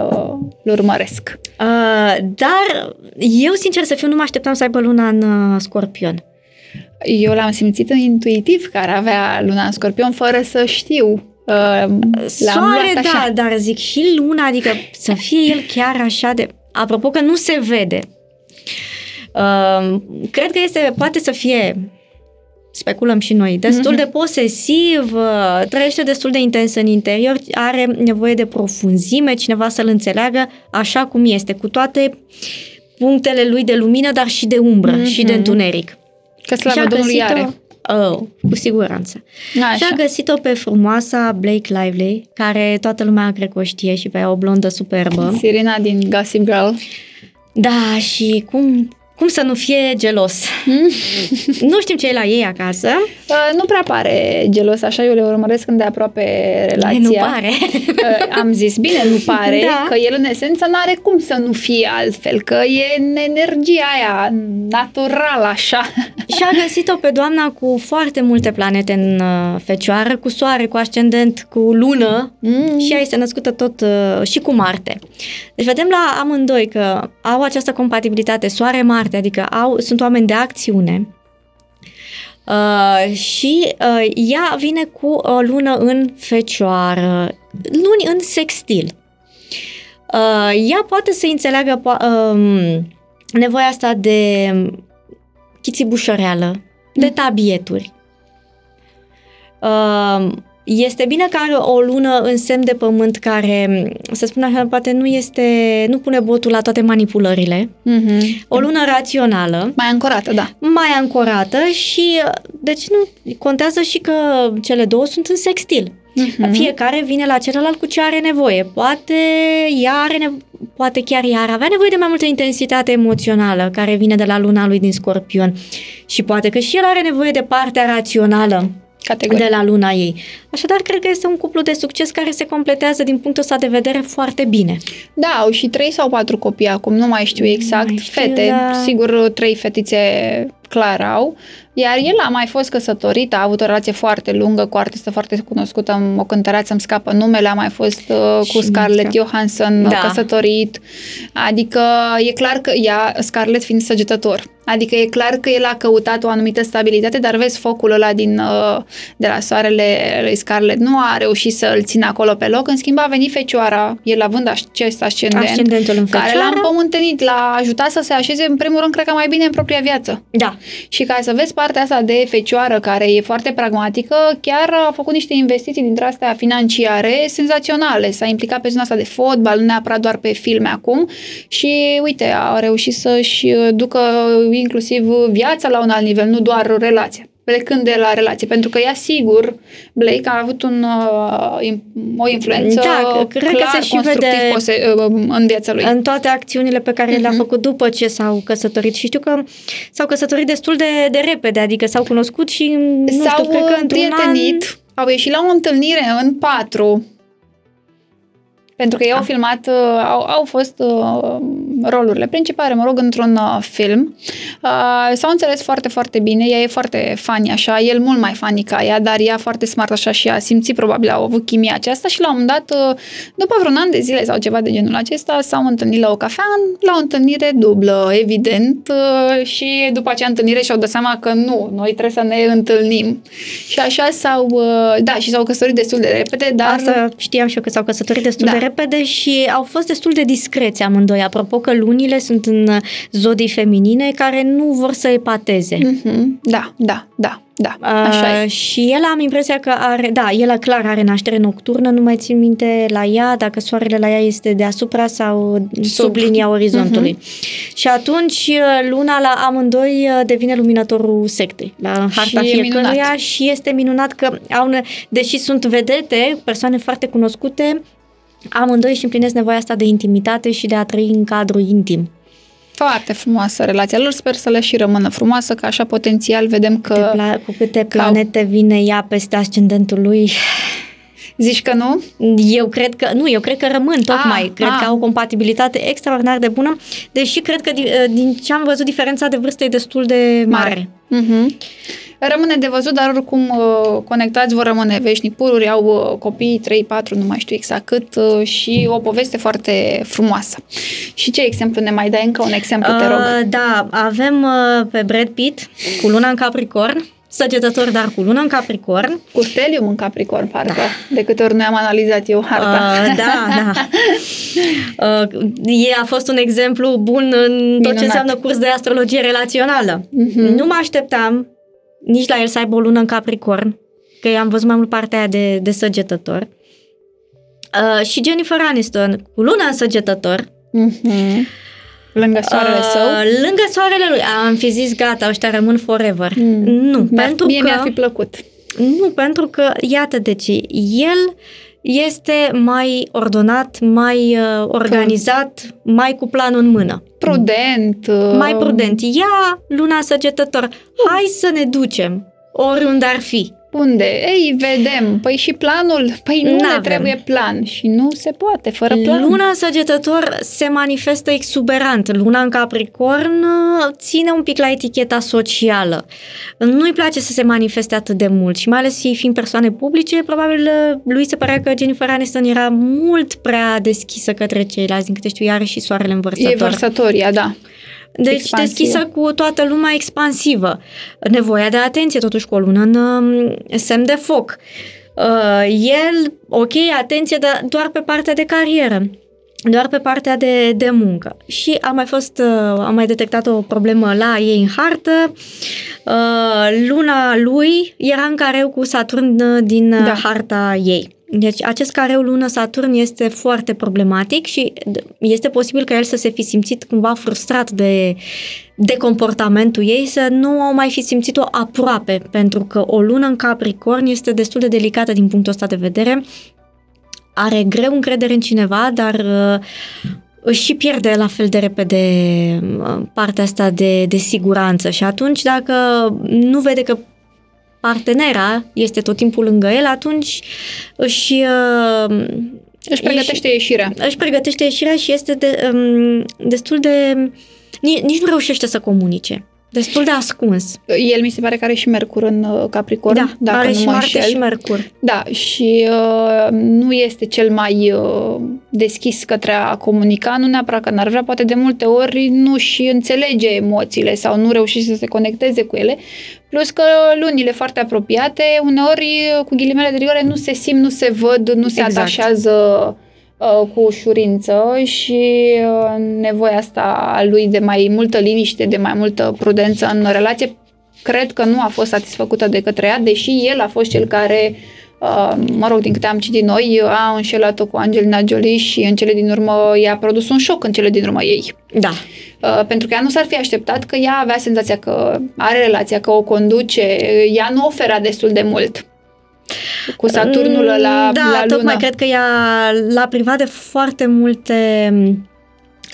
îl urmăresc. Uh, dar eu, sincer să fiu, nu mă așteptam să aibă luna în uh, scorpion. Eu l-am simțit intuitiv care avea luna în scorpion fără să știu. Uh, Soare, da, dar zic și luna, adică să fie el chiar așa de... Apropo că nu se vede. Uh, cred că este, poate să fie speculăm și noi, destul mm-hmm. de posesiv, uh, trăiește destul de intens în interior, are nevoie de profunzime, cineva să-l înțeleagă așa cum este, cu toate punctele lui de lumină, dar și de umbră mm-hmm. și de întuneric. Că slavă Domnului are. Oh, cu siguranță. Așa. Și a găsit-o pe frumoasa Blake Lively, care toată lumea cred că o știe și pe ea o blondă superbă. Sirena din Gossip Girl. Da, și cum cum să nu fie gelos? Hmm? nu știm ce e la ei acasă. Uh, nu prea pare gelos, așa eu le urmăresc când de aproape relația. Nu pare. uh, am zis, bine, nu pare, da. că el în esență nu are cum să nu fie altfel, că e în energia aia naturală așa. Și a găsit-o pe doamna cu foarte multe planete în uh, fecioară, cu soare, cu ascendent, cu lună mm. și ea este născută tot uh, și cu Marte. Deci vedem la amândoi că au această compatibilitate soare-Marte, adică au, sunt oameni de acțiune, Uh, și uh, ea vine cu o lună în fecioară, luni în sextil. Uh, ea poate să înțeleagă po- uh, nevoia asta de chițibușăreală, de mm. tabieturi. Uh, este bine că are o lună în semn de pământ care, să spun așa, poate nu este, nu pune botul la toate manipulările. Mm-hmm. O lună rațională. Mai ancorată, da. Mai ancorată și, deci nu, contează și că cele două sunt în sextil. Mm-hmm. Fiecare vine la celălalt cu ce are nevoie. Poate ea are nevoie, poate chiar ea ar avea nevoie de mai multă intensitate emoțională care vine de la luna lui din Scorpion. Și poate că și el are nevoie de partea rațională Categorie. de la luna ei. Așadar, cred că este un cuplu de succes care se completează din punctul ăsta de vedere foarte bine. Da, au și trei sau patru copii acum, nu mai știu exact, mai știu, fete, da. sigur trei fetițe clar au, iar el a mai fost căsătorit, a avut o relație foarte lungă cu o artistă foarte cunoscută, o cântăreață, îmi scapă numele, a mai fost uh, cu Scarlett Johansson da. căsătorit, adică e clar că ea, Scarlett fiind săgetător, Adică e clar că el a căutat o anumită stabilitate, dar vezi focul ăla din, uh, de la soarele lui Scarlett nu a reușit să îl țină acolo pe loc. În schimb a venit fecioara, el având acest ascendent, Ascendentul în care l-a împământenit, l-a ajutat să se așeze în primul rând, cred că mai bine în propria viață. Da. Și ca să vezi partea asta de fecioară care e foarte pragmatică, chiar a făcut niște investiții dintre astea financiare senzaționale. S-a implicat pe zona asta de fotbal, nu neapărat doar pe filme acum și uite, a reușit să-și ducă inclusiv viața la un alt nivel, nu doar relația. Plecând de la relație, pentru că ea sigur, Blake a avut un, uh, o influență Da, cred că clar se și constructiv vede pose, uh, în viața lui. în toate acțiunile pe care le-a Mhm. făcut după ce s-au căsătorit. Și știu că s-au căsătorit destul de, de repede, adică s-au cunoscut și, nu S-au știu, cred că într-un prietenit, au ieșit la o întâlnire în patru, pentru că ei au Ah. filmat, uh, au, au fost uh, rolurile principale, mă rog, într-un uh, film. Uh, s-au înțeles foarte, foarte bine, ea e foarte funny așa, el mult mai funny ca ea, dar ea foarte smart așa și a simțit, probabil, au avut chimia aceasta și la un moment dat, uh, după vreun an de zile sau ceva de genul acesta, s-au întâlnit la o cafea, la o întâlnire dublă, evident, uh, și după acea întâlnire și-au dat seama că nu, noi trebuie să ne întâlnim. Și așa s-au, uh, da, și s-au căsătorit destul de repede, dar... Asta știam și eu că s-au căsătorit destul Da. de repede și au fost destul de discreți amândoi. Apropo că lunile sunt în zodii feminine care nu vor să epateze. Mhm, Da, da, da, da, așa e. Uh, și el am impresia că are, da, el clar are naștere nocturnă, nu mai țin minte la ea, dacă soarele la ea este deasupra sau sub, Sub. linia orizontului. Și atunci uh, luna la amândoi uh, devine luminatorul sectei, la harta e fiecăruia minunat. și este minunat că au, ne- deși sunt vedete, persoane foarte cunoscute, amândoi își împlinesc nevoia asta de intimitate și de a trăi în cadru intim. Foarte frumoasă relația lor, sper să le și rămână frumoasă, că așa potențial vedem Că... că... Pla- cu câte că au- planete vine ea peste ascendentul lui, Zici că nu? Eu cred că, nu, eu cred că rămân tocmai. Ah, cred ah. că au o compatibilitate extraordinar de bună, deși cred că din, din ce am văzut diferența de vârstă e destul de mare. Mhm. Rămâne de văzut, dar oricum uh, conectați vor rămâne veșnic. Pururi au uh, copii, 3-4, nu mai știu exact cât, uh, și o poveste foarte frumoasă. Și ce exemplu ne mai dai? Încă un exemplu, te rog. Uh, da, avem uh, pe Brad Pitt cu luna în Capricorn, săgetător, dar cu luna în Capricorn. Cu stelium în Capricorn, parcă, de câte ori nu am analizat eu harta. Uh, da, da. Uh, e a fost un exemplu bun în tot Minunat. ce înseamnă curs de astrologie relațională. Mhm. Nu mă așteptam nici la el să aibă o lună în Capricorn, că am văzut mai mult partea aia de, de săgetător. Uh, și Jennifer Aniston, cu luna în săgetător, Mhm. Lângă soarele uh, său. lângă soarele lui, am fi zis gata, ăștia rămân forever. Mm. Nu, Mi-ar- pentru Mie că... mi-ar fi plăcut. Nu, pentru că, iată de ce, el este mai ordonat, mai uh, organizat, mai cu planul în mână. Prudent. uh, Mai prudent. Ia luna săgetător, hai să ne ducem, oriunde ar fi. Unde? Ei, vedem. Păi și planul? Păi nu N-avem. ne trebuie plan. Și nu se poate fără plan. Luna în săgetător se manifestă exuberant. Luna în Capricorn uh, ține un pic la eticheta socială. Nu-i place să se manifeste atât de mult și mai ales ei fiind persoane publice, probabil uh, lui se părea că Jennifer Aniston era mult prea deschisă către ceilalți, din câte știu, ea are și soarele învărsător. E vărsătoria, da. Deci Expansivă. deschisă cu toată lumea expansivă. Nevoia de atenție, totuși, cu o lună în um, semn de foc. Uh, el, ok, atenție, dar doar pe partea de carieră. Doar pe partea de, de muncă. Și a mai fost, uh, am mai detectat o problemă la ei în hartă. Uh, luna lui era în careu cu Saturn uh, din Da. da. harta ei. Deci acest careu lună-Saturn este foarte problematic și d- este posibil ca el să se fi simțit cumva frustrat de, de comportamentul ei, să nu au mai fi simțit-o aproape, pentru că o lună în Capricorn este destul de delicată din punctul ăsta de vedere. Are greu încredere în cineva, dar uh, își și pierde la fel de repede uh, partea asta de, de siguranță și atunci dacă nu vede că partenera este tot timpul lângă el, atunci își, uh, Își pregătește ieșirea. își pregătește ieșirea și este de, um, destul de... Nici, nici nu reușește să comunice. Destul de ascuns. El mi se pare că are și Mercur în uh, Capricorn, da, dacă are nu și mă Marte înșel. și Mercur. Da, și uh, nu este cel mai uh, deschis către a comunica, nu neapărat că n-ar vrea, poate de multe ori nu și înțelege emoțiile sau nu reușește să se conecteze cu ele, plus că lunile foarte apropiate, uneori uh, cu ghilimele de rigoare nu se simt, nu se văd, nu se Exact. atașează uh, cu ușurință și uh, nevoia asta a lui de mai multă liniște, de mai multă prudență în relație, cred că nu a fost satisfăcută de către ea, deși el a fost cel care Uh, mă rog, din câte am citit noi, a înșelat-o cu Angelina Jolie și în cele din urmă i-a produs un șoc în cele din urmă ei. Da. Uh, pentru că ea nu s-ar fi așteptat că ea avea senzația că are relația, că o conduce, ea nu oferea destul de mult cu Saturnul la, da, la lună. tocmai cred că ea l-a privat de foarte multe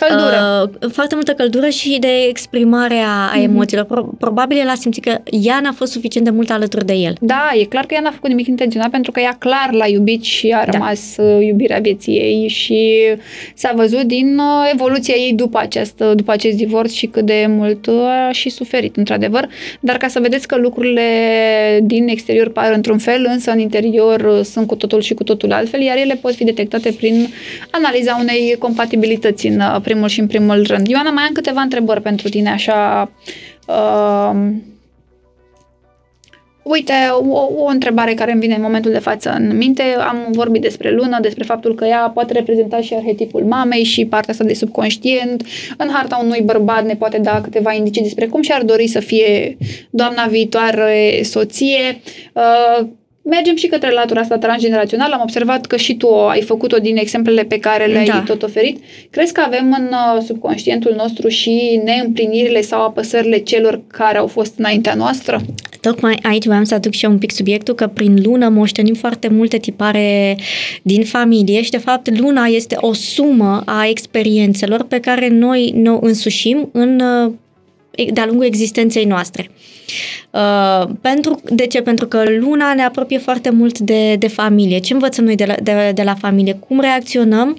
Căldură. Uh, foarte multă căldură și de exprimare a, a Mhm. emoțiilor. Pro- probabil el a simțit că ea n-a fost suficient de mult alături de el. Da, e clar că ea n-a făcut nimic intenționat pentru că ea clar l-a iubit și a Da. rămas uh, iubirea vieții ei și s-a văzut din uh, evoluția ei după, această, după acest divorț și cât de mult uh, a și suferit, într-adevăr. Dar ca să vedeți că lucrurile din exterior par într-un fel, însă în interior uh, sunt cu totul și cu totul altfel, iar ele pot fi detectate prin analiza unei compatibilități în uh, primul și în primul rând. Ioana, mai am câteva întrebări pentru tine, așa... Uh, Uite, o, o întrebare care îmi vine în momentul de față în minte. Am vorbit despre lună, despre faptul că ea poate reprezenta și arhetipul mamei și partea asta de subconștient. În harta unui bărbat ne poate da câteva indicii despre cum și-ar dori să fie doamna viitoare soție. Uh, Mergem și către latura asta transgenerațională. Am observat că și tu ai făcut-o din exemplele pe care le-ai Da. tot oferit. Crezi că avem în uh, subconștientul nostru și neîmplinirile sau apăsările celor care au fost înaintea noastră? Tocmai aici voiam să aduc și eu un pic subiectul că prin lună moștenim foarte multe tipare din familie și de fapt luna este o sumă a experiențelor pe care noi ne însușim în uh, de-a lungul existenței noastre. Uh, pentru, de ce? Pentru că luna ne apropie foarte mult de, de familie. Ce învățăm noi de la, de, de la familie? Cum reacționăm?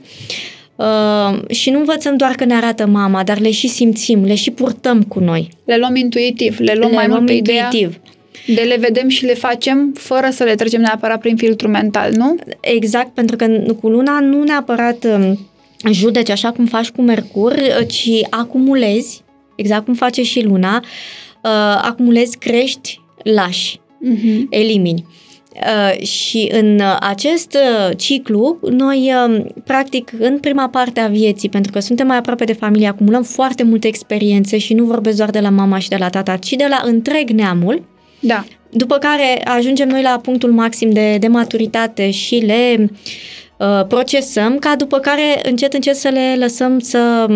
Uh, și nu învățăm doar că ne arată mama, dar le și simțim, le și purtăm cu noi. Le luăm intuitiv, le luăm le mai luăm mult pe ideea intuitiv. de le vedem și le facem fără să le trecem neapărat prin filtru mental, nu? Exact, pentru că cu luna nu neapărat um, judeci așa cum faci cu Mercur, uh, ci acumulezi, exact cum face și luna, uh, acumulezi, crești, lași, Uh-huh. elimini. Uh, și în uh, acest uh, ciclu, noi, uh, practic, în prima parte a vieții, pentru că suntem mai aproape de familie, acumulăm foarte multe experiențe și nu vorbesc doar de la mama și de la tata, ci de la întreg neamul, Da. după care ajungem noi la punctul maxim de, de maturitate și le uh, procesăm, ca după care încet, încet să le lăsăm să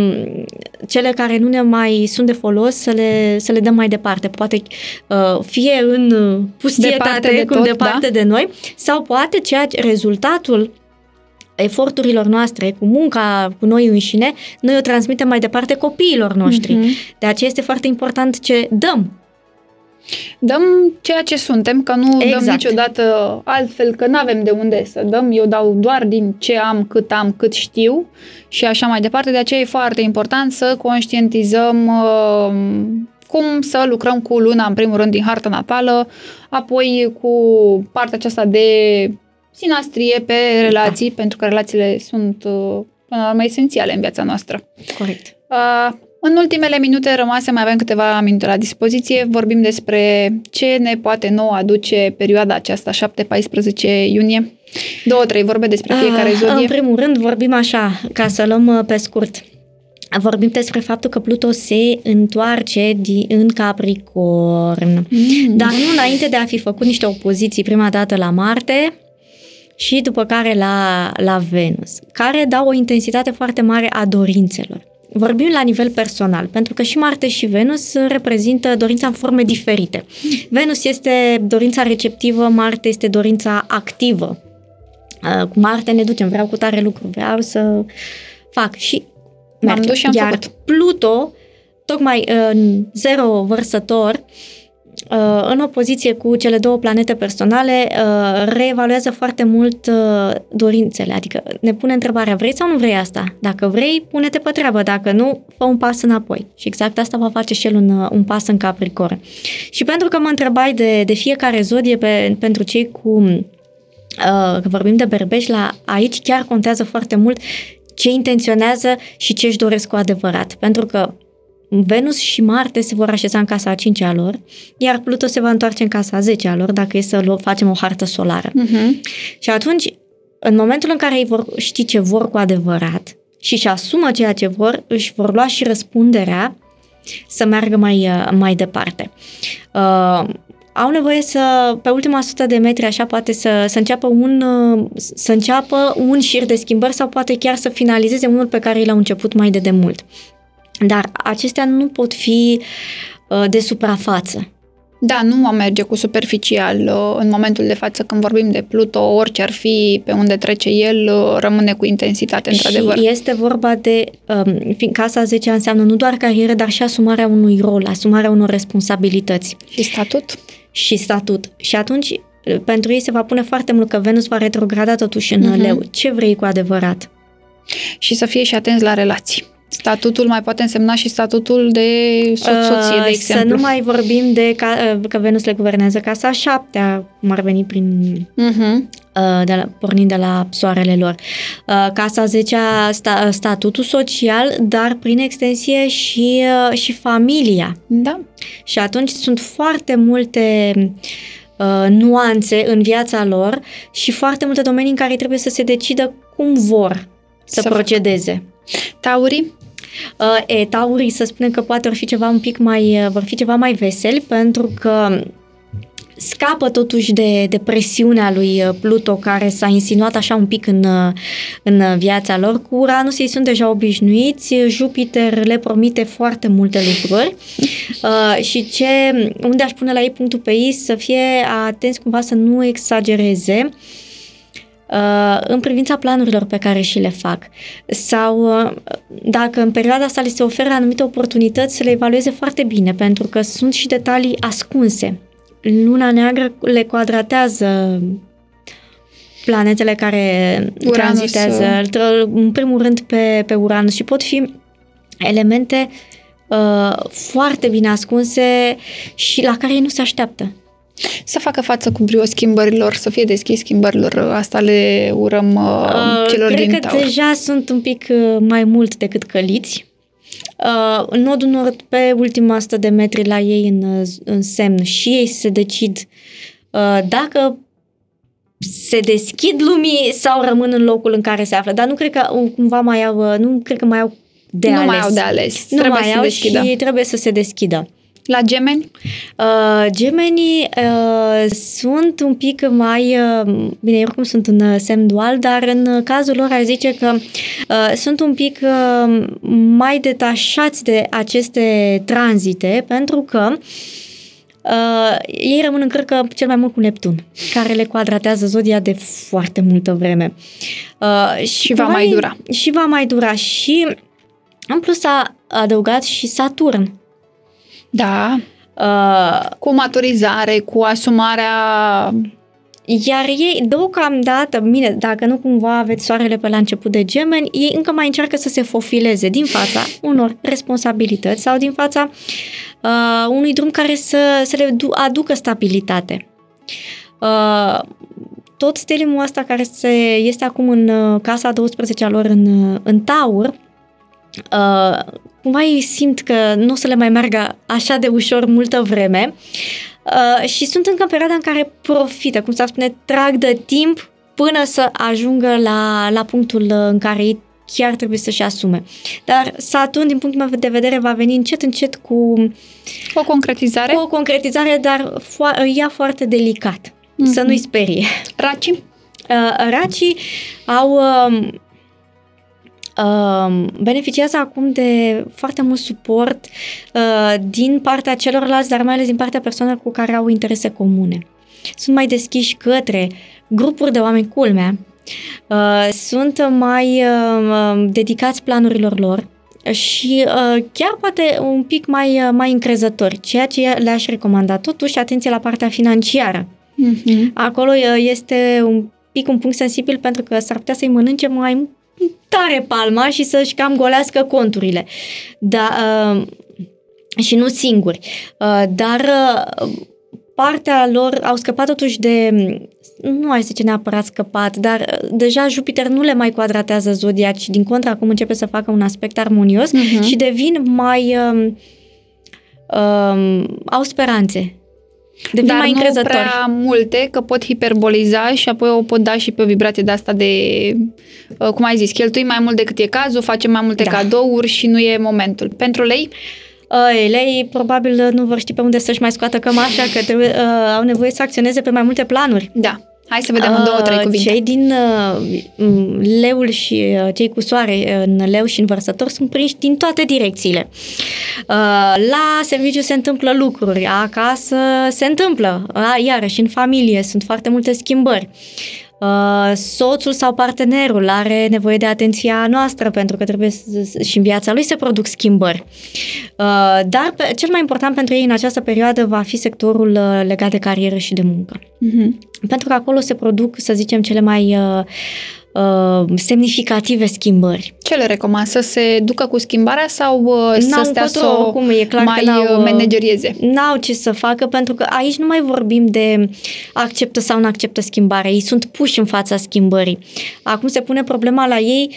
cele care nu ne mai sunt de folos să le, să le dăm mai departe. Poate uh, fie în pustietate, Departe de cum tot, departe da? de noi, sau poate ceea ce rezultatul eforturilor noastre, cu munca cu noi înșine, noi o transmitem mai departe copiilor noștri. Mhm. De aceea este foarte important ce dăm Dăm ceea ce suntem, că nu dăm Exact. niciodată altfel, că nu avem de unde să dăm. Eu dau doar din ce am, cât am, cât știu și așa mai departe. De aceea e foarte important să conștientizăm uh, cum să lucrăm cu luna, în primul rând, din harta natală, apoi cu partea aceasta de sinastrie pe relații, pentru că relațiile sunt, uh, până la urmă, esențiale în viața noastră. Corect. Uh, în ultimele minute rămase, mai avem câteva minute la dispoziție, vorbim despre ce ne poate nou aduce perioada aceasta, 7-14 iunie. Două, trei vorbe despre fiecare Ah, În zodie. primul rând vorbim așa, ca să luăm uh, pe scurt. Vorbim despre faptul că Pluto se întoarce di- în Capricorn. Mm. Dar nu înainte de a fi făcut niște opoziții prima dată la Marte și după care la, la Venus, care dau o intensitate foarte mare a dorințelor. Vorbim la nivel personal, pentru că și Marte și Venus reprezintă dorința în forme diferite. Venus este dorința receptivă, Marte este dorința activă. Uh, Cu Marte ne ducem, vreau cu tare lucru, vreau să fac și M-am mergem. dus și am Iar făcut. Pluto, tocmai în zero vărsător, uh, în opoziție cu cele două planete personale, uh, reevaluează foarte mult uh, dorințele. Adică ne pune întrebarea, vrei sau nu vrei asta? Dacă vrei, pune-te pe treabă. Dacă nu, fă un pas înapoi. Și exact asta va face și el un, uh, un pas în Capricorn. Și pentru că mă întrebai de, de fiecare zodie pe, pentru cei cu uh, că vorbim de berbeș, la aici chiar contează foarte mult ce intenționează și ce își doresc cu adevărat. Pentru că Venus și Marte se vor așeza în casa a 5 a lor, iar Pluto se va întoarce în casa a 10 a lor, dacă e să lu- facem o hartă solară. Mhm. Și atunci, în momentul în care ei vor ști ce vor cu adevărat și își asumă ceea ce vor, își vor lua și răspunderea să meargă mai, uh, mai departe. Uh, au nevoie să, pe ultima sută de metri, așa, poate să, să, înceapă un, uh, să înceapă un șir de schimbări sau poate chiar să finalizeze unul pe care l-au început mai de demult. Dar acestea nu pot fi uh, de suprafață. Da, nu am merge cu superficial. Uh, în momentul de față, când vorbim de Pluto, orice ar fi pe unde trece el, uh, rămâne cu intensitate, într-adevăr. Și este vorba de, um, fiind casa 10 înseamnă nu doar carieră, dar și asumarea unui rol, asumarea unor responsabilități. Și statut? Și statut. Și atunci, pentru ei se va pune foarte mult că Venus va retrograda totuși în uh-huh. leu. Ce vrei cu adevărat? Și să fie și atenți la relații. Statutul mai poate însemna și statutul de soție, de exemplu. Să nu mai vorbim de ca, că Venus le guvernează casa șaptea, cum ar veni prin... Uh-huh. De la, pornind de la soarele lor. Casa 10 sta, statutul social, dar prin extensie și, și familia. Da. Și atunci sunt foarte multe uh, nuanțe în viața lor și foarte multe domenii în care trebuie să se decidă cum vor să, să procedeze. Taurii? Uh, e, taurii să spunem că poate vor fi ceva un pic mai, uh, vor fi ceva mai veseli pentru că scapă totuși de, de presiunea lui uh, Pluto care s-a insinuat așa un pic în, în viața lor. Cu Uranus ei sunt deja obișnuiți, Jupiter le promite foarte multe lucruri uh, și ce, unde aș pune la ei punctul pe ei să fie atenți cumva să nu exagereze uh, Uh, în privința planurilor pe care și le fac sau uh, dacă în perioada asta li se oferă anumite oportunități să le evalueze foarte bine pentru că sunt și detalii ascunse. Luna neagră le quadratează planetele care Uranus. tranzitează, în primul rând pe, pe Uranus și pot fi elemente uh, foarte bine ascunse și la care ei nu se așteaptă. Să facă față cu brio schimbărilor, să fie deschis schimbărilor. Asta le urăm uh, uh celor cred din Cred că taur. deja sunt un pic uh, mai mult decât căliți. Uh, nodul nord pe ultima 100 de metri la ei în, uh, în semn și ei se decid uh, dacă se deschid lumii sau rămân în locul în care se află. Dar nu cred că cumva mai au, nu cred că mai au de nu ales. mai au de ales. Nu trebuie mai să au deschidă. și trebuie să se deschidă. La gemeni? Uh, gemenii uh, sunt un pic mai, uh, bine, eu oricum sunt în uh, semn dual, dar în cazul lor ar zice că uh, sunt un pic uh, mai detașați de aceste tranzite, pentru că Uh, ei rămân în cărcă cel mai mult cu Neptun, care le quadratează zodia de foarte multă vreme. Uh, și, și va mai dura. Și va mai dura. Și în plus a adăugat și Saturn, da. Uh, cu maturizare, cu asumarea iar ei, deocamdată, bine, dacă nu cumva aveți soarele pe la început de gemeni, ei încă mai încearcă să se fofileze din fața unor responsabilități sau din fața uh, unui drum care să, să le aducă stabilitate. Uh, tot stelimul ăsta care se, este acum în uh, casa 12 a lor în, uh, în Taur, uh, cumva ei simt că nu o să le mai meargă așa de ușor multă vreme uh, și sunt încă în perioada în care profită, cum s-ar spune, trag de timp până să ajungă la, la punctul în care ei chiar trebuie să-și asume. Dar Saturn, din punctul meu de vedere, va veni încet, încet cu... O concretizare? Cu o concretizare, dar fo- ea foarte delicat. Mm-hmm. Să nu-i sperie. Raci? Uh, racii au... Uh, uh, beneficiază acum de foarte mult suport uh, din partea celorlalți, dar mai ales din partea persoanelor cu care au interese comune. Sunt mai deschiși către grupuri de oameni culmea, uh, sunt mai uh, dedicați planurilor lor și uh, chiar poate un pic mai, uh, mai încrezători, ceea ce le-aș recomanda. Totuși, atenție la partea financiară. Mm-hmm. Acolo uh, este un pic un punct sensibil pentru că s-ar putea să-i mănânce mai tare palma și să-și cam golească conturile. Da, uh, și nu singuri. Uh, dar uh, partea lor au scăpat totuși de nu ai zice neapărat scăpat, dar uh, deja Jupiter nu le mai quadratează zodia, ci din contră acum începe să facă un aspect armonios uh-huh. și devin mai um, um, au speranțe Devin Dar mai nu încrezători. prea multe, că pot hiperboliza și apoi o pot da și pe o vibrație de asta de, uh, cum ai zis, cheltui mai mult decât e cazul, facem mai multe da. cadouri și nu e momentul. Pentru lei? Uh, lei probabil nu vor ști pe unde să-și mai scoată cămașa, că trebuie, uh, au nevoie să acționeze pe mai multe planuri. Da. Hai să vedem în două, trei Uh, cuvinte. Cei din uh, m, leul și uh, cei cu soare în leu și în vărsător sunt prinși din toate direcțiile. Uh, La serviciu se întâmplă lucruri, acasă se întâmplă, a, iarăși în familie sunt foarte multe schimbări. Uh, soțul sau partenerul are nevoie de atenția noastră pentru că trebuie să, și în viața lui se produc schimbări. Uh, dar pe, cel mai important pentru ei în această perioadă va fi sectorul uh, legat de carieră și de muncă. Mhm. Pentru că acolo se produc, să zicem, cele mai uh, uh, semnificative schimbări. Ce le recomand? Să se ducă cu schimbarea sau uh, să N-au stea să încotro, o oricum, e clar că mai n-au, uh, uh, managerieze? N-au ce să facă, pentru că aici nu mai vorbim de acceptă sau nu acceptă schimbarea. Ei sunt puși în fața schimbării. Acum se pune problema la ei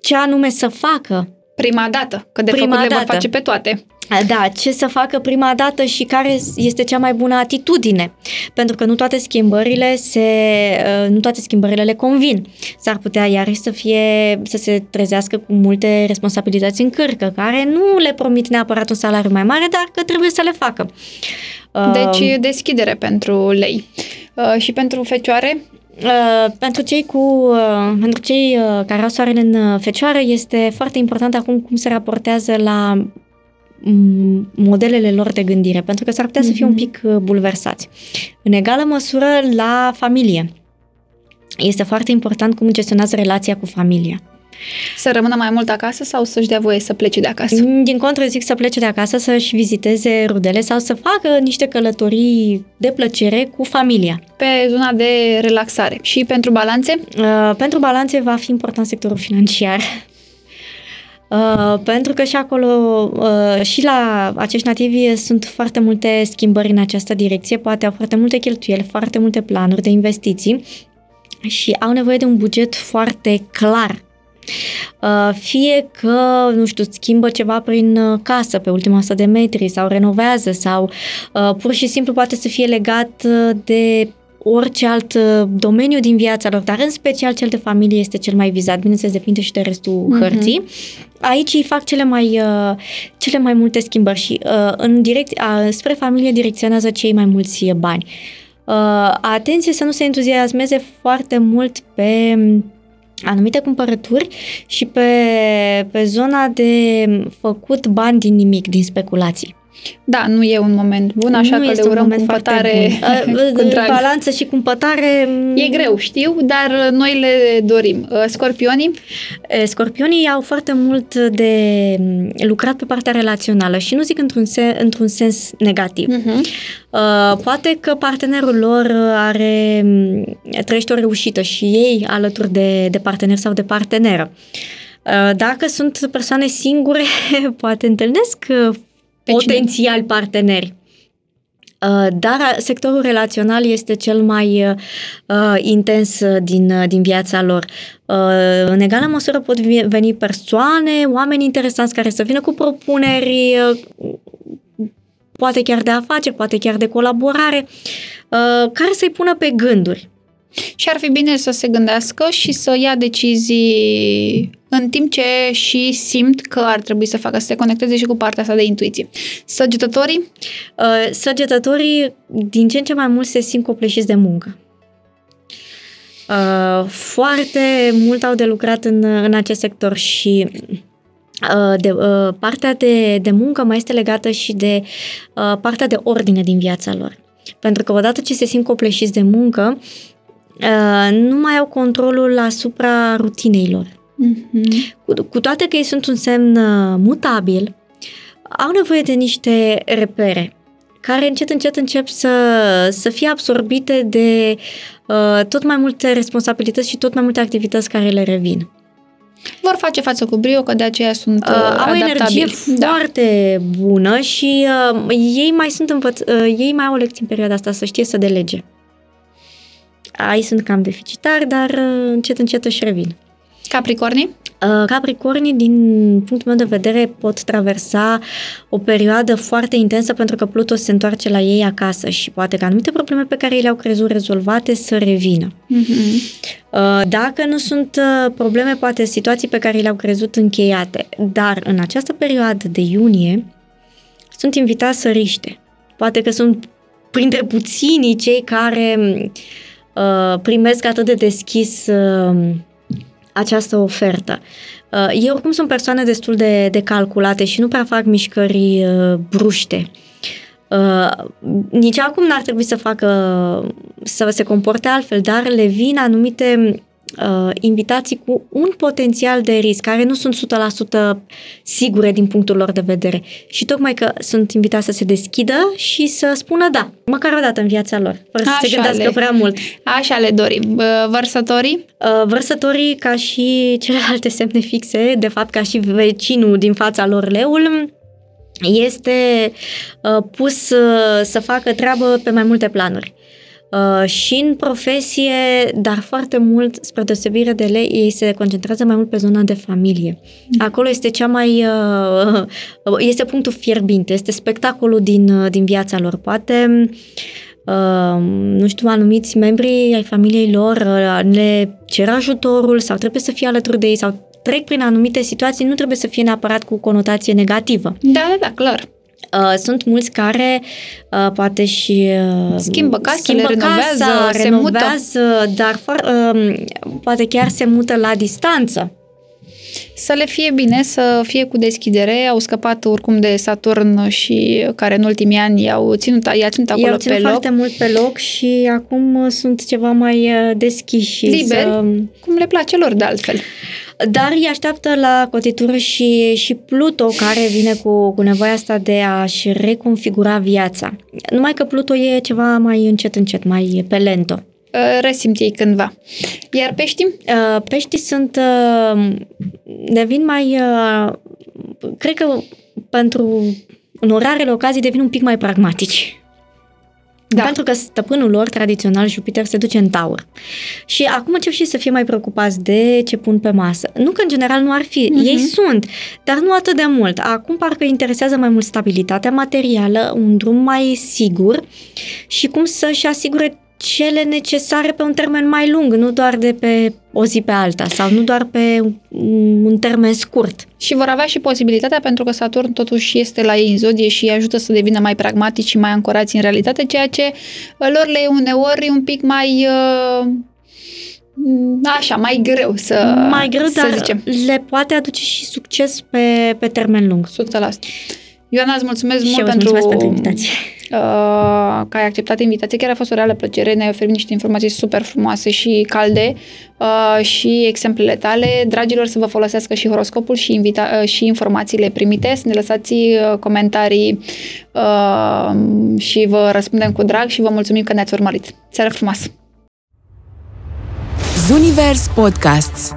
ce anume să facă. Prima dată, că de Prima făcut le vor dată. face pe toate. Da, ce să facă prima dată și care este cea mai bună atitudine. Pentru că nu toate schimbările se, uh, nu toate schimbările le convin. S-ar putea iarăși să fie, să se trezească cu multe responsabilități în cârcă, care nu le promit neapărat un salariu mai mare, dar că trebuie să le facă. Uh, Deci deschidere pentru lei. Uh, și pentru fecioare? Uh, pentru cei cu uh, pentru cei uh, care au soarele în uh, fecioară este foarte important acum cum se raportează la mm, modelele lor de gândire, pentru că s-ar putea să fie Mhm. un pic uh, bulversați. În egală măsură la familie. Este foarte important cum gestionează relația cu familia. Să rămână mai mult acasă sau să-și dea voie să plece de acasă? Din contră zic să plece de acasă să-și viziteze rudele sau să facă niște călătorii de plăcere cu familia. Pe zona de relaxare. Și pentru balanțe? Uh, pentru balanțe va fi important sectorul financiar. Uh, pentru că și acolo, uh, și la acești nativi sunt foarte multe schimbări în această direcție, poate au foarte multe cheltuieli, foarte multe planuri de investiții și au nevoie de un buget foarte clar. Uh, Fie că, nu știu, schimbă ceva prin uh, casă pe ultima 100 de metri sau renovează sau uh, pur și simplu poate să fie legat uh, de orice alt uh, domeniu din viața lor, dar în special cel de familie este cel mai vizat, bineînțeles depinde și de restul Mhm. mm-hmm. hărții. Aici îi fac cele mai, uh, cele mai multe schimbări și uh, în direct, uh, spre familie direcționează cei mai mulți bani. Uh, atenție să nu se entuziasmeze foarte mult pe anumite cumpărături și pe, pe zona de făcut bani din nimic, din speculații. Da, nu e un moment bun, așa nu că le este un urăm moment foarte cumpătare bun. Uh, cu drag. Balanță și cumpătare... mm, E greu, știu, dar noi le dorim. Uh, Scorpionii? E, Scorpionii au foarte mult de mm, lucrat pe partea relațională și nu zic într-un, se, într-un sens negativ. Uh-huh. Uh, poate că partenerul lor are, mm, trăiește o reușită și ei alături de, de partener sau de parteneră. Uh, Dacă sunt persoane singure, poate întâlnesc uh, Pe potențial parteneri. Uh, Dar sectorul relațional este cel mai uh, uh, intens uh, din, uh, din viața lor. Uh, în egală măsură pot vi- veni persoane, oameni interesanți care să vină cu propuneri, uh, poate chiar de afaceri, poate chiar de colaborare, uh, care să-i pună pe gânduri. Și ar fi bine să se gândească și să ia decizii în timp ce și simt că ar trebui să facă, să se conecteze și cu partea asta de intuiție. Săgetătorii? Uh, Săgetătorii din ce în ce mai mult se simt copleșiți de muncă. Uh, Foarte mult au de lucrat în, în acest sector și uh, de, uh, partea de, de muncă mai este legată și de uh, partea de ordine din viața lor. Pentru că odată ce se simt copleșiți de muncă, uh, nu mai au controlul asupra rutinei lor. Mm-hmm. Cu, cu toate că ei sunt un semn uh, mutabil, au nevoie de niște repere care încet, încet încep să, să fie absorbite de uh, tot mai multe responsabilități și tot mai multe activități care le revin. Vor face față cu brio, că de aceea sunt Uh, au o energie adaptabili. Da. foarte bună și uh, ei mai sunt învăț- uh, ei mai au o lecție în perioada asta să știe să delege. Aici sunt cam deficitari, dar uh, încet, încet își revin. Capricornii? Uh, Capricornii, din punctul meu de vedere, pot traversa o perioadă foarte intensă pentru că Pluto se întoarce la ei acasă și poate că anumite probleme pe care ei le-au crezut rezolvate să revină. Mm-hmm. Uh, Dacă nu sunt uh, probleme, poate situații pe care le-au crezut încheiate, dar în această perioadă de iunie sunt invitați să riște. Poate că sunt printre puținii cei care uh, primesc atât de deschis uh, această ofertă. Uh, eu oricum sunt persoane destul de, de calculate și nu prea fac mișcări uh, bruște. Uh, nici acum n-ar trebui să facă, să se comporte altfel, dar le vin anumite uh, invitații cu un potențial de risc, care nu sunt 100% sigure din punctul lor de vedere. Și tocmai că sunt invitați să se deschidă și să spună da, măcar o dată în viața lor, fără să Așa se gândească le- prea mult. Așa le dorim. Bă, Vărsătorii? Uh, Vărsătorii, ca și celelalte semne fixe, de fapt ca și vecinul din fața lor leul, este uh, pus uh, să facă treabă pe mai multe planuri. Uh, și în profesie, dar foarte mult, spre deosebire de lei, ei se concentrează mai mult pe zona de familie. Acolo este cea mai... Uh, este punctul fierbinte, este spectacolul din, uh, din viața lor. Poate Uh, nu știu, anumiți membri ai familiei lor uh, le cer ajutorul sau trebuie să fie alături de ei sau trec prin anumite situații, nu trebuie să fie neapărat cu conotație negativă. Da, da, da, clar. Uh, sunt mulți care uh, poate și uh, Schimbă casele, schimbă renovează, casa, se renovează, dar for, uh, poate chiar se mută la distanță. Să le fie bine, să fie cu deschidere. Au scăpat oricum de Saturn și care în ultimii ani i-au ținut, i-a ținut acolo I-au pe ținut loc. foarte mult pe loc și acum uh, sunt ceva mai uh, deschiși. Liberi. Să, Cum le place lor de altfel. Dar îi așteaptă la cotitură și, și Pluto, care vine cu, cu nevoia asta de a-și reconfigura viața. Numai că Pluto e ceva mai încet, încet, mai pe lento. Uh, Resimt ei cândva. Iar peștii? Uh, Peștii sunt, uh, devin mai, uh, cred că pentru în rarele ocazii devin un pic mai pragmatici. Da. Pentru că stăpânul lor, tradițional, Jupiter, se duce în taur. Și acum încep și să fie mai preocupați de ce pun pe masă. Nu că în general nu ar fi, Mhm. uh-huh. ei sunt, dar nu atât de mult. Acum parcă îi interesează mai mult stabilitatea materială, un drum mai sigur și cum să-și asigure cele necesare pe un termen mai lung, nu doar de pe o zi pe alta sau nu doar pe un un termen scurt. Și vor avea și posibilitatea, pentru că Saturn totuși este la ei în zodie și îi ajută să devină mai pragmatici și mai ancorați în realitate, ceea ce uh, lor le e uneori un pic mai... uh, Așa, mai greu să mai greu, să dar zicem. le poate aduce și succes pe, pe termen lung. 100%. Ioana, îți mulțumesc Și mult eu îți pentru, mulțumesc pentru invitație. uh, că ai acceptat invitația. Chiar a fost o reală plăcere. Ne-ai oferit niște informații super frumoase și calde uh, și exemplele tale. Dragilor, să vă folosească și horoscopul și, invita- uh, și informațiile primite. Să ne lăsați uh, comentarii uh, și vă răspundem cu drag și vă mulțumim că ne-ați urmărit. Seară frumoasă! Zunivers Podcasts